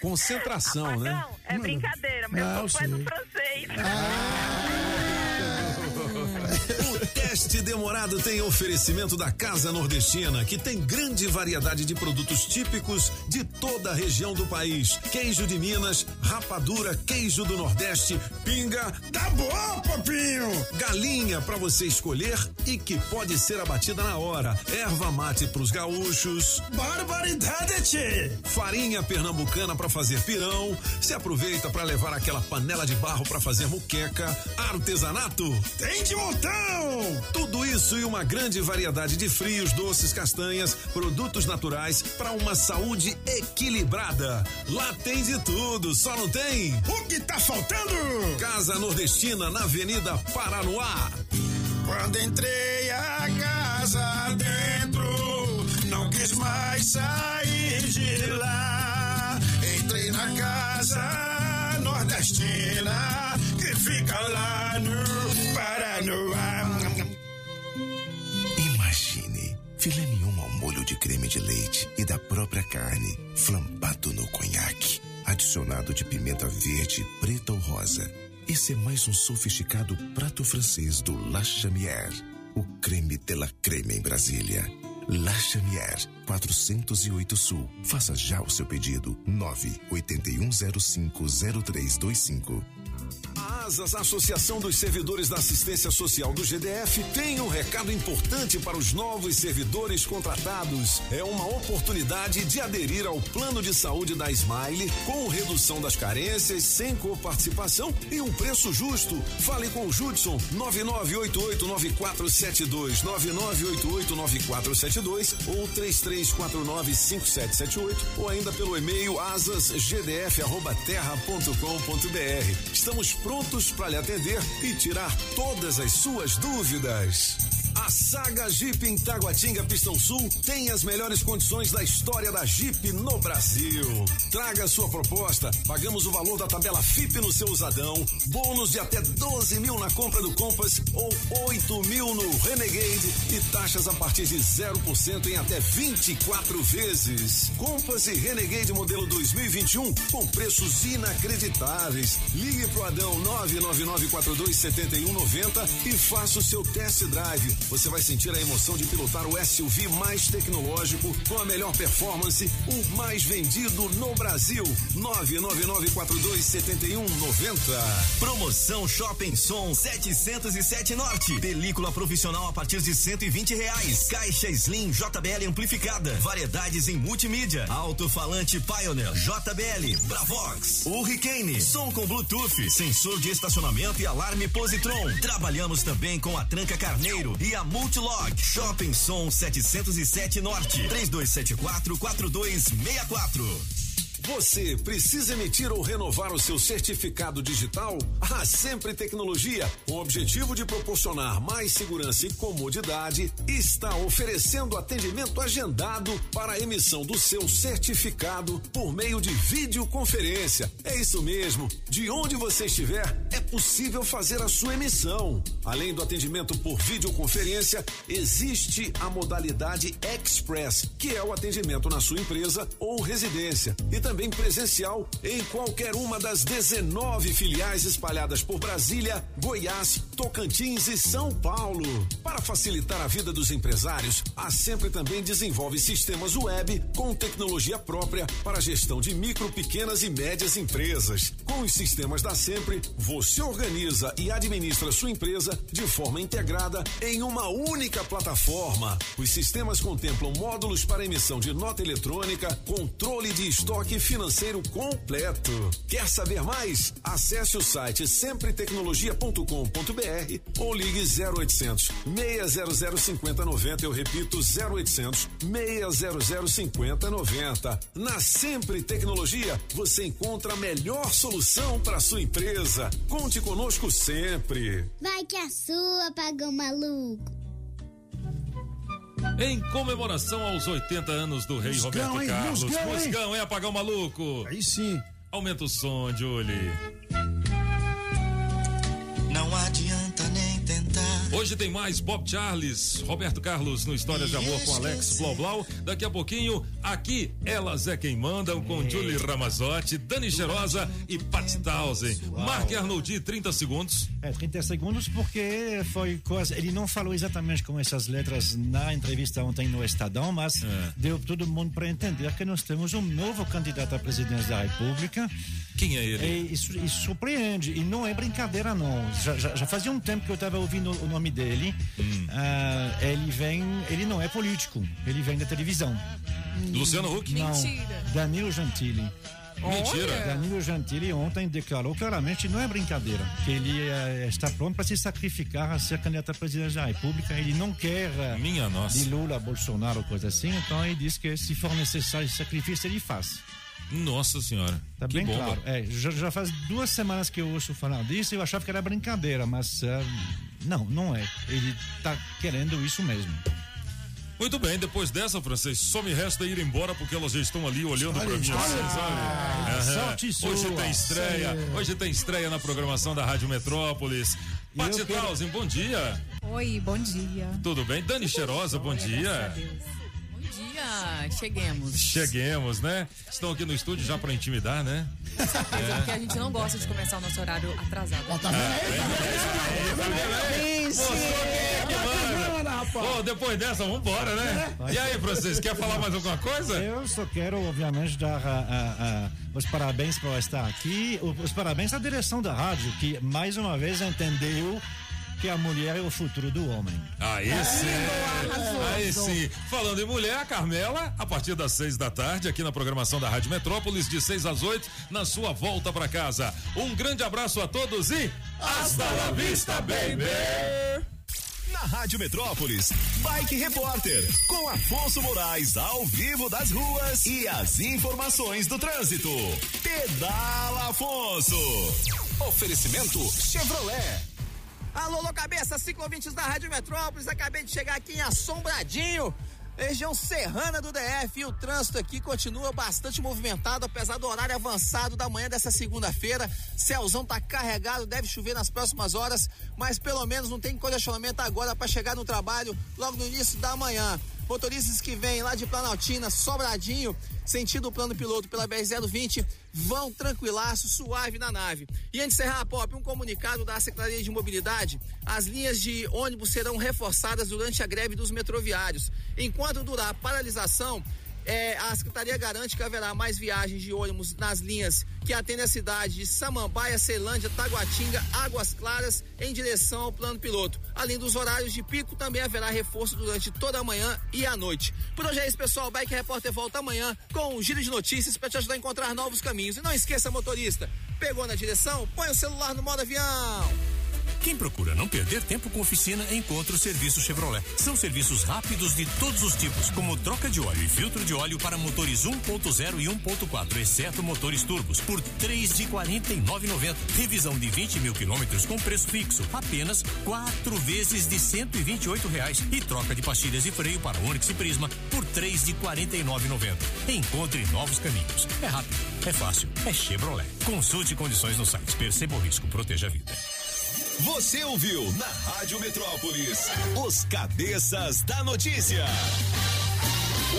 Concentração, né? Apagão, é brincadeira, mas Não, eu sou do francês. O teste demorado tem oferecimento da Casa Nordestina, que tem grande variedade de produtos típicos de toda a região do país. Queijo de Minas, rapadura, queijo do Nordeste, pinga, Tá bom, papinho! galinha para você escolher e que pode ser abatida na hora. Erva mate pros gaúchos, Barbaridade, tchê! farinha pernambucana para fazer pirão. Se aproveita para levar aquela panela de barro para fazer muqueca, artesanato. Tem de montão! Tudo isso e uma grande variedade de frios, doces, castanhas, produtos naturais para uma saúde equilibrada. Lá tem de tudo, só não tem O que tá faltando? Casa Nordestina na Avenida Paranoá. Quando entrei a casa dentro, não quis mais sair de lá. Entrei na casa nordestina que fica lá no Paranoá. Filé mignon ao molho de creme de leite e da própria carne, flambado no conhaque, adicionado de pimenta verde, preta ou rosa. Esse é mais um sofisticado prato francês do La Chamière, o creme de la creme em Brasília. La Chamière, 408 Sul. Faça já o seu pedido. 981050325. A ASAS, Associação dos Servidores da Assistência Social do GDF, tem um recado importante para os novos servidores contratados. É uma oportunidade de aderir ao plano de saúde da Smile com redução das carências, sem coparticipação e um preço justo. Fale com o Judson 99889472, 99889472 ou 33495778 ou ainda pelo e-mail asasgdf@terra.com.br. Estamos prontos para lhe atender e tirar todas as suas dúvidas. A saga Jeep em Taguatinga Pistão Sul tem as melhores condições da história da Jeep no Brasil. Traga sua proposta, pagamos o valor da tabela FIP no seu usadão, bônus de até 12 mil na compra do Compass ou 8 mil no Renegade e taxas a partir de 0% em até 24 vezes. Compass e Renegade modelo 2021 com preços inacreditáveis. Ligue pro Adão 999427190 e faça o seu test drive. Você vai sentir a emoção de pilotar o SUV mais tecnológico, com a melhor performance, o mais vendido no Brasil. 999427190. Promoção Shopping Som 707 Norte. Película profissional a partir de 120 reais. Caixa Slim JBL amplificada. Variedades em multimídia. Alto-falante Pioneer JBL. Bravox. Hurricane. Som com Bluetooth. Sensor de estacionamento e alarme Positron. Trabalhamos também com a Tranca Carneiro e a Multilog. Shopping Som 707 Norte. 3274 4264. Você precisa emitir ou renovar o seu certificado digital? A Sempre Tecnologia, com o objetivo de proporcionar mais segurança e comodidade, está oferecendo atendimento agendado para a emissão do seu certificado por meio de videoconferência. É isso mesmo. De onde você estiver, é possível fazer a sua emissão. Além do atendimento por videoconferência, existe a modalidade Express, que é o atendimento na sua empresa ou residência. E também presencial em qualquer uma das 19 filiais espalhadas por Brasília, Goiás, Tocantins e São Paulo. Para facilitar a vida dos empresários, a Sempre também desenvolve sistemas web com tecnologia própria para a gestão de micro, pequenas e médias empresas. Com os sistemas da Sempre, você organiza e administra sua empresa de forma integrada em uma única plataforma. Os sistemas contemplam módulos para emissão de nota eletrônica, controle de estoque financeiro completo. Quer saber mais? Acesse o site sempretecnologia.com.br ou ligue 0800 600 5090. Eu repito, 0800 600 5090. Na Sempre Tecnologia, você encontra a melhor solução para sua empresa. Conte conosco sempre. Vai que a sua pagou maluco. Em comemoração aos 80 anos do rei Roberto hein? Carlos. Musgão, hein? Musgão, é apagar o maluco. Aí sim. Aumenta o som, Julie. Não adianta. Hoje tem mais Bob Charles, Roberto Carlos no Histórias de Amor com Alex Blau Blau. Daqui a pouquinho, aqui, Elas é Quem Mandam com Julie Ramazotti, Dani Gerosa e Pat Townsend. Marque Arnoldi, 30 segundos. É, 30 segundos, porque foi coisa. Ele não falou exatamente com essas letras na entrevista ontem no Estadão, mas É. deu todo mundo para entender que nós temos um novo candidato à presidência da República. Quem é ele? E isso, isso surpreende. E não é brincadeira, não. Já, já- já fazia um tempo que eu estava ouvindo o nome dele. Hum. Ah, ele vem. Ele não é político, ele vem da televisão. Luciano Huck? Não. Mentira. Danilo Gentili. Mentira. Danilo Gentili ontem declarou claramente, não é brincadeira, que ele eh, está pronto para se sacrificar a ser candidato à presidência da República. Ele não quer eh, Minha nossa. de Lula, Bolsonaro, coisa assim. Então ele diz que se for necessário esse sacrifício, ele faz. Nossa senhora. Tá que bem bomba. claro. É, já, já faz duas semanas que eu ouço falar disso e eu achava que era brincadeira, mas eh, não, não é. Ele está querendo isso mesmo. Muito bem, depois dessa, francês, só me resta ir embora porque elas já estão ali olhando Olha, pra mim sabe? Sorte Hoje tem estreia, Sim. hoje tem estreia na programação da Rádio Metrópolis. Pati quero- Tausen, bom dia. Oi, bom dia. Tudo bem? Dani Cheirosa, bom dia. Bom dia, cheguemos. Cheguemos, né? Estão aqui no estúdio já pra intimidar, né? Certeza, porque a gente não gosta de começar o nosso horário atrasado. Tá aí? Tá vendo? Tá é depois dessa, vambora, né? E aí, Francisco, quer falar mais alguma coisa? Eu só quero, obviamente, dar ah, ah, ah, os parabéns por estar aqui, os parabéns à direção da rádio, que mais uma vez entendeu que a mulher é o futuro do homem. Aí sim. Aí sim. Falando em mulher, a Carmela, a partir das seis da tarde, aqui na programação da Rádio Metrópolis, de seis às oito, na sua volta pra casa. Um grande abraço a todos e hasta la vista, baby! Na Rádio Metrópolis, Bike Repórter, com Afonso Moraes ao vivo das ruas e as informações do trânsito. Pedala Afonso. Oferecimento Chevrolet. Alô, alô, cabeça, ciclovintes da Rádio Metrópolis. Acabei de chegar aqui em Assombradinho, região serrana do DF. E o trânsito aqui continua bastante movimentado, apesar do horário avançado da manhã dessa segunda-feira. Céuzão tá carregado, deve chover nas próximas horas, mas pelo menos não tem congestionamento agora para chegar no trabalho logo no início da manhã. Motoristas que vêm lá de Planaltina, Sobradinho, sentido plano piloto pela BR-020, vão tranquilaço, suave na nave. E antes de encerrar, Pop, um comunicado da Secretaria de Mobilidade: as linhas de ônibus serão reforçadas durante a greve dos metroviários. Enquanto durar a paralisação, é, a Secretaria garante que haverá mais viagens de ônibus nas linhas que atendem a cidade de Samambaia, Ceilândia, Taguatinga, Águas Claras, em direção ao plano piloto. Além dos horários de pico, também haverá reforço durante toda a manhã e a noite. Por hoje é isso, pessoal. O Bike Repórter volta amanhã com um giro de notícias para te ajudar a encontrar novos caminhos. E não esqueça, motorista, pegou na direção? Põe o celular no modo avião. Quem procura não perder tempo com oficina, encontra o serviço Chevrolet. São serviços rápidos de todos os tipos, como troca de óleo e filtro de óleo para motores 1.0 e 1.4, exceto motores turbos, por três de 49,90. Revisão de 20 mil quilômetros com preço fixo, apenas quatro vezes de 128 reais. E troca de pastilhas de freio para Onix e Prisma por três de 49,90. Encontre novos caminhos. É rápido, é fácil, é Chevrolet. Consulte condições no site. Perceba o risco, proteja a vida. Você ouviu na Rádio Metrópolis os cabeças da notícia.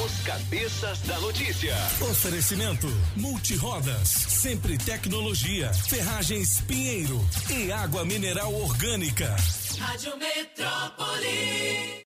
Os cabeças da notícia. Oferecimento Multirodas, sempre tecnologia, ferragens Pinheiro e água mineral orgânica. Rádio Metrópolis.